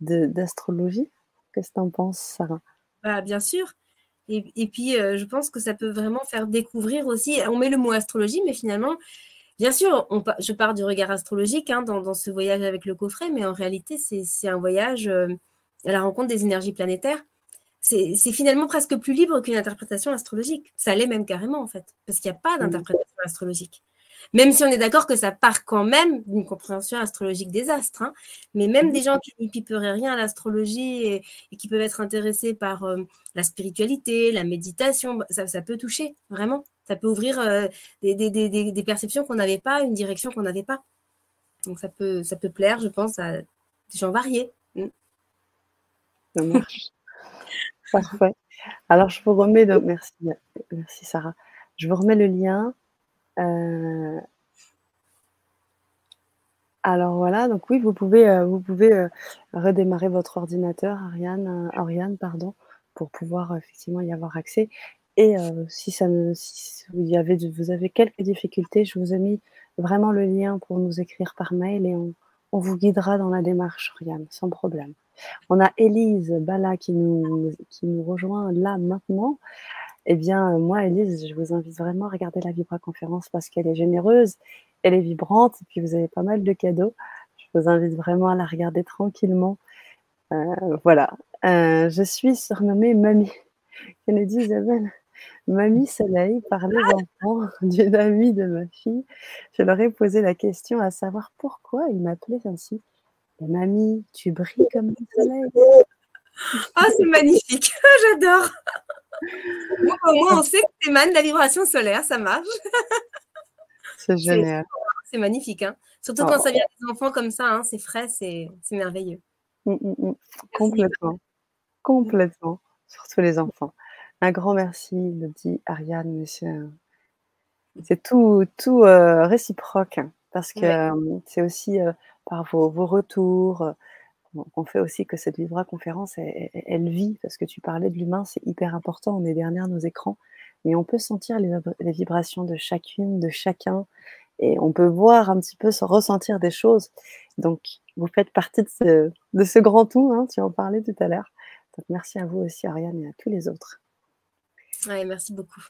d'astrologie. De, Qu'est-ce que tu en penses, Sarah? Bah, Bien sûr. Et, puis, euh, je pense que ça peut vraiment faire découvrir aussi. On met le mot astrologie, mais finalement, bien sûr, je pars du regard astrologique hein, dans, ce voyage avec le coffret, mais en réalité, c'est un voyage euh, à la rencontre des énergies planétaires. C'est finalement presque plus libre qu'une interprétation astrologique. Ça l'est même carrément, en fait, parce qu'il n'y a pas d'interprétation astrologique. Même si on est d'accord que ça part quand même d'une compréhension astrologique des astres. Hein. Mais même des gens qui n'y piperaient rien à l'astrologie et, qui peuvent être intéressés par euh, la spiritualité, la méditation, bah, ça, peut toucher, vraiment. Ça peut ouvrir euh, des, perceptions qu'on n'avait pas, une direction qu'on n'avait pas. Donc ça peut, ça peut plaire, je pense, à des gens variés. Mm. Ça marche. Parfait. Alors je vous remets, merci, merci Sarah. Je vous remets le lien euh, alors voilà, donc oui, vous pouvez, euh, vous pouvez euh, redémarrer votre ordinateur, Ariane, Ariane, pardon, pour pouvoir effectivement y avoir accès. Et si ça ne, si vous, avez, vous avez quelques difficultés, je vous ai mis vraiment le lien pour nous écrire par mail et on, on vous guidera dans la démarche, Ariane, sans problème. On a Élise Bala qui nous, qui nous rejoint là maintenant. Eh bien, moi, Elise, je vous invite vraiment à regarder la Vibra conférence parce qu'elle est généreuse, elle est vibrante, et puis vous avez pas mal de cadeaux. Je vous invite vraiment à la regarder tranquillement. Euh, voilà. Euh, je suis surnommée Mamie. Kennedy Isabelle? Mamie Soleil, par les enfants d'une amie de ma fille. Je leur ai posé la question à savoir pourquoi il m'appelait ainsi. Mamie, tu brilles comme le soleil. Ah, c'est magnifique. (laughs) J'adore. au moins, on sait que tu émanes la vibration solaire, ça marche. C'est génial. C'est magnifique. Hein. Surtout quand ça vient des enfants comme ça, hein, c'est frais, c'est merveilleux. Mm, mm, mm. Complètement. Complètement. Surtout les enfants. Un grand merci, le dit Ariane, c'est tout, tout euh, réciproque hein, parce que euh, c'est aussi euh, par vos, vos retours, on fait aussi que cette Vibra conférence, elle, vit, parce que tu parlais de l'humain, c'est hyper important, on est derrière nos écrans, mais on peut sentir les, vibrations de chacune, de chacun, et on peut voir un petit peu, se ressentir des choses. Donc, vous faites partie de ce, grand tout, hein, tu en parlais tout à l'heure. Donc, merci à vous aussi, Ariane, et à tous les autres. Ouais, merci beaucoup.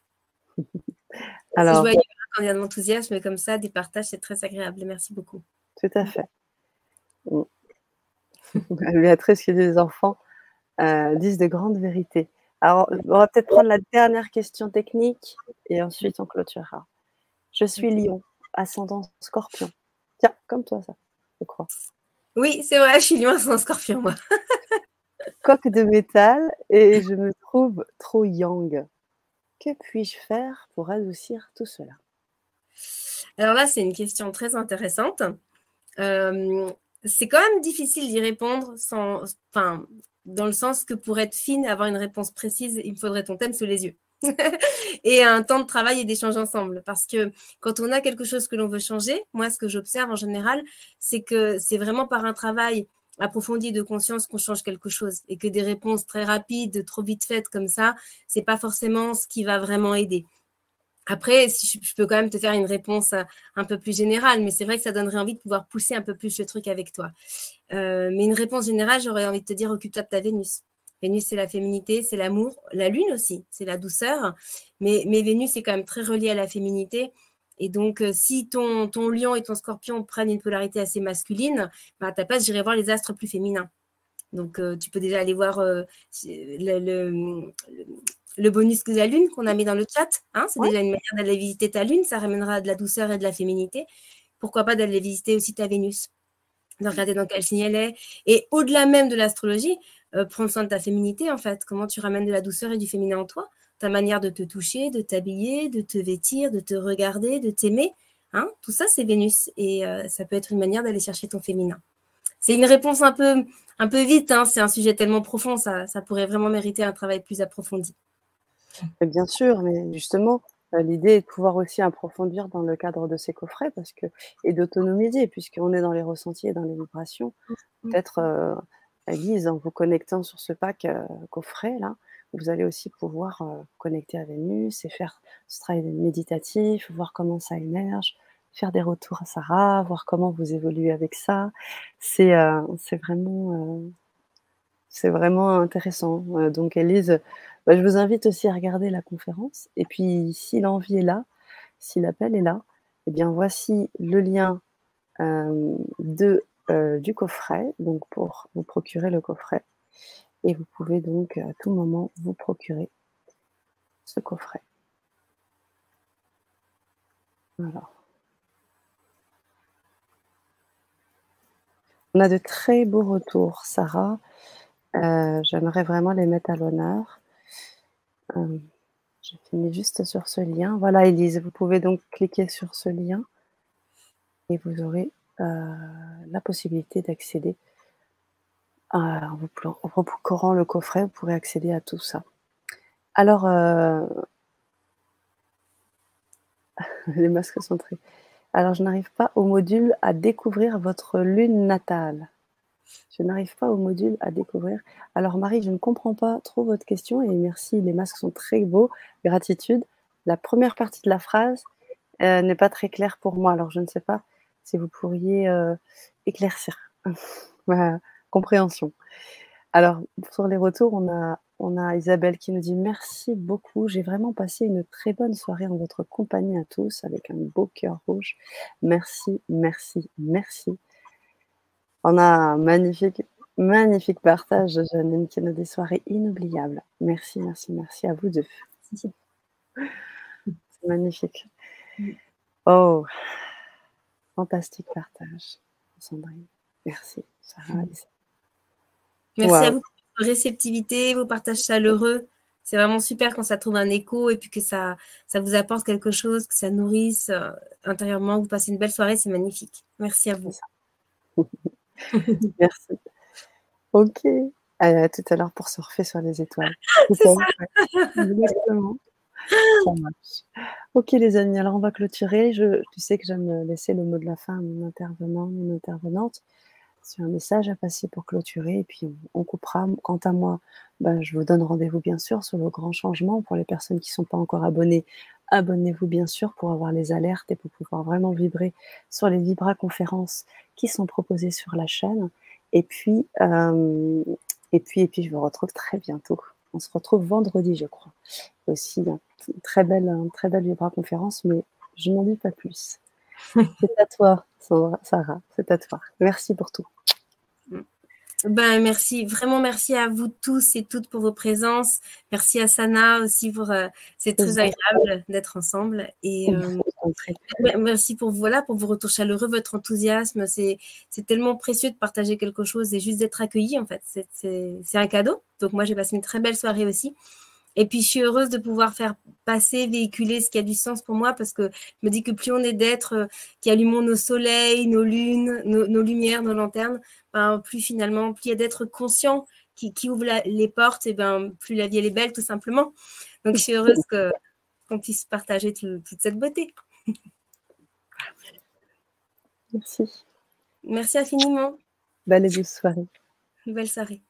(laughs) Alors, quand il y a de l'enthousiasme comme ça, des partages, c'est très agréable. Merci beaucoup. Tout à fait. Mm. (laughs) Béatrice qui dit les enfants euh, disent de grandes vérités. Alors, on va peut-être prendre la dernière question technique et ensuite on clôturera. Je suis lion, ascendant scorpion. Tiens, comme toi, ça, je crois. Oui, c'est vrai, je suis lion, ascendant scorpion, moi. (laughs) Coque de métal et je me trouve trop yang. Que puis-je faire pour adoucir tout cela? Alors là, c'est une question très intéressante. Euh, c'est quand même difficile d'y répondre sans, enfin, dans le sens que pour être fine, avoir une réponse précise, il me faudrait ton thème sous les yeux. (laughs) et un temps de travail et d'échange ensemble. Parce que quand on a quelque chose que l'on veut changer, moi, ce que j'observe en général, c'est que c'est vraiment par un travail approfondi de conscience qu'on change quelque chose et que des réponses très rapides, trop vite faites comme ça, c'est pas forcément ce qui va vraiment aider. Après, si je, peux quand même te faire une réponse euh, un peu plus générale, mais c'est vrai que ça donnerait envie de pouvoir pousser un peu plus le truc avec toi. Euh, mais une réponse générale, j'aurais envie de te dire occupe-toi de ta Vénus. Vénus, c'est la féminité, c'est l'amour. La Lune aussi, c'est la douceur. Mais, Vénus est quand même très reliée à la féminité. Et donc, euh, si ton, lion et ton scorpion prennent une polarité assez masculine, bah, à ta place, j'irai voir les astres plus féminins. Donc, tu peux déjà aller voir le bonus de la lune qu'on a mis dans le chat. Hein, c'est déjà une manière d'aller visiter ta lune. Ça ramènera de la douceur et de la féminité. Pourquoi pas d'aller visiter aussi ta Vénus de regarder dans quel signe elle est. Et au-delà même de l'astrologie, euh, prendre soin de ta féminité, en fait. Comment tu ramènes de la douceur et du féminin en toi. Ta manière de te toucher, de t'habiller, de te vêtir, de te regarder, de t'aimer. Hein, tout ça, c'est Vénus. Et euh, ça peut être une manière d'aller chercher ton féminin. C'est une réponse un peu, un peu vite. Hein. C'est un sujet tellement profond. Ça, ça pourrait vraiment mériter un travail plus approfondi bien sûr, mais justement, euh, l'idée est de pouvoir aussi approfondir dans le cadre de ces coffrets parce que, et d'autonomiser, puisqu'on est dans les ressentis et dans les vibrations. Mmh. Peut-être, euh, en vous connectant sur ce pack euh, coffret, là, vous allez aussi pouvoir euh, connecter à Vénus et faire ce travail méditatif, voir comment ça émerge, faire des retours à Sarah, voir comment vous évoluez avec ça. C'est vraiment, c'est vraiment intéressant. donc, Elise, bah, je vous invite aussi à regarder la conférence. Et puis, si l'envie est là, si l'appel est là, eh bien, voici le lien euh, de, euh, du coffret, donc pour vous procurer le coffret. Et vous pouvez donc à tout moment vous procurer ce coffret. Voilà. On a de très beaux retours, Sarah. Euh, j'aimerais vraiment les mettre à l'honneur. Euh, je finis juste sur ce lien. Voilà, Elise, vous pouvez donc cliquer sur ce lien et vous aurez euh, la possibilité d'accéder en vous le coffret, vous pourrez accéder à tout ça. Alors, euh, (laughs) les masques sont très. Alors, je n'arrive pas au module à découvrir votre lune natale. Je n'arrive pas au module à découvrir. Alors Marie, je ne comprends pas trop votre question et merci, les masques sont très beaux. Gratitude. La première partie de la phrase euh, n'est pas très claire pour moi. Alors je ne sais pas si vous pourriez euh, éclaircir (laughs) ma compréhension. Alors sur les retours, on a, on a Isabelle qui nous dit merci beaucoup. J'ai vraiment passé une très bonne soirée en votre compagnie à tous avec un beau cœur rouge. Merci, merci, merci. On a un magnifique, magnifique partage de Janine qui nous des soirées inoubliables. Merci, merci, merci à vous deux. C'est magnifique. Oh, fantastique partage, Sandrine. Merci. Merci à vous pour votre réceptivité, vos partages chaleureux. C'est vraiment super quand ça trouve un écho et puis que ça, ça vous apporte quelque chose, que ça nourrisse euh, intérieurement. Vous passez une belle soirée, c'est magnifique. Merci à vous. (laughs) (laughs) Merci. Ok. À tout à l'heure pour surfer sur les étoiles. (laughs) Exactement. Ça marche. Ok les amis, alors on va clôturer. Je, tu sais que j'aime laisser le mot de la fin à mon intervenant, mon intervenante. C'est un message à passer pour clôturer et puis on, coupera. Quant à moi, ben, je vous donne rendez-vous bien sûr sur le grand changement. Pour les personnes qui ne sont pas encore abonnées, abonnez-vous bien sûr pour avoir les alertes et pour pouvoir vraiment vibrer sur les Vibra conférences qui sont proposées sur la chaîne. Et puis, euh, et puis, et puis, je vous retrouve très bientôt. On se retrouve vendredi, je crois. Aussi, une très belle, très belle Vibra conférence, mais Je n'en dis pas plus. (laughs) c'est à toi, Sarah. C'est à toi. Merci pour tout. Ben, merci, vraiment merci à vous tous et toutes pour vos présences. Merci à Sana aussi pour. Euh, c'est très agréable d'être ensemble. Et euh, merci pour voilà pour vos retours chaleureux, votre enthousiasme. C'est tellement précieux de partager quelque chose et juste d'être accueilli en fait. C'est un cadeau. Donc moi j'ai passé une très belle soirée aussi. Et puis, je suis heureuse de pouvoir faire passer, véhiculer ce qui a du sens pour moi parce que je me dis que plus on est d'êtres euh, qui allumons nos soleils, nos lunes, nos, lumières, nos lanternes, ben, plus finalement, plus il y a d'êtres conscients qui, ouvrent les portes, et ben, plus la vie elle est belle, tout simplement. Donc, je suis heureuse qu'on puisse partager toute cette beauté. Merci. Merci infiniment. Belle et douce soirée. Belle soirée.